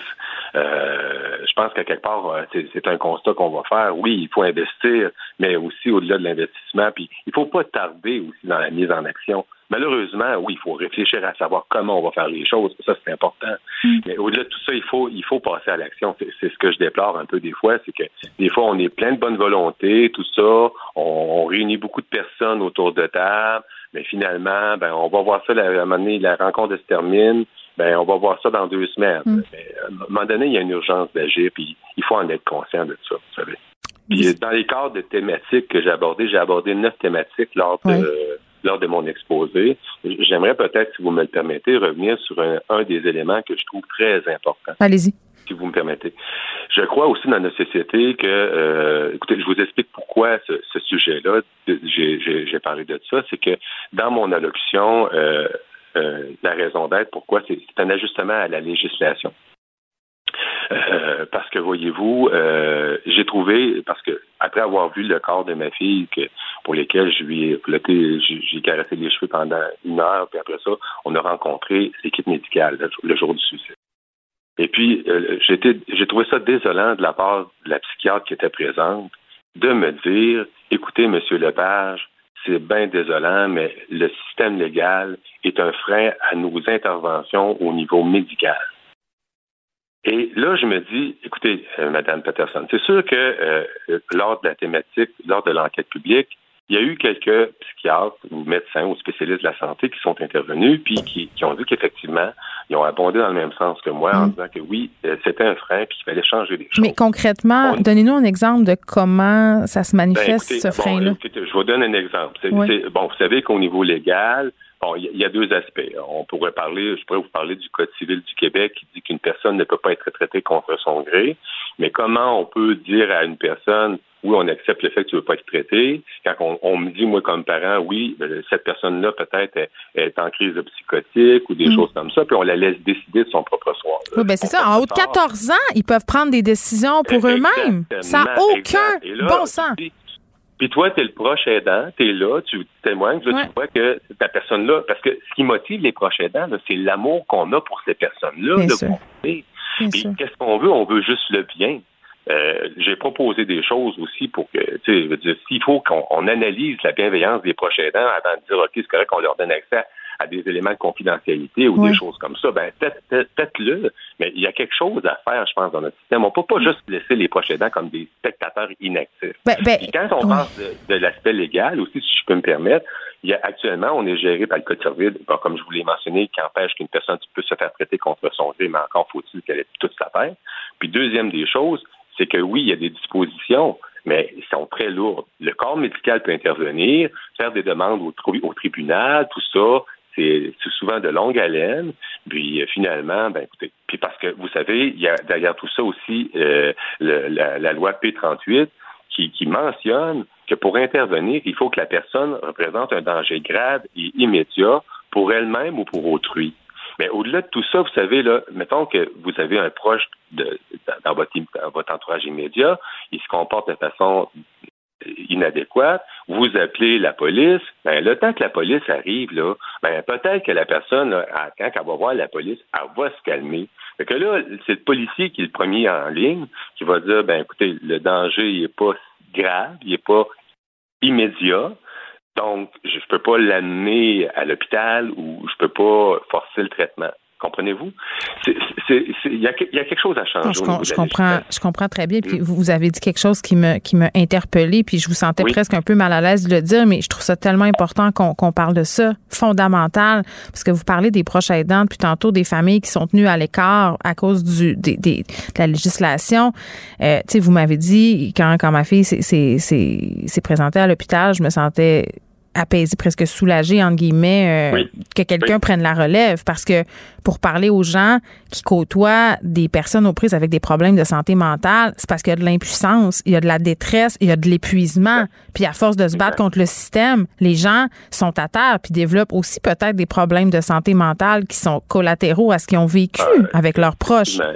Euh, je pense qu'à quelque part, euh, c'est un constat qu'on va faire. Oui, il faut investir, mais aussi au-delà de l'investissement. Puis il faut pas tarder aussi dans la mise en action. Malheureusement, oui, il faut réfléchir à savoir comment on va faire les choses. Ça, c'est important. Hmm. Mais au-delà de tout ça, il faut, il faut passer à l'action. C'est ce que je déplore un peu des fois, c'est que des fois, on est plein de bonne volonté, tout ça. On, on réunit beaucoup de personnes autour de table mais finalement, ben, on va voir ça, la, à un moment donné, la rencontre se termine, ben, on va voir ça dans deux semaines. Mm. Mais, à un moment donné, il y a une urgence d'agir, puis il faut en être conscient de ça, vous savez. Puis, dans les cadres de thématiques que j'ai abordées, j'ai abordé neuf thématiques lors de, lors de mon exposé. J'aimerais peut-être, si vous me le permettez, revenir sur un, un des éléments que je trouve très important.
Allez-y
si vous me permettez. Je crois aussi dans notre société que, euh, écoutez, je vous explique pourquoi ce, sujet-là, j'ai parlé de ça, c'est que dans mon allocution, euh, euh, la raison d'être, pourquoi, c'est un ajustement à la législation. Euh, parce que voyez-vous, euh, j'ai trouvé parce que après avoir vu le corps de ma fille pour lesquels je lui ai j'ai caressé les cheveux pendant une heure, puis après ça, on a rencontré l'équipe médicale le, jour du suicide. Et puis, euh, j'ai trouvé ça désolant de la part de la psychiatre qui était présente de me dire, écoutez, Monsieur Lepage, c'est bien désolant, mais le système légal est un frein à nos interventions au niveau médical. Et là, je me dis, écoutez, euh, Madame Peterson, c'est sûr que euh, lors de la thématique, lors de l'enquête publique, il y a eu quelques psychiatres ou médecins ou spécialistes de la santé qui sont intervenus puis qui, ont dit qu'effectivement, ils ont abondé dans le même sens que moi en mm. disant que oui, euh, c'était un frein puis qu'il fallait changer les choses.
Mais concrètement, donnez-nous un exemple de comment ça se manifeste, ben, ce frein-là.
je vous donne un exemple. bon, vous savez qu'au niveau légal, Bon, il y a deux aspects. On pourrait parler, je pourrais vous parler du Code civil du Québec qui dit qu'une personne ne peut pas être traitée contre son gré. Mais comment on peut dire à une personne, oui, on accepte le fait que tu ne veux pas être traité, quand on, me dit, moi, comme parent, oui, ben, cette personne-là peut-être est, en crise psychotique ou des mm. choses comme ça, puis on la laisse décider de son propre soir.
Oui, ben c'est ça. En haut de 14 ans, ils peuvent prendre des décisions pour eux-mêmes. Ça n'a aucun bon sens.
Puis toi, tu es le proche aidant, tu es là, tu témoignes, tu vois que ta personne-là, parce que ce qui motive les proches aidants, c'est l'amour qu'on a pour ces personnes-là. Puis qu'est-ce qu'on veut? On veut juste le bien. Euh, j'ai proposé des choses aussi pour que, tu sais, s'il faut qu'on analyse la bienveillance des proches aidants avant de dire, OK, c'est correct qu'on leur donne accès à des éléments de confidentialité ou des choses comme ça, ben faites-le. Mais il y a quelque chose à faire, je pense, dans notre système. On ne peut pas juste laisser les proches aidants comme des spectateurs inactifs.
Ben, ben,
quand on parle de, l'aspect légal aussi, si je peux me permettre, il y a, actuellement, on est géré par le Code civil, comme je vous l'ai mentionné, qui empêche qu'une personne puisse se faire traiter contre son gré, mais encore faut-il qu'elle ait toute sa peine. Puis deuxième des choses, c'est que oui, il y a des dispositions, mais elles sont très lourdes. Le corps médical peut intervenir, faire des demandes au, au tribunal, tout ça, c'est souvent de longue haleine. Puis euh, finalement, ben écoutez, puis parce que vous savez, il y a derrière tout ça aussi euh, la, loi P38 qui, qui mentionne que pour intervenir, il faut que la personne représente un danger grave et immédiat pour elle-même ou pour autrui. Mais au-delà de tout ça, vous savez, là, mettons que vous avez un proche de, dans, votre, dans votre entourage immédiat, il se comporte de façon inadéquate, vous appelez la police, ben, le temps que la police arrive, là, ben, peut-être que la personne, quand elle va voir la police, elle va se calmer. Fait que là, c'est le policier qui est le premier en ligne, qui va dire, ben, écoutez, le danger, il n'est pas grave, il n'est pas immédiat. Donc, je ne peux pas l'amener à l'hôpital ou je ne peux pas forcer le traitement. Comprenez-vous? Il y, a quelque chose à changer.
Je, comprends, je comprends très bien. Puis mm. vous, avez dit quelque chose qui me qui m'a interpellé, puis je vous sentais presque un peu mal à l'aise de le dire, mais je trouve ça tellement important qu'on parle de ça, fondamental, parce que vous parlez des proches aidants, puis tantôt des familles qui sont tenues à l'écart à cause du des, de la législation. Euh, tu sais, vous m'avez dit quand quand ma fille s'est présentée à l'hôpital, je me sentais apaisé, presque soulagé, entre guillemets, euh, que quelqu'un prenne la relève. Parce que pour parler aux gens qui côtoient des personnes aux prises avec des problèmes de santé mentale, c'est parce qu'il y a de l'impuissance, il y a de la détresse, il y a de l'épuisement. Puis à force de se battre contre le système, les gens sont à terre puis développent aussi peut-être des problèmes de santé mentale qui sont collatéraux à ce qu'ils ont vécu ah, avec leurs proches.
Ben,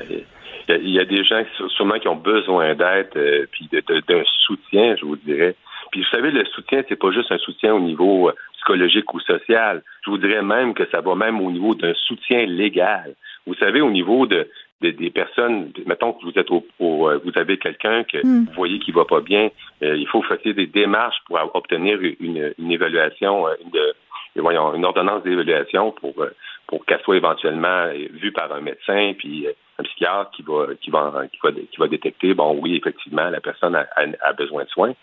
il y, a des gens sûrement qui ont besoin d'aide euh, puis d'un soutien, je vous dirais. Puis vous savez, le soutien, c'est pas juste un soutien au niveau euh, psychologique ou social. Je vous dirais même que ça va même au niveau d'un soutien légal. Vous savez, au niveau de, des personnes, mettons que vous êtes au, euh, vous avez quelqu'un que hmm. vous voyez qui va pas bien, euh, il faut faire des démarches pour obtenir une, évaluation, une, voyons, une ordonnance d'évaluation pour pour qu'elle soit éventuellement vue par un médecin puis un psychiatre qui va qui va qui va, qui va détecter bon oui effectivement la personne a besoin de soins.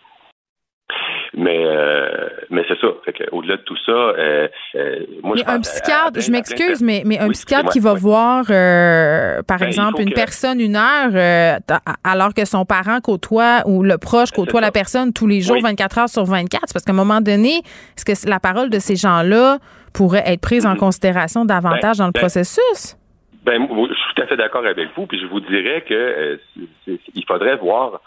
Mais, euh, mais c'est ça. au-delà de tout ça, euh, euh, moi,
mais un psychiatre, je m'excuse, mais, mais un psychiatre qui va voir, par ben, exemple, une personne une heure, alors que son parent côtoie ou le proche côtoie la personne tous les jours, 24 heures sur 24, parce qu'à un moment donné, est-ce que la parole de ces gens-là pourrait être prise en considération davantage ben, dans le ben, processus?
Ben, je suis tout à fait d'accord avec vous, puis je vous dirais que il faudrait voir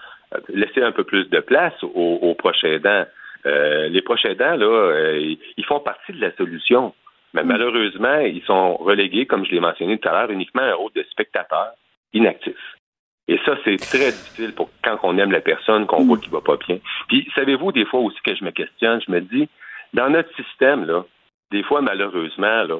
laisser un peu plus de place aux, proches aidants. Euh, les proches aidants, là, euh, ils font partie de la solution. Mais mm. malheureusement, ils sont relégués, comme je l'ai mentionné tout à l'heure, uniquement à un rôle de spectateurs inactifs. Et ça, c'est très difficile pour quand on aime la personne, qu'on voit qu'il va pas bien. Puis, savez-vous, des fois aussi que je me questionne, je me dis, dans notre système, là, des fois, malheureusement, là,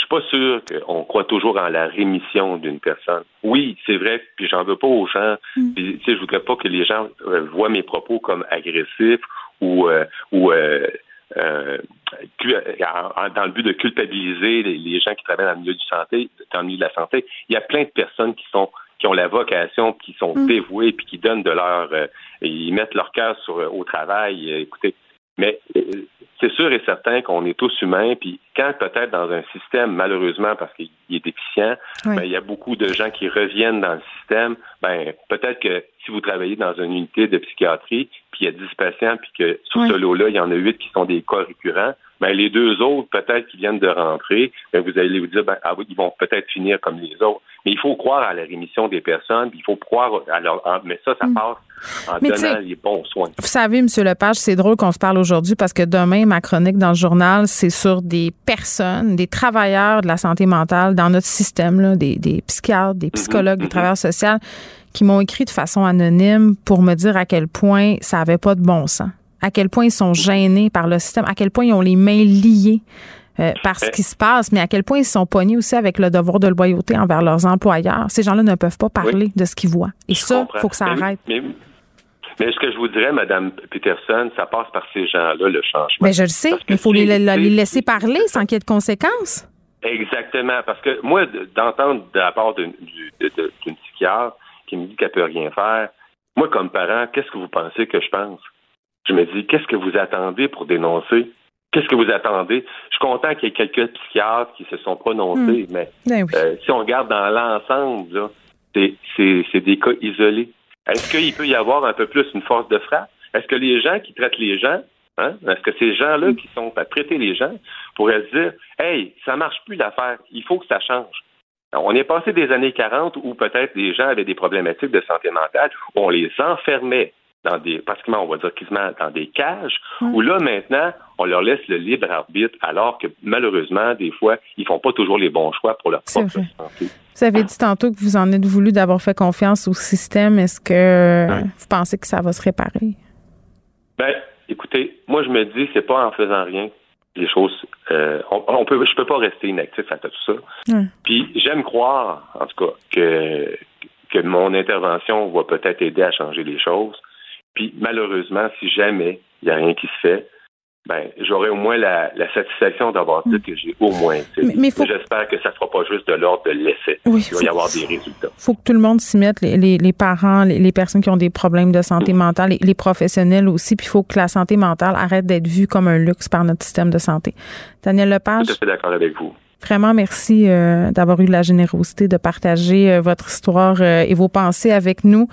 je suis pas sûr qu'on croit toujours en la rémission d'une personne. Oui, c'est vrai, puis j'en veux pas aux gens. Mm. Puis, je voudrais pas que les gens euh, voient mes propos comme agressifs ou, euh, ou euh, euh, dans le but de culpabiliser les, gens qui travaillent dans le milieu du santé, dans le milieu de la santé. Il y a plein de personnes qui sont qui ont la vocation, qui sont mm. dévouées, puis qui donnent de leur, euh, ils mettent leur cœur sur au travail. écoutez, mais c'est sûr et certain qu'on est tous humains, puis quand peut-être dans un système, malheureusement, parce qu'il est déficient, ben, il y a beaucoup de gens qui reviennent dans le système, ben peut-être que si vous travaillez dans une unité de psychiatrie, puis il y a 10 patients, puis que sur ce lot-là, il y en a 8 qui sont des cas récurrents, ben les deux autres, peut-être qui viennent de rentrer, ben, vous allez vous dire, ben, ah, ils vont peut-être finir comme les autres. Mais il faut croire à la rémission des personnes, il faut croire à leur... Mais ça, ça mm. passe en donnant les bons soins.
Vous savez, M. Lepage, c'est drôle qu'on se parle aujourd'hui parce que demain, ma chronique dans le journal, c'est sur des personnes, des travailleurs de la santé mentale dans notre système, là, des, des psychiatres, des psychologues, des mm-hmm. travailleurs sociaux qui m'ont écrit de façon anonyme pour me dire à quel point ça n'avait pas de bon sens, à quel point ils sont gênés par le système, à quel point ils ont les mains liées euh, par ce qui se passe, mais à quel point ils sont pognés aussi avec le devoir de loyauté envers leurs employeurs. Ces gens-là ne peuvent pas parler de ce qu'ils voient. Et ça, il faut que ça arrête.
Mais, ce que je vous dirais, Mme Peterson, ça passe par ces gens-là, le changement.
Mais je le sais, mais il faut les, laisser parler sans qu'il y ait de conséquences.
Exactement, parce que moi, d'entendre de la part d'une psychiatre qui me dit qu'elle peut rien faire, moi, comme parent, qu'est-ce que vous pensez que je pense? Je me dis, qu'est-ce que vous attendez pour dénoncer? Qu'est-ce que vous attendez? Je suis content qu'il y ait quelques psychiatres qui se sont prononcés, hmm. mais ben euh, si on regarde dans l'ensemble, c'est des cas isolés. Est-ce qu'il peut y avoir un peu plus une force de frappe? Est-ce que les gens qui traitent les gens, hein, est-ce que ces gens-là hmm. qui sont à traiter les gens pourraient se dire Hey, ça marche plus l'affaire, il faut que ça change? on est passé des années 40 où peut-être les gens avaient des problématiques de santé mentale, où on les enfermait dans des, pratiquement, on va dire quasiment dans des cages, où là, maintenant, on leur laisse le libre arbitre, alors que malheureusement, des fois, ils font pas toujours les bons choix pour leur propre santé.
Vous avez dit tantôt que vous en êtes voulu d'avoir fait confiance au système. Est-ce que vous pensez que ça va se réparer?
Ben, écoutez, moi, je me dis, c'est pas en faisant rien les choses. Euh, on, peut, je peux pas rester inactif à tout ça. Puis j'aime croire, en tout cas, que que mon intervention va peut-être aider à changer les choses. Puis malheureusement, si jamais il n'y a rien qui se fait, ben, j'aurai au moins la, satisfaction d'avoir dit que j'ai au moins mais, J'espère que ça ne sera pas juste de l'ordre de l'essai. il va y avoir des résultats.
Il faut que tout le monde s'y mette, les, parents, les, personnes qui ont des problèmes de santé mentale, les, professionnels aussi. Puis il faut que la santé mentale arrête d'être vue comme un luxe par notre système de santé. Daniel Lepage?
Tout à fait d'accord avec vous.
Vraiment, merci euh, d'avoir eu la générosité de partager euh, votre histoire euh, et vos pensées avec nous.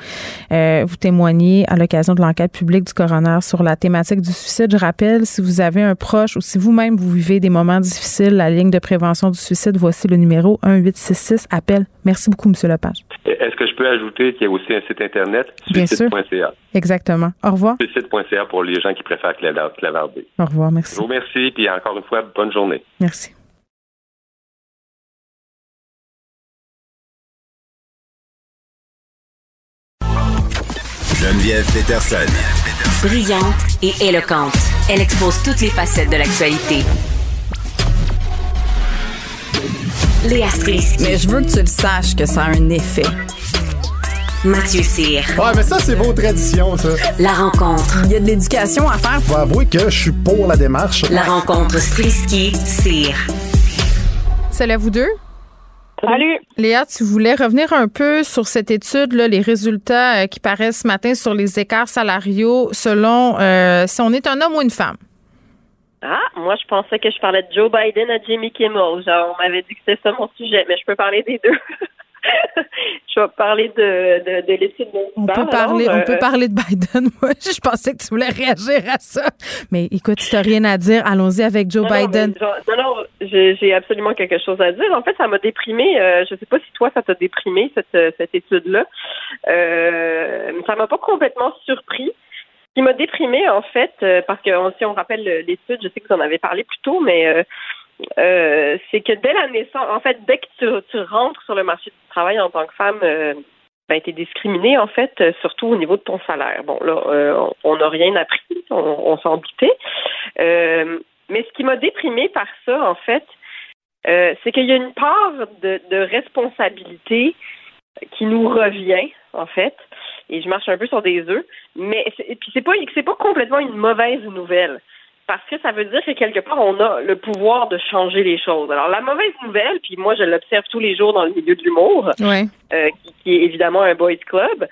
vous témoignez à l'occasion de l'enquête publique du coroner sur la thématique du suicide. Je rappelle, si vous avez un proche ou si vous-même vous vivez des moments difficiles, la ligne de prévention du suicide, voici le numéro 1866 appel. Merci beaucoup, Monsieur Lepage.
Est-ce que je peux ajouter qu'il y a aussi un site internet
suicide.ca. Exactement. Au revoir.
Suicide.ca pour les gens qui préfèrent clavarder.
Au revoir, merci.
Je vous remercie puis encore une fois, bonne journée.
Merci.
Geneviève Peterson.
Brillante et éloquente, elle expose toutes les facettes de l'actualité. Léa Strisky.
Mais je veux que tu le saches que ça a un effet.
Mathieu Cyr.
Ouais, mais ça, c'est vos traditions, ça.
La rencontre.
Il y a de l'éducation à faire.
Faut avouer que je suis pour la démarche.
La rencontre Strisky-Cyr.
Salut à vous deux?
Salut.
Léa, tu voulais revenir un peu sur cette étude, là, les résultats euh, qui paraissent ce matin sur les écarts salariaux selon euh, si on est un homme ou une femme.
Ah, moi, je pensais que je parlais de Joe Biden à Jimmy Kimmel. Genre, on m'avait dit que c'était ça mon sujet, mais je peux parler des deux. je vais parler de, de, de l'étude
On peut parler, on peut euh, parler de Biden. Moi, je pensais que tu voulais réagir à ça. Mais écoute, tu n'as rien à dire. Allons-y avec Joe Biden.
Non, non, j'ai absolument quelque chose à dire. En fait, ça m'a déprimé. Euh, je ne sais pas si toi, ça t'a déprimé, cette, euh, cette étude-là. Euh, ça m'a pas complètement surpris. Ce qui m'a déprimé, en fait, parce que si on rappelle l'étude, je sais que vous en avez parlé plus tôt, mais euh, c'est que dès la naissance, en fait, dès que tu, tu, rentres sur le marché du travail en tant que femme, euh, ben, t'es discriminé, en fait, euh, surtout au niveau de ton salaire. Bon, là, euh, on n'a rien appris, on, s'en doutait. Mais ce qui m'a déprimé par ça, en fait, c'est qu'il y a une part de, responsabilité qui nous revient, en fait, et je marche un peu sur des œufs, mais puis c'est pas c'est pas complètement une mauvaise nouvelle parce que ça veut dire que quelque part, on a le pouvoir de changer les choses. Alors, la mauvaise nouvelle, puis moi, je l'observe tous les jours dans le milieu de l'humour, euh, qui, est évidemment un boys club,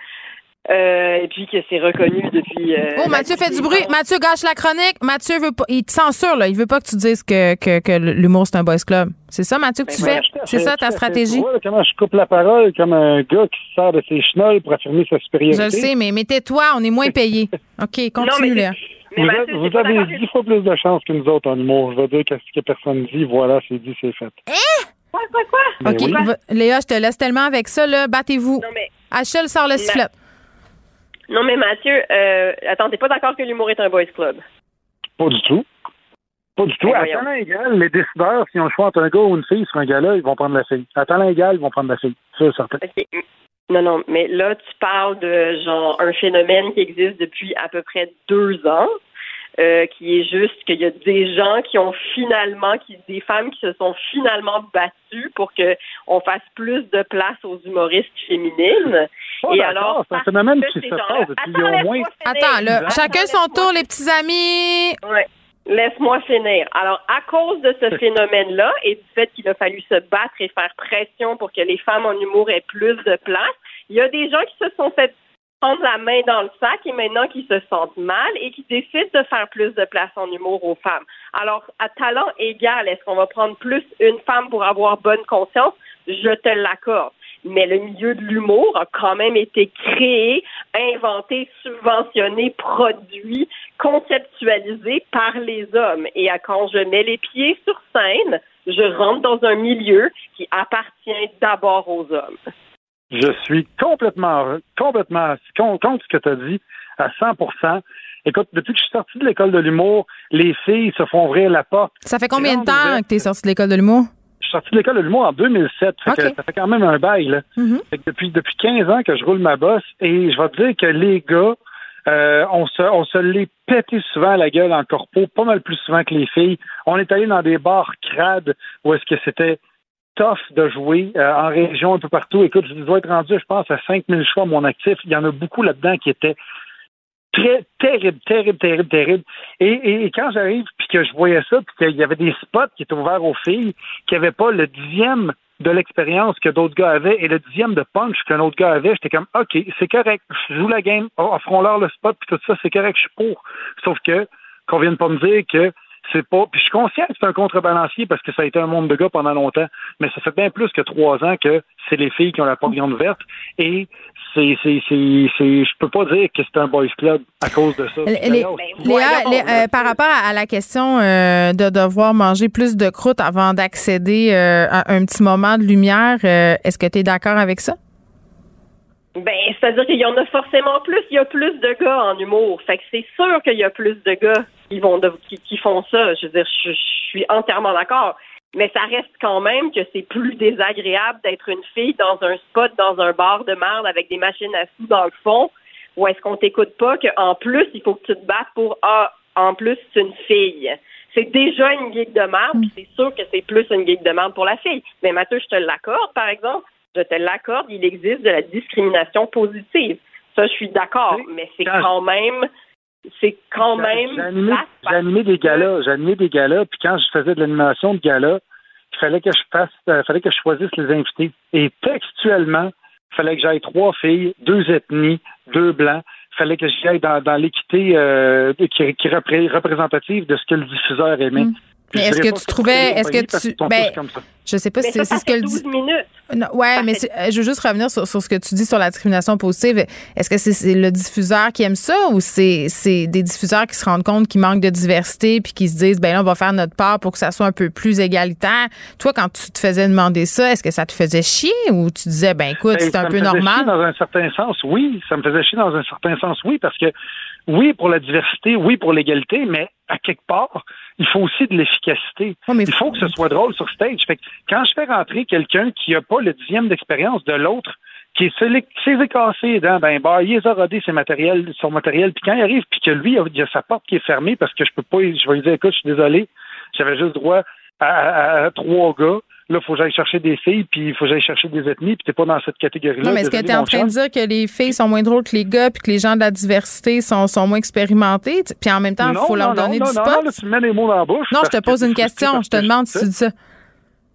euh, et puis que c'est reconnu depuis. Euh,
oh, Mathieu fait du bruit. Mathieu gâche la chronique. Mathieu veut pas. Il te censure, là. Il veut pas que tu dises que, que, que l'humour, c'est un boys club. C'est ça, Mathieu, que tu ben, fais? C'est ça ta stratégie?
Ouais, comment je coupe la parole comme un gars qui sort de ses chenolles pour affirmer sa supériorité.
Je le sais, mais mettez-toi, on est moins payé. OK, continue, là.
Vous, avez dix fois plus de chance que nous autres en humour. Je veux dire qu'est-ce que personne dit, voilà, c'est dit, c'est fait.
Hein?
Quoi, quoi, quoi?
OK. Léa, je te laisse tellement avec ça, là. Battez-vous. Non, mais... Achille sort le sifflet.
Non, mais Mathieu, euh, attends, t'es pas d'accord que l'humour est un boys club?
Pas du tout. Pas du tout. Ben, à talent égal, les décideurs, si on choisit entre un gars ou une fille sur un gars-là, ils vont prendre la fille. À talent égal, ils vont prendre la fille. C'est certain.
Non, non, mais là, tu parles de genre un phénomène qui existe depuis à peu près deux ans. Euh, qui est juste qu'il y a des gens qui ont finalement, qui, des femmes qui se sont finalement battues pour que on fasse plus de place aux humoristes féminines.
Oh, Et alors, c'est un phénomène qui se passe depuis au moins.
Attends, là, chacun son tour, les petits amis.
Ouais. Laisse-moi finir. Alors, à cause de ce phénomène-là et du fait qu'il a fallu se battre et faire pression pour que les femmes en humour aient plus de place, il y a des gens qui se sont fait prendre la main dans le sac et maintenant qui se sentent mal et qui décident de faire plus de place en humour aux femmes. Alors, à talent égal, est-ce qu'on va prendre plus une femme pour avoir bonne conscience? Je te l'accorde. Mais le milieu de l'humour a quand même été créé, inventé, subventionné, produit, conceptualisé par les hommes. Et quand je mets les pieds sur scène, je rentre dans un milieu qui appartient d'abord aux hommes.
Je suis complètement, complètement contre ce que tu as dit à 100% Écoute, depuis que je suis sorti de l'école de l'humour, les filles se font ouvrir la porte.
Ça fait combien de temps que tu es sorti de l'école de l'humour?
Je suis sorti de l'école de l'humour en 2007. ça fait quand même un bail. Là.
Mm-hmm.
depuis, depuis 15 ans que je roule ma bosse et je vais te dire que les gars, euh, on se, on se l'est pété souvent à la gueule en corpo, pas mal plus souvent que les filles. On est allé dans des bars crades où est-ce que c'était tough de jouer euh, en région un peu partout. Écoute, je dois être rendu, je pense, à 5000 choix mon actif. Il y en a beaucoup là-dedans qui étaient très terrible, terrible, terrible, terrible. Et, quand j'arrive, puis que je voyais ça, puis qu'il y avait des spots qui étaient ouverts aux filles, qui n'avaient pas le dixième de l'expérience que d'autres gars avaient et le dixième de punch qu'un autre gars avait, j'étais comme, OK, c'est correct, je joue la game, offrons-leur le spot, puis tout ça, c'est correct, je suis pour. Sauf que, qu'on vienne pas me dire que c'est pas. Puis je suis conscient que c'est un contrebalancier parce que ça a été un monde de gars pendant longtemps, mais ça fait bien plus que trois ans que c'est les filles qui ont la porte verte. Et c'est, c'est, c'est, je peux pas dire que c'est un boys club à cause de ça.
Léa, euh, par rapport à la question euh, de devoir manger plus de croûte avant d'accéder euh, à un petit moment de lumière, est-ce que tu es d'accord avec ça?
Ben, c'est-à-dire qu'il y en a forcément plus. Il y a plus de gars en humour. Fait que c'est sûr qu'il y a plus de gars qui vont qui, font ça. Je veux dire, je, suis entièrement d'accord. Mais ça reste quand même que c'est plus désagréable d'être une fille dans un spot, dans un bar de merde avec des machines à sous dans le fond, ou est-ce qu'on t'écoute pas qu'en plus, il faut que tu te battes pour Ah, en plus, c'est une fille. C'est déjà une geek de merde, puis c'est sûr que c'est plus une geek de merde pour la fille. Mais Mathieu, je te l'accorde, par exemple, je te l'accorde, il existe de la discrimination positive. Ça, je suis d'accord, mais c'est quand même c'est quand même.
J'ai animé, des galas, j'ai animé des galas, puis quand je faisais de l'animation de galas, il fallait que je fasse, euh, fallait que je choisisse les invités. Et textuellement, il fallait que j'aille trois filles, deux ethnies, deux blancs. Il fallait que j'aille dans, dans l'équité euh, qui, qui est représentative de ce que le diffuseur aimait. Mm.
Mais est-ce que tu trouvais, est-ce que tu, ben, je sais pas si c'est ce qu'elle dit.
minutes.
Non, ouais, mais je veux juste revenir sur, ce que tu dis sur la discrimination positive. Est-ce que c'est le diffuseur qui aime ça ou c'est des diffuseurs qui se rendent compte qu'il manque de diversité puis qui se disent ben là on va faire notre part pour que ça soit un peu plus égalitaire? Toi, quand tu te faisais demander ça, est-ce que ça te faisait chier ou tu disais ben écoute ben, c'est un peu normal?
dans un certain sens, oui, ça me faisait chier dans un certain sens, oui, parce que oui pour la diversité, oui pour l'égalité, mais à quelque part il faut aussi de l'efficacité. il faut que ce soit drôle sur stage. Fait que quand je fais rentrer quelqu'un qui n'a pas le dixième d'expérience de l'autre qui s'est cassé dans ben bah, il les a ses matériels, son matériel, puis quand il arrive, puis que lui, il a sa porte qui est fermée parce que je peux pas, je vais lui dire, écoute, je suis désolé, j'avais juste droit à, trois gars. Là, il faut que j'aille chercher des filles, puis il faut que j'aille chercher des ethnies, puis t'es pas dans cette catégorie-là.
Non, mais est-ce que tu es en train de dire que les filles sont moins drôles que les gars, puis que les gens de la diversité sont, sont moins expérimentés, puis en même temps, il faut leur donner du spot?
Non, là, tu mets les mots dans la bouche.
Non, je te pose une question. Je te demande si tu dis ça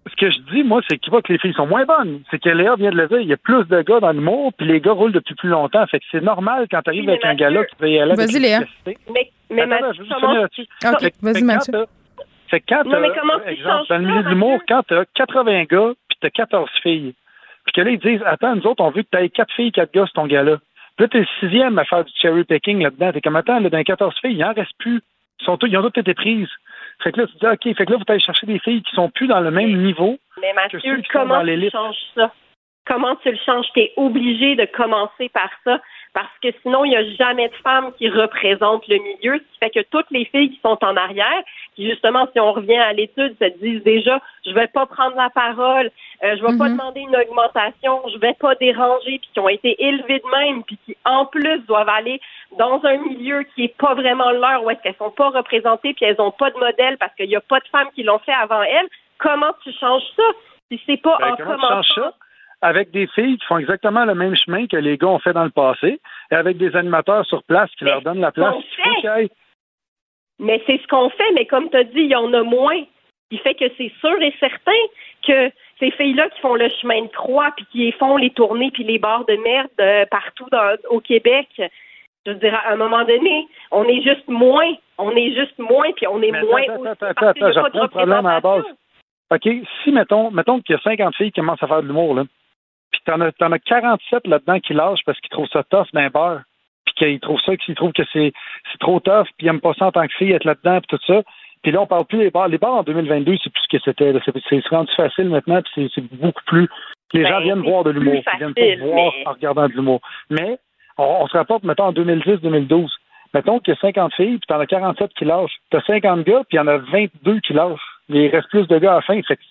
ce que je dis, moi, c'est qu'il voit que les filles sont moins bonnes. C'est que Léa vient de le dire, il y a plus de gars dans le monde, puis les gars roulent depuis plus longtemps. Fait que c'est normal quand tu arrives avec un gars-là qui va y aller
Vas-y, Léa.
Mais, mais Mathieu,
OK, vas-y, Mathieu.
Fait que quand, non, exemple, dans le milieu de l'humour, quand tu as 80 gars, puis tu as 14 filles, puis que là, ils disent, attends, nous autres, on veut que tu aies 4 filles, 4 gars sur ton gars-là. Puis là, t'es le sixième à faire du cherry picking là-dedans. T'es comme, attends, là, dans les 14 filles, il en reste plus. Ils, sont ils ont toutes été prises. Fait que là, tu dis, OK, fait que là, vous allez chercher des filles qui sont plus dans le même niveau.
Mais Mathieu, comment tu changes ça? Comment tu le changes? Tu es obligé de commencer par ça parce que sinon, il n'y a jamais de femmes qui représentent le milieu, ce qui fait que toutes les filles qui sont en arrière, qui justement, si on revient à l'étude, se disent déjà, je vais pas prendre la parole, euh, je vais pas mhm. demander une augmentation, je vais pas déranger, puis qui ont été élevées de même, puis qui en plus doivent aller dans un milieu qui est pas vraiment leur, où est-ce qu'elles sont pas représentées, puis elles ont pas de modèle parce qu'il n'y a pas de femmes qui l'ont fait avant elles. Comment tu changes ça? Si c'est pas
ben, en commençant avec des filles qui font exactement le même chemin que les gars ont fait dans le passé, et avec des animateurs sur place qui leur donnent la place.
Mais c'est ce qu'on fait, mais comme tu as dit, il y en a moins. Qui fait que c'est sûr et certain que ces filles-là qui font le chemin de croix, puis qui font les tournées, puis les bars de merde euh, partout au Québec, je veux dire, à un moment donné, on est juste moins. On est juste moins, puis on est moins
attends, attends, attends, attends, problème à la base. OK, si, mettons, mettons qu'il y a 50 filles qui commencent à faire de l'humour, là, puis t'en as, en as 47 là-dedans qui lâchent parce qu'ils trouvent ça tough d'un beurre. Puis qu'ils trouvent ça, qu'ils trouvent que c'est, c'est trop tough, puis ils n'aiment pas ça en tant que fille, être là-dedans, puis tout ça. Puis là, on parle plus des bars. Les bars en 2022, c'est plus ce que c'était. C'est, c'est rendu facile maintenant, puis c'est, c'est beaucoup plus. Les gens ben, viennent voir de l'humour. Ils viennent pas voir en regardant de l'humour. Mais on, se rapporte, mettons, en 2010-2012. Mettons qu'il y a 50 filles, puis t'en as 47 qui lâchent. T'as 50 gars, puis il y en a 22 qui lâchent. Il reste plus de gars à la fin. Fait que,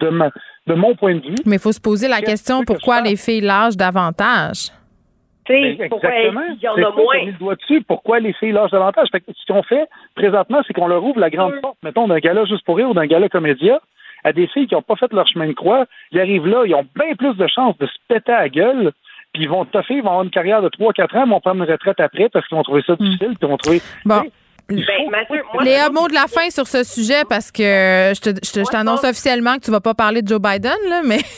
de, de mon point de vue.
Mais il faut se poser la question pourquoi les filles lâchent davantage?
Ben, exactement. Il y en a moins.
le doigt dessus. Pourquoi les filles lâchent davantage? ce qu'on fait présentement, c'est qu'on leur ouvre la grande porte, mettons, d'un gala juste pour rire ou d'un gala comédia, à des filles qui n'ont pas fait leur chemin de croix. Ils arrivent là, ils ont bien plus de chances de se péter à la gueule puis ils vont toffer, ils vont avoir une carrière de 3-4 ans, ils vont prendre une retraite après parce qu'ils vont trouver ça hmm. difficile, puis ils vont trouver.
Bon. Ben, Léa, mot de la fin sur ce sujet parce que je t'annonce officiellement que tu vas pas parler de Joe Biden, là, mais.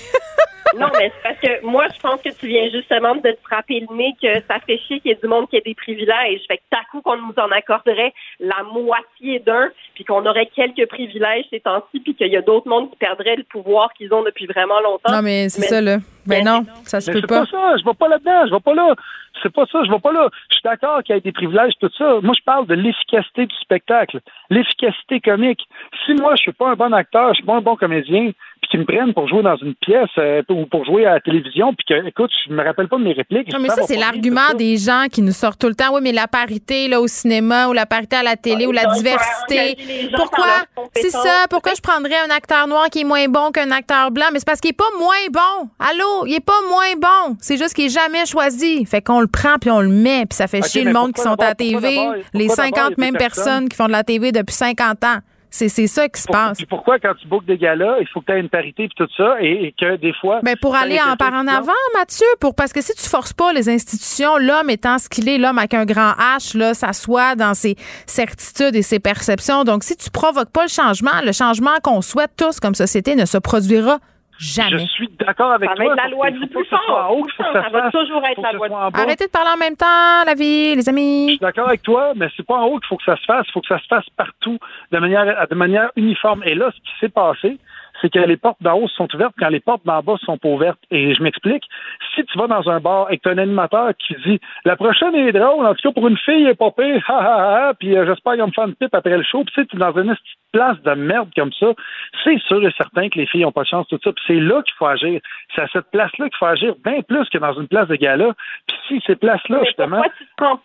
non, mais c'est parce que moi, je pense que tu viens justement de te frapper le nez que ça fait chier qu'il y ait du monde qui ait des privilèges. Fait que t'as coup qu'on nous en accorderait la moitié d'un, puis qu'on aurait quelques privilèges ces temps-ci, puis qu'il y a d'autres mondes qui perdraient le pouvoir qu'ils ont depuis vraiment longtemps.
Non, mais c'est ça, là. Ben non, ça se peut pas.
C'est pas ça, je vais pas là-dedans, je vais pas là. C'est pas ça, je vais pas là. Je suis d'accord qu'il y ait des privilèges, tout ça. Moi, je parle de l'efficacité du spectacle, l'efficacité comique. Si moi, je suis pas un bon acteur, je suis pas un bon comédien, puis qu'ils me prennent pour jouer dans une pièce euh, ou pour jouer à la télévision, puis que, écoute, je me rappelle pas de mes répliques.
Non, mais ça, c'est l'argument des gens qui nous sortent tout le temps. Oui, mais la parité là au cinéma ou la parité à la télé ou la diversité. Pourquoi? C'est ça. Pourquoi je prendrais un acteur noir qui est moins bon qu'un acteur blanc? Mais c'est parce qu'il est pas moins bon. Allô? Il est pas moins bon. C'est juste qu'il est jamais choisi. Fait qu'on le prend puis on le met, puis ça fait chier le monde qui sont à la TV, les 50 mêmes personnes? qui font de la TV depuis 50 ans? C'est ça qui se passe.
pourquoi, quand tu bookes des gars-là, il faut que tu aies une parité et tout ça, et, que des fois.
Mais ben, pour aller en par en avant, Mathieu, pour, parce que si tu forces pas les institutions, l'homme étant ce qu'il est, l'homme avec un grand H, là, s'assoit dans ses certitudes et ses perceptions. Donc, si tu provoques pas le changement, le changement qu'on souhaite tous comme société ne se produira Jamais.
Je suis d'accord avec
toi. Ça va être la loi du plus fort. Ça, va toujours être la loi du
Arrêtez de parler en même temps, la vie, les amis.
Je suis d'accord avec toi, mais c'est pas en haut qu'il faut que ça se fasse. Il faut que ça se fasse partout, de manière, de manière uniforme. Et là, ce qui s'est passé, c'est que les portes d'en haut sont ouvertes quand les portes d'en bas sont pas ouvertes. Et je m'explique. Si tu vas dans un bar et que tu as un animateur qui dit La prochaine est drôle, en tout cas pour une fille, elle est pas pire, ha ha ha, puis euh, j'espère qu'ils vont me faire une pipe après le show. Puis tu sais, tu es dans une place de merde comme ça, c'est sûr et certain que les filles n'ont pas de chance, tout ça. Puis c'est là qu'il faut agir. C'est à cette place-là qu'il faut agir bien plus que dans une place de gala. Puis si ces places-là, justement.
Pourquoi tu te prends...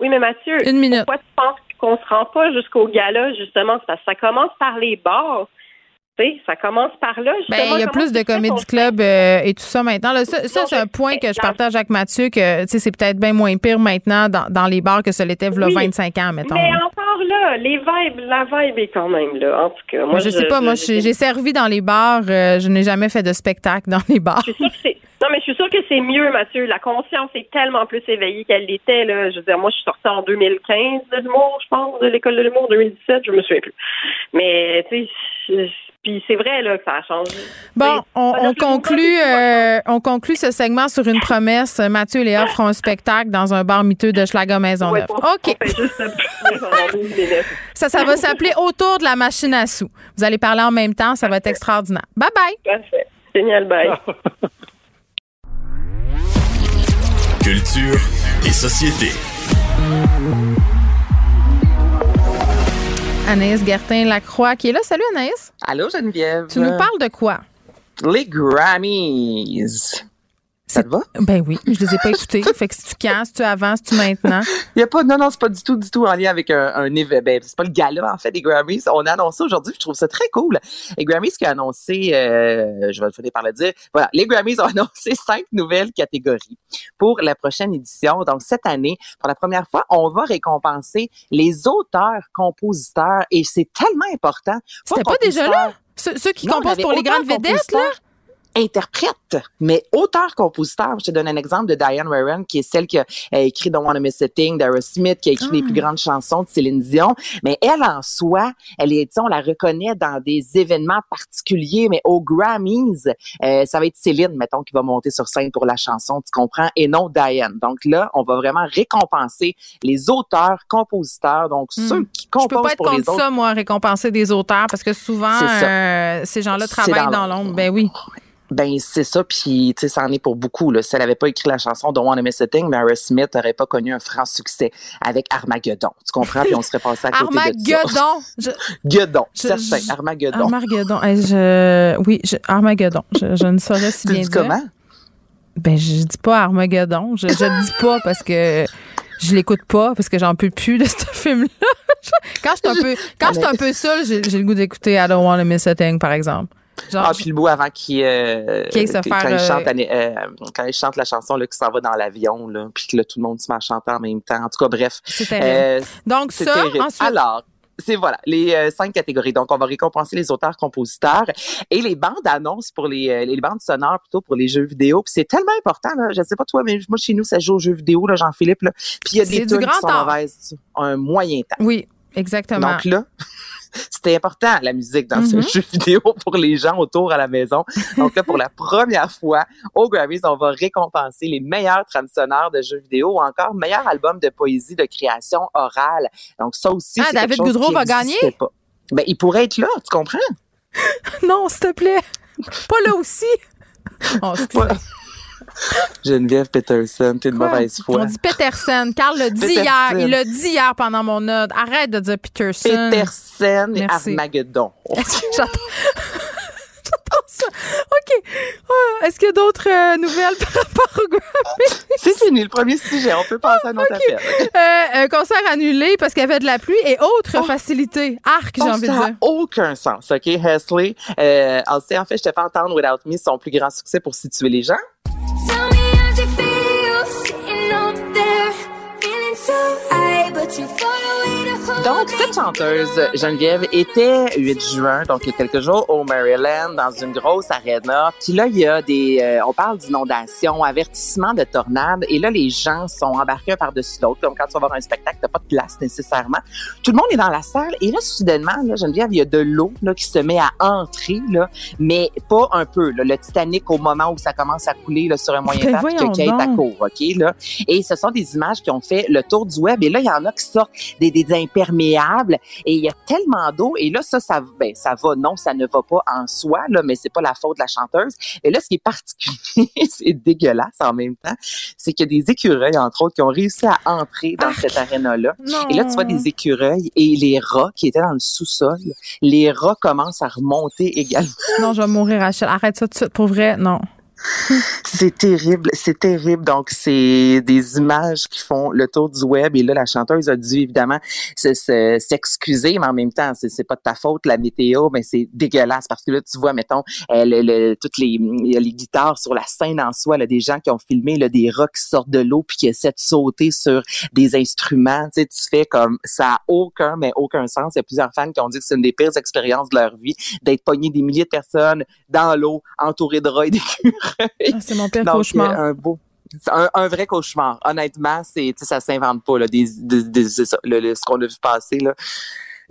Oui, mais Mathieu,
une minute.
pourquoi tu penses qu'on se rend pas jusqu'au gala, justement? Ça, ça commence par les bars?
Ça commence par là.
Ben, il y a plus de comédie club euh, et tout ça maintenant. ça, c'est un point que je partage avec Mathieu, que c'est peut-être bien moins pire maintenant dans, les bars que ça l'était il a 25 ans, mettons.
Mais encore là, les vibes, la vibe est quand même là. En tout cas, moi,
je, sais pas, moi, j'ai servi dans les bars. Euh, je n'ai jamais fait de spectacle dans les bars.
Je suis sûre que c'est non, mais je suis sûre que c'est mieux, Mathieu. La conscience est tellement plus éveillée qu'elle l'était. Là. Je veux dire, moi, je suis sortie en 2015 de l'humour, je pense, de l'école de l'humour, 2017, je me souviens plus. Mais, tu sais, puis c'est vrai là, que ça a changé.
Bon, on, conclut, euh, on conclut ce segment sur une promesse. Mathieu et Léa feront un spectacle dans un bar miteux de Schlager Maisonneuve. OK. ça, ça va s'appeler Autour de la machine à sous. Vous allez parler en même temps. Ça va être extraordinaire. Bye bye.
Parfait. Génial. Bye.
Culture et société.
Anaïs Gertin-Lacroix qui est là. Salut Anaïs.
Allô Geneviève.
Tu nous parles de quoi?
Les Grammys. Ça te va?
Ben oui, je les ai pas écoutés. fait que si tu casses, tu avances, tu maintenant.
Il y a pas, non, non, c'est pas du tout, du tout en lien avec un, un événement. Ben, c'est pas le gala, en fait, des Grammys. On a annoncé aujourd'hui, je trouve ça très cool. Les Grammys qui a annoncé, euh, je vais le finir par le dire. Voilà, les Grammys ont annoncé cinq nouvelles catégories pour la prochaine édition. Donc, cette année, pour la première fois, on va récompenser les auteurs, compositeurs et c'est tellement important.
C'était pas déjà là? Ceux, qui composent pour les grandes vedettes, là?
Interprète, mais auteur-compositeur. Je te donne un exemple de Diane Warren, qui est celle qui a, écrit Don't Wanna Miss a Thing, Smith, qui a écrit les plus ah. grandes chansons de Céline Dion. Mais elle, en soi, elle est, on la reconnaît dans des événements particuliers, mais aux Grammys, euh, ça va être Céline, mettons, qui va monter sur scène pour la chanson, tu comprends, et non Diane. Donc là, on va vraiment récompenser les auteurs, compositeurs, donc hmm. ceux qui composent
Je peux pas être contre ça, moi, récompenser des auteurs, parce que souvent, euh, ces gens-là travaillent dans l'ombre. Ben oui.
Ben c'est ça, puis tu sais, ça en est pour beaucoup. Là. Si elle n'avait pas écrit la chanson Don't Wanna Miss a Thing, Mary Smith n'aurait pas connu un franc succès avec Armageddon. Tu comprends? Puis on serait passé à côté
Armageddon.
de ça. Armageddon! certain. Armageddon.
Armageddon. je, oui, Armageddon. Je, ne saurais si bien
dis comment?
Ben, je dis pas Armageddon. Je, je dis pas parce que je l'écoute pas parce que j'en peux plus de ce film-là. quand je suis un peu, quand je suis un peu seule, j'ai le goût d'écouter I Don't Wanna Miss a Thing, par exemple.
Genre, ah, puis le bout avant qu'il euh, quand, il chante, euh, euh, quand il chante la chanson là, qui s'en va dans l'avion, là, puis que là, tout le monde se met à chanter en même temps. En tout cas, bref.
C'est Donc ça, ensuite...
Alors, c'est voilà les cinq catégories. Donc, on va récompenser les auteurs-compositeurs et les bandes annonces pour les, les bandes sonores plutôt pour les jeux vidéo. Puis c'est tellement important. Là, je sais pas toi, mais moi chez nous ça joue aux jeux vidéo là, Jean-Philippe. Là. Puis il y a des trucs qui sont mauvaises, un moyen temps.
Oui, exactement.
Donc là. C'était important, la musique, dans ce mm-hmm. jeu vidéo pour les gens autour à la maison. Donc là, pour la première fois, au Grammys, on va récompenser les meilleurs trames sonores de jeux vidéo ou encore meilleur album de poésie de création orale. Donc ça aussi,
ah, David Goudreau va gagner?
Pas. Ben, il pourrait être là, tu comprends?
non, s'il te plaît. Pas là aussi. Oh,
Geneviève Peterson, t'es de mauvaise foi.
On dit Peterson. Carl l'a dit hier. Il l'a dit hier pendant mon note. Arrête de dire Peterson.
Peterson et Armageddon.
J'attends. ça. OK. Ah, est-ce qu'il y a d'autres euh, nouvelles par rapport au Grammy?
C'est fini, le premier sujet. On peut passer à notre okay. affaire.
Euh, un concert annulé parce qu'il y avait de la pluie et autres oh. facilités. Arc, j'ai oh, envie de dire. Ça n'a
aucun sens, OK? Hesley, euh, en fait, je te fais entendre Without Me, son plus grand succès pour situer les gens. So high, but you're far away. Donc, cette chanteuse, Geneviève, était 8 juin, donc il y a quelques jours, au Maryland, dans une grosse arena. Puis là, il y a des... Euh, on parle d'inondation, avertissement de tornade. Et là, les gens sont embarqués un par-dessus l'autre. Comme quand tu vas voir un spectacle, t'as pas de place nécessairement. Tout le monde est dans la salle. Et là, soudainement, là, Geneviève, il y a de l'eau là, qui se met à entrer, là, mais pas un peu. Là, le Titanic, au moment où ça commence à couler là, sur un moyen terme, qui est à court, OK? Là. Et ce sont des images qui ont fait le tour du web. Et là, il y en a qui sortent des, des imperméables et il y a tellement d'eau et là ça ça ben ça va. Non ça ne va pas en soi là mais c'est pas la faute de la chanteuse. Et là ce qui est particulier c'est dégueulasse en même temps c'est qu'il y a des écureuils entre autres qui ont réussi à entrer dans cette aréna là et là tu vois des écureuils et les rats qui étaient dans le sous-sol les rats commencent à remonter également.
Non je vais mourir Rachel. Arrête ça tout de suite. Pour vrai non
c'est terrible, c'est terrible. Donc, c'est des images qui font le tour du web. Et là, la chanteuse a dû évidemment s'excuser, mais en même temps, c'est pas de ta faute, la météo, mais c'est dégueulasse parce que là, tu vois, mettons, euh, le, toutes les, les guitares sur la scène en soi, là, des gens qui ont filmé là, des rocks qui sortent de l'eau puis qui essaient de sauter sur des instruments. Tu sais, tu fais comme ça a aucun, mais aucun sens. Il y a plusieurs fans qui ont dit que c'est une des pires expériences de leur vie d'être pogné des milliers de personnes dans l'eau, entourées de rats et d'écureuils.
Ah, c'est mon pire cauchemar.
Un beau, un, vrai cauchemar. Honnêtement, c'est, ça s'invente pas, là, des, des, ce qu'on a vu passer, là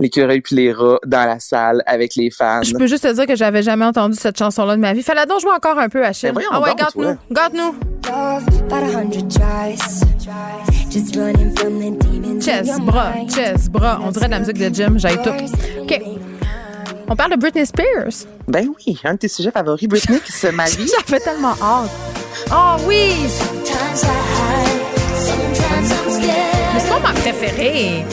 l'écureuil puis les rats dans la salle avec les fans.
Je peux juste te dire que j'avais jamais entendu cette chanson-là de ma vie. Fallait donc jouer encore un peu, Achille.
Ben ah ouais,
gâte-nous, gâte-nous. Chess, bras, chess, bras. On dirait de la musique de Jim, j'ai tout. OK. On parle de Britney Spears.
Ben oui, un de tes sujets favoris, Britney qui se marie.
Ça fait tellement hâte. Oh oui! Mais c'est pas ma préférée.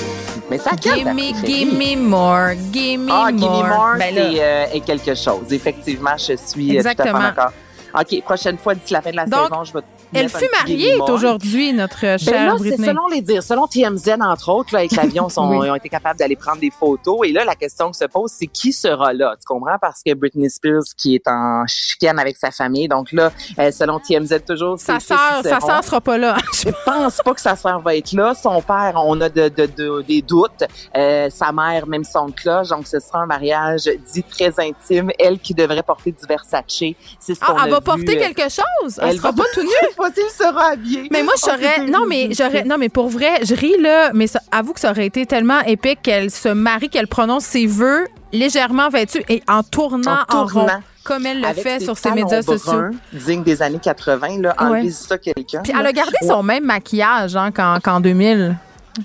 Mais ça
Give me, give me more, give me
ah,
more.
Give me more,
ben
c'est euh, quelque chose. Effectivement, je suis Exactement. tout à fait d'accord. OK, prochaine fois, d'ici la fin de la saison, je vais
elle fut mariée aujourd'hui, notre ben chère
ben là, Selon les dires, selon TMZ, entre autres, là, avec l'avion, ils ont été capables d'aller prendre des photos. Et là, la question qui se pose, c'est qui sera là? Tu comprends? Parce que Britney Spears, qui est en chicane avec sa famille, donc là, euh, selon TMZ, toujours,
sa sœur, sa sœur sera pas là.
Je pense pas que sa sœur va être là. Son père, on a de, de, de des doutes. Euh, sa mère, même son cloche. Donc, ce sera un mariage dit très intime. Elle qui devrait porter du Versace. C'est ce
ah, elle va porter quelque chose? Elle, sera pas tout nue?
il sera habillé.
Mais moi, j'aurais. Non, mais j'aurais. Non, mais pour vrai, je ris, là. Mais ça, avoue que ça aurait été tellement épique qu'elle se marie, qu'elle prononce ses vœux légèrement vêtue et en tournant en, rond comme elle le fait sur ses médias sociaux.
Digne des années 80, là, enlevez ça quelqu'un.
Puis elle a gardé son même maquillage hein, qu'en 2000.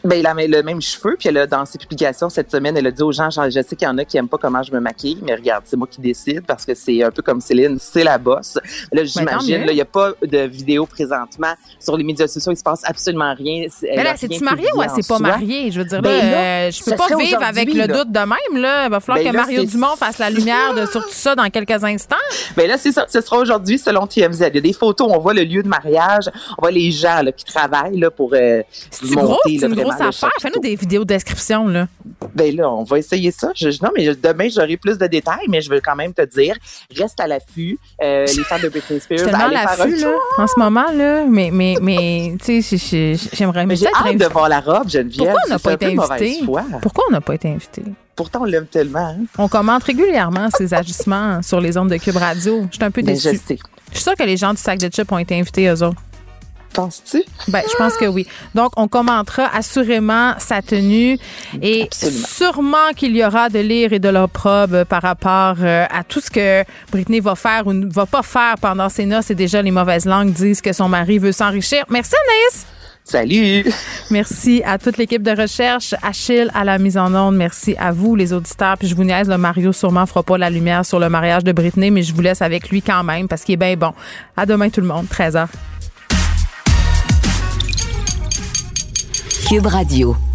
Ben, il a le même cheveu, puis elle a, dans ses publications cette semaine, elle a dit aux gens, je sais qu'il y en a qui aiment pas comment je me maquille, mais regarde, c'est moi qui décide parce que c'est un peu comme Céline, c'est la bosse. Là, j'imagine, là, il n'y a pas de vidéo présentement sur les médias sociaux, il se passe absolument rien.
Mais là, c'est-tu mariée ou elle s'est pas mariée? Je veux dire, ben là, je peux pas vivre avec le doute de même, là. Il va falloir ben que Mario Dumont fasse la lumière de, sur tout ça dans quelques instants.
Ben là, c'est ça. Ce sera aujourd'hui selon TMZ. Il y a des photos, on voit le lieu de mariage, on voit les gens là, qui travaillent là, pour euh, monter.
Une grosse affaire des vidéos description, là.
Ben là, on va essayer ça. non, mais demain, j'aurai plus de détails, mais je veux quand même te dire, reste à l'affût. Euh, les fans de Britney Spears, allez faire un là,
en ce moment, là. Mais, mais, mais tu sais, j'aimerais...
Mais j'ai hâte de voir la robe, Geneviève.
Pourquoi on n'a pas été invité? Pourquoi on n'a pas été invité?
Pourtant, on l'aime tellement. Hein.
On commente régulièrement ces agissements sur les ondes de Cube Radio. Je suis un peu déçue. Je sais. Je suis sûre que les gens du sac de chips ont été invités, eux autres
penses-tu?
Ben, je pense que oui. Donc, on commentera assurément sa tenue et sûrement qu'il y aura de lire et de l'opprobre par rapport euh, à tout ce que Britney va faire ou ne va pas faire pendant ses noces et déjà les mauvaises langues disent que son mari veut s'enrichir. Merci Anaïs!
Salut!
Merci à toute l'équipe de recherche, Achille à la mise en onde. Merci à vous, les auditeurs. Puis je vous niaise, le Mario sûrement fera pas la lumière sur le mariage de Britney, mais je vous laisse avec lui quand même parce qu'il est bien bon. À demain tout le monde, 13h.
Cube Radio.